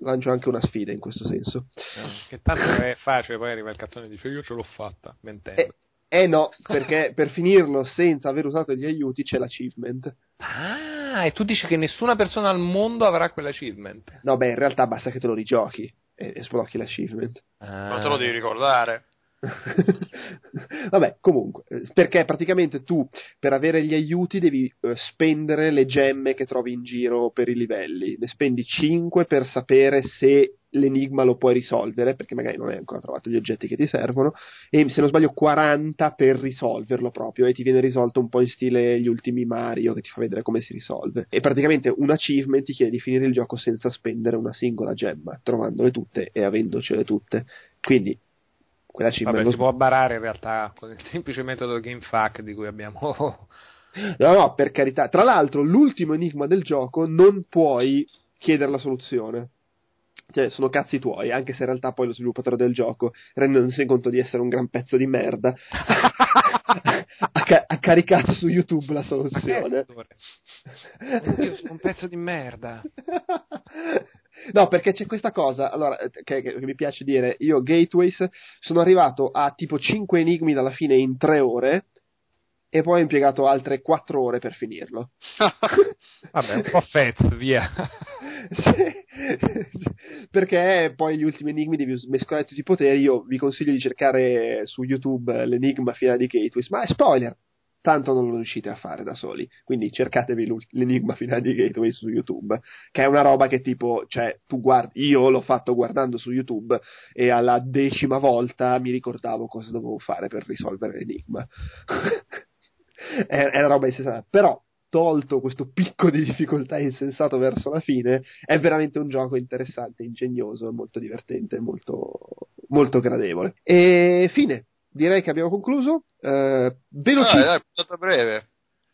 lancio anche una sfida in questo senso
Eh, Che tanto è facile, poi arriva il cazzone e dice io ce l'ho fatta, mentendo.
Eh, eh no, perché per finirlo senza aver usato gli aiuti c'è l'achievement.
Ah, e tu dici che nessuna persona al mondo avrà quell'achievement.
No, beh, in realtà basta che te lo rigiochi e, e sblocchi l'achievement.
Ah.
Ma te lo devi ricordare. [LAUGHS]
Vabbè, comunque, perché praticamente tu per avere gli aiuti devi eh, spendere le gemme che trovi in giro per i livelli. Ne spendi 5 per sapere se l'enigma lo puoi risolvere, perché magari non hai ancora trovato gli oggetti che ti servono, e se non sbaglio 40 per risolverlo proprio, e ti viene risolto un po' in stile gli ultimi Mario che ti fa vedere come si risolve. E praticamente un achievement ti chiede di finire il gioco senza spendere una singola gemma, trovandole tutte e avendocele tutte. Quindi quella
Vabbè, lo... si può barare in realtà con il semplice metodo GameFAQ di cui abbiamo [LAUGHS]
No, no, per carità. Tra l'altro, l'ultimo enigma del gioco non puoi chiedere la soluzione cioè sono cazzi tuoi, anche se in realtà poi lo sviluppatore del gioco, rendendosi conto di essere un gran pezzo di merda, [LAUGHS] ha, ca- ha, caricato su YouTube la soluzione.
Io sono un pezzo di merda. [LAUGHS]
no, perché c'è questa cosa, allora, che, che, mi piace dire, io Gateways sono arrivato a tipo 5 enigmi dalla fine in 3 ore, e poi ho impiegato altre 4 ore per finirlo. [LAUGHS]
Vabbè, un po' fez, via. [LAUGHS]
Perché poi gli ultimi enigmi devi mescolare tutti i poteri. Io vi consiglio di cercare su YouTube l'enigma finale di Gateway, ma spoiler. Tanto non lo riuscite a fare da soli, quindi cercatevi l'enigma finale di Gateway su YouTube, che è una roba che tipo, cioè, tu guardi, io l'ho fatto guardando su YouTube e alla decima volta mi ricordavo cosa dovevo fare per risolvere l'enigma. [LAUGHS] è, è una roba insensata. Però, tolto questo picco di difficoltà insensato verso la fine, è veramente un gioco interessante, ingegnoso, molto divertente, molto, molto gradevole. E fine, direi che abbiamo concluso. Eh, velocissimo.
Ah, puntata breve.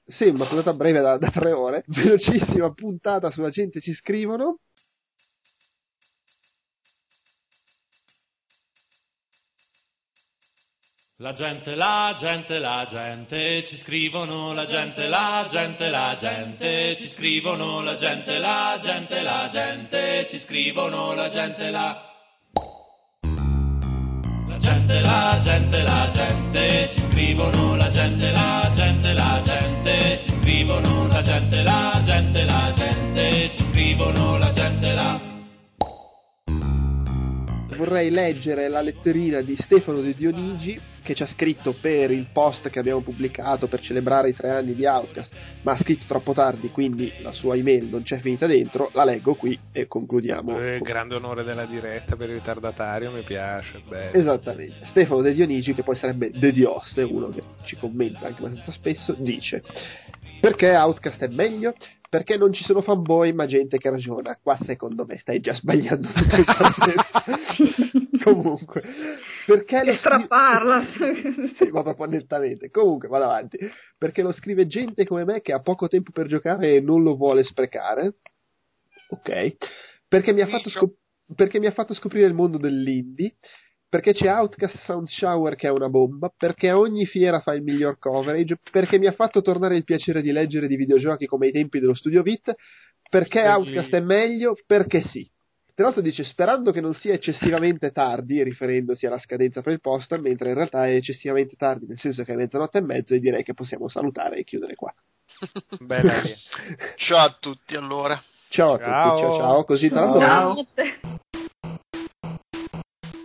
Sì, una puntata breve da, da tre ore. Velocissima puntata sulla gente ci scrivono.
La gente, la gente, la gente, ci scrivono la gente, la gente, la gente, ci scrivono la gente, la gente, la gente, ci scrivono la gente, la... La gente, la gente, la gente, ci scrivono la gente, la gente, la gente, ci scrivono la gente, la gente, la gente, ci scrivono la gente, la
vorrei leggere la letterina di Stefano De Dionigi che ci ha scritto per il post che abbiamo pubblicato per celebrare i tre anni di Outcast, ma ha scritto troppo tardi, quindi la sua email non c'è finita dentro. La leggo qui e concludiamo.
Eh, grande onore della diretta per il ritardatario, mi piace. Bello.
Esattamente. Stefano De Dionigi, che poi sarebbe De Dioste, uno che ci commenta anche abbastanza spesso, dice. Perché Outcast è meglio? Perché non ci sono fanboy ma gente che ragiona. Qua secondo me stai già sbagliando tutto il. [LAUGHS] Comunque, perché lo
scrive... parla. [LAUGHS]
sì, ma proprio nettamente. Comunque, vado avanti. Perché lo scrive gente come me che ha poco tempo per giocare e non lo vuole sprecare. Ok. Perché mi ha fatto, scop- perché mi ha fatto scoprire il mondo dell'indie perché c'è Outcast Sound Shower che è una bomba, perché ogni fiera fa il miglior coverage, perché mi ha fatto tornare il piacere di leggere di videogiochi come ai tempi dello Studio Vit, perché Perché... Outcast è meglio, perché sì. Tra l'altro dice sperando che non sia eccessivamente tardi, riferendosi alla scadenza per il post, mentre in realtà è eccessivamente tardi, nel senso che è mezzanotte e mezzo e direi che possiamo salutare e chiudere qua. [LAUGHS]
Bella [LAUGHS] Ciao a tutti allora.
Ciao a ciao. tutti, ciao ciao, così tanto.
Ciao.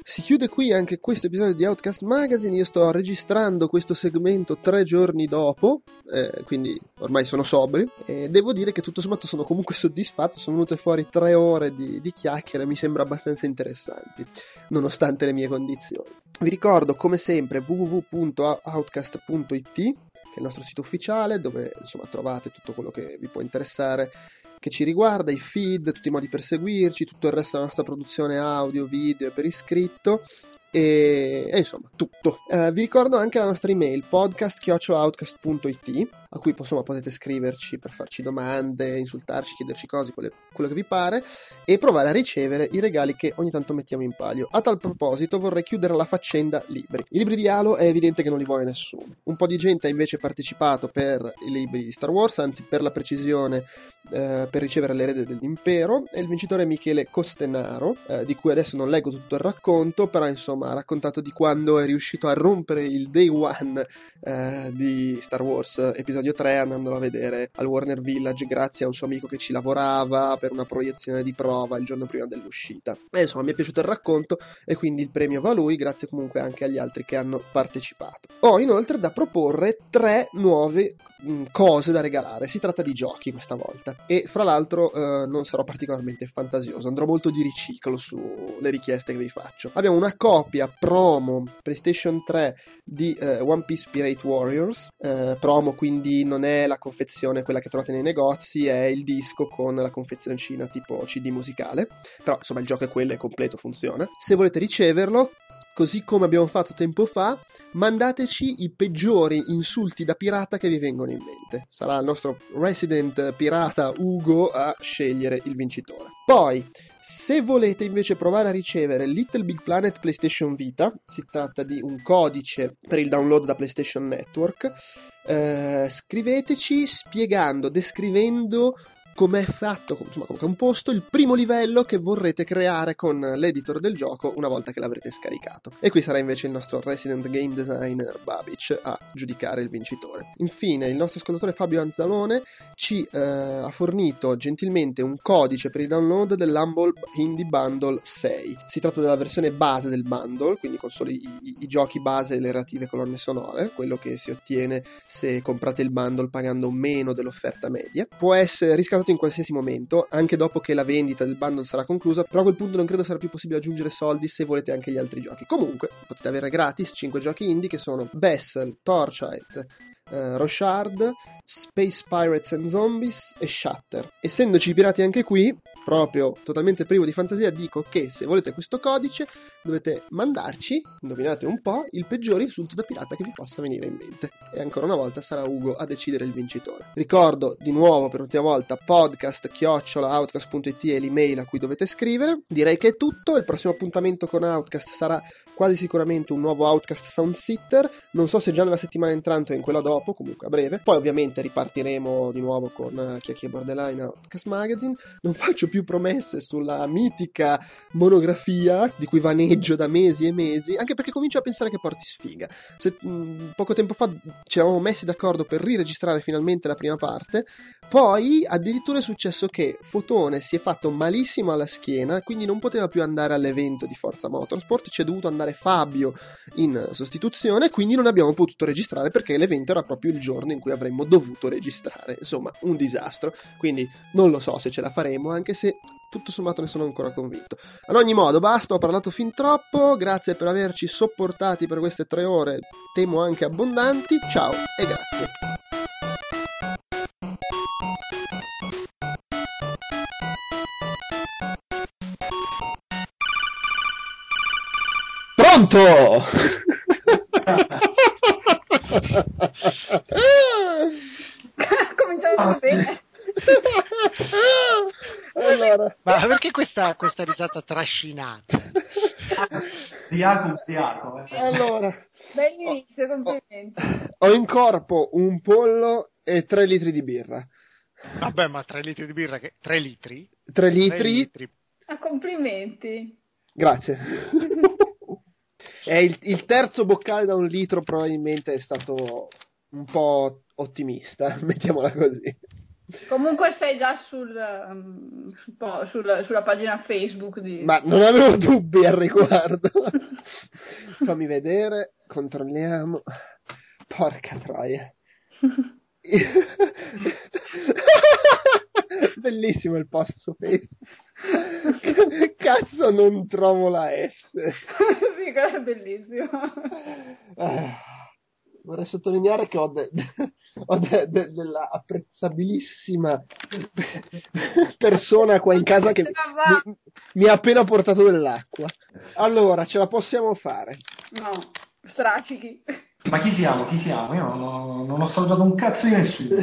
Si chiude qui anche questo episodio di Outcast Magazine. Io sto registrando questo segmento tre giorni dopo, eh, quindi ormai sono sobrio. E devo dire che tutto sommato sono comunque [LAUGHS] soddisfatto. Sono venute fuori tre ore di, di chiacchiere, mi sembra abbastanza interessanti, nonostante le mie condizioni. Vi ricordo come sempre www.outcast.it, che è il nostro sito ufficiale, dove insomma trovate tutto quello che vi può interessare che ci riguarda, i feed, tutti i modi per seguirci, tutto il resto della nostra produzione audio, video e per iscritto e, e insomma tutto. Uh, vi ricordo anche la nostra email podcast.outcast.it a cui insomma, potete scriverci per farci domande, insultarci, chiederci cose, quello, quello, che vi pare e provare a ricevere i regali che ogni tanto mettiamo in palio. A tal proposito vorrei chiudere la faccenda libri. I libri di Halo è evidente che non li vuole nessuno. Un po' di gente ha invece partecipato per i libri di Star Wars, anzi per la precisione eh, per ricevere l'erede dell'impero e il vincitore è Michele Costenaro, eh, di cui adesso non leggo tutto il racconto, però insomma ha raccontato di quando è riuscito a rompere il day one eh, di Star Wars episodio
l'episodio 3 andandolo a vedere al Warner Village grazie a un suo amico che ci lavorava per una proiezione di prova il giorno prima dell'uscita. E insomma mi è piaciuto il racconto e quindi il premio va a lui, grazie comunque anche agli altri che hanno partecipato. Ho inoltre da proporre tre nuove mh, cose da regalare. Si tratta di giochi questa volta. E fra l'altro eh, non sarò particolarmente fantasioso, andrò molto di riciclo sulle richieste che vi faccio. Abbiamo una copia promo PlayStation 3 di eh, One Piece Pirate Warriors. eh, promo quindi non è la confezione quella che trovate nei negozi, è il disco con la confezioncina tipo CD musicale. Però insomma il gioco è quello, è completo, funziona. Se volete riceverlo, così come abbiamo fatto tempo fa, mandateci i peggiori insulti da pirata che vi vengono in mente. Sarà il nostro resident pirata Ugo a scegliere il vincitore. Poi, se volete invece provare a ricevere Little Big Planet PlayStation Vita, si tratta di un codice per il download da PlayStation Network, eh, scriveteci spiegando, descrivendo come è fatto, insomma, come è composto il primo livello che vorrete creare con l'editor del gioco una volta che l'avrete scaricato. E qui sarà invece il nostro resident game designer Babic a giudicare il vincitore. Infine, il nostro ascoltatore Fabio Anzalone ci eh, ha fornito gentilmente un codice per il download dell'Humble Indie Bundle 6. Si tratta della versione base del bundle, quindi con solo i, i- i giochi base e le relative colonne sonore, quello che si ottiene se comprate il bundle pagando meno dell'offerta media. Può essere riscattato in qualsiasi momento, anche dopo che la vendita del bundle sarà conclusa, però a quel punto non credo sarà più possibile aggiungere soldi se volete anche gli altri giochi. Comunque, potete avere gratis 5 giochi indie che sono Vessel, Torchlight, eh, Rochard, Space Pirates and Zombies e Shatter. Essendoci pirati anche qui, proprio totalmente privo di fantasia, dico che se volete questo codice dovete mandarci, indovinate un po', il peggiore insulto da pirata che vi possa venire in mente. E ancora una volta sarà Ugo a decidere il vincitore. Ricordo di nuovo per l'ultima volta podcast chiocciola.outcast.it è l'email a cui dovete scrivere. Direi che è tutto, il prossimo appuntamento con Outcast sarà quasi sicuramente un nuovo Outcast Sound Sitter, non so se già nella settimana entrante o in quella dopo, comunque a breve. Poi ovviamente ripartiremo di nuovo con uh, Chiacchi e Borderline Outcast Magazine. Non faccio più promesse sulla mitica monografia di cui vaneggio da mesi e mesi, anche perché comincio a pensare che porti sfiga. Se, mh, poco tempo fa ci eravamo messi d'accordo per riregistrare finalmente la prima parte, poi addirittura è successo che Fotone si è fatto malissimo alla schiena, quindi non poteva più andare all'evento di Forza Motorsport, ci è dovuto andare Fabio in sostituzione, quindi non abbiamo potuto registrare perché l'evento era proprio il giorno in cui avremmo dovuto registrare. Insomma, un disastro. Quindi non lo so se ce la faremo, anche se tutto sommato ne sono ancora convinto. Ad ogni modo, basta, ho parlato fin troppo. Grazie per averci sopportati per queste tre ore, temo anche abbondanti. Ciao e grazie. Pronto! [LAUGHS]
Cominciamo bene.
allora,
Ma perché questa, questa risata trascinata?
Ubriaco, ubriaco. eh.
allora,
Bel inizio, complimenti.
ho in corpo un pollo e 3 litri di birra.
Vabbè, ma 3 litri di birra, che... 3 litri?
3
Tre
litri,
Ah, complimenti.
grazie. [LAUGHS] È il, il terzo boccale da un litro, probabilmente è stato un po' ottimista, [LAUGHS] mettiamola così.
Comunque sei già sul, um, sul- sulla pagina Facebook di...
Ma non avevo dubbi al riguardo. [LAUGHS] Fammi vedere, controlliamo. Porca troia. [LAUGHS] [LAUGHS] Bellissimo il post su Facebook. [LAUGHS] Cazzo, non trovo la S. [LAUGHS]
sì, quello è bellissimo.
Ah, vorrei sottolineare che ho, de- ho de- de- della apprezzabilissima persona qua in casa che mi, mi ha appena portato dell'acqua. Allora, ce la possiamo fare.
No, strafichi.
Ma chi siamo? Chi siamo? Io non ho, non ho salutato un cazzo di nessuno.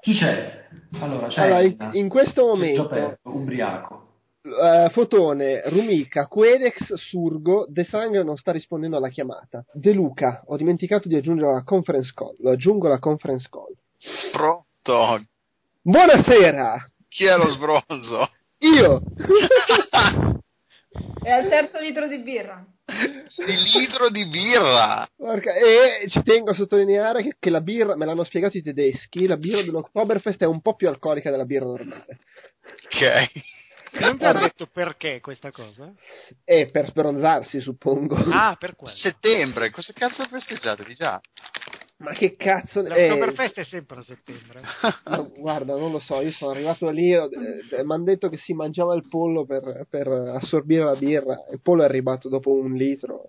Chi c'è? Allora, c'è
Allora, in, in questo
c'è
momento,
Gioperto, ubriaco.
eh, Fotone, Rumica, Quedex, Surgo, De Sangre non sta rispondendo alla chiamata. De Luca, ho dimenticato di aggiungere la conference call. Lo aggiungo alla conference call.
Pronto?
Buonasera!
Chi è lo sbronzo?
Io! [LAUGHS]
È al terzo litro di birra.
Di litro di birra.
Porca- E ci tengo a sottolineare che, che la birra, me l'hanno spiegato i tedeschi, la birra dell'Oktoberfest è un po' più alcolica della birra normale.
Ok.
Non ti ha detto perché questa cosa?
E per sbronzarsi, suppongo.
Ah, per quello.
Settembre, cosa cazzo festeggiate di già?
Ma che cazzo... eh,
L'Oktoberfest è sempre a settembre. [LAUGHS]
guarda, non lo so, io sono arrivato lì, eh, mi hanno detto che si mangiava il pollo per, per assorbire la birra, il pollo è arrivato dopo un litro.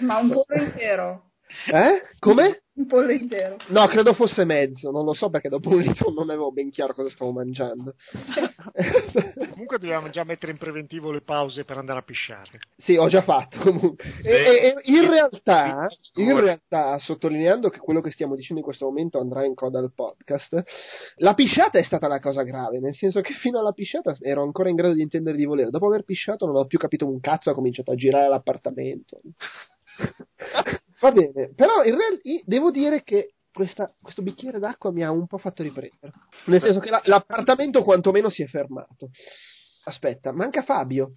Ma un pollo intero.
Eh? Come?
Un pollo intero.
No, credo fosse mezzo, non lo so perché dopo un litro non avevo ben chiaro cosa stavo mangiando. [LAUGHS]
Comunque dobbiamo già mettere in preventivo le pause per andare a pisciare.
Sì, ho già fatto comunque. E, e- e in, realtà, in realtà, sottolineando che quello che stiamo dicendo in questo momento andrà in coda al podcast, la pisciata è stata la cosa grave, nel senso che fino alla pisciata ero ancora in grado di intendere di volere. Dopo aver pisciato non ho più capito un cazzo, ho cominciato a girare l'appartamento. [LAUGHS] Va bene, però in realtà devo dire che questa- questo bicchiere d'acqua mi ha un po' fatto riprendere. Nel senso che la- l'appartamento quantomeno si è fermato. Aspetta, manca Fabio.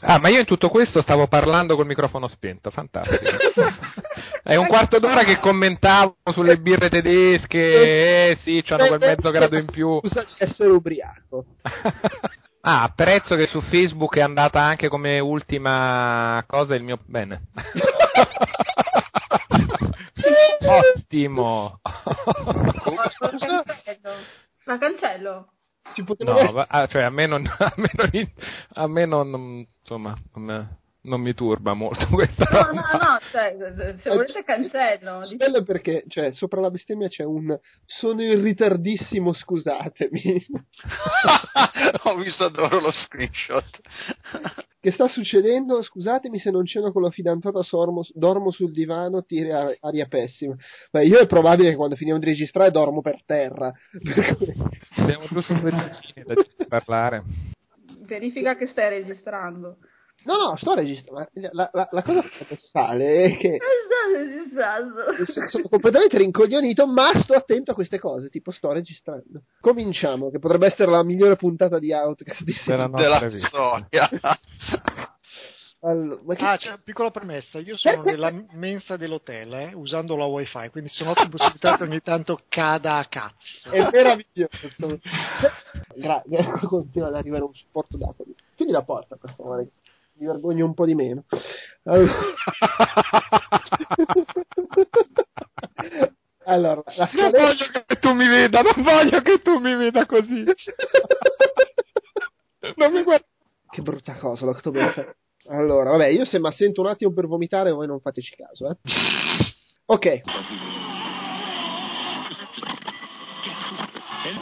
Ah, ma io in tutto questo stavo parlando col microfono spento, fantastico. [LAUGHS] È un quarto d'ora che commentavo sulle birre tedesche, eh sì, c'hanno quel mezzo grado in più. [LAUGHS]
Scusa di essere ubriaco.
Ah, apprezzo che su Facebook è andata anche come ultima cosa il mio... Bene. [LAUGHS] [LAUGHS] Ottimo.
La cancello. La cancello.
Ci
No,
essere-
va- ah, cioè a me non, [LAUGHS] a me non, a me non- insomma, non, me- non mi turba molto [LAUGHS] questa
No,
roba.
no, no, cioè, se volete cancello. Di-
Bello perché, cioè, sopra la bestemmia c'è un sono in ritardissimo, scusatemi. [LAUGHS]
Ho visto adoro lo screenshot. [LAUGHS]
che sta succedendo? Scusatemi se non ceno con la fidanzata, sormo- dormo sul divano, tiri a- aria pessima. Beh, io è probabile che quando finiamo di registrare dormo per terra.
Abbiamo giusto due minuti da parlare.
Verifica che stai registrando.
No, no, sto registrando. ma La, la- la cosa paradossale è che
Sto registrando. [LAUGHS]
sono completamente rincoglionito, ma sto attento a queste cose, tipo sto registrando. Cominciamo, che potrebbe essere la migliore puntata di Outcast di
Della
Della
vita.
storia. [LAUGHS]
Allora, che-
Ah, c'è una piccola premessa, io sono nella mensa dell'hotel, eh, usando la wifi, quindi sono ottime possibilità che ogni tanto cada a cazzo.
È meraviglioso. [LAUGHS] Grazie, continua ad arrivare un supporto d'acqua. Chiudi la porta, per favore. Mi vergogno un po' di meno. Allora, [LAUGHS] allora la
Non
scaletta...
voglio che tu mi veda, non voglio che tu mi veda così. [LAUGHS] Non mi guarda.
Che brutta cosa, l'Oktoberfest. Allora, vabbè, io se mi assento un attimo per vomitare, voi non fateci caso, eh. Ok.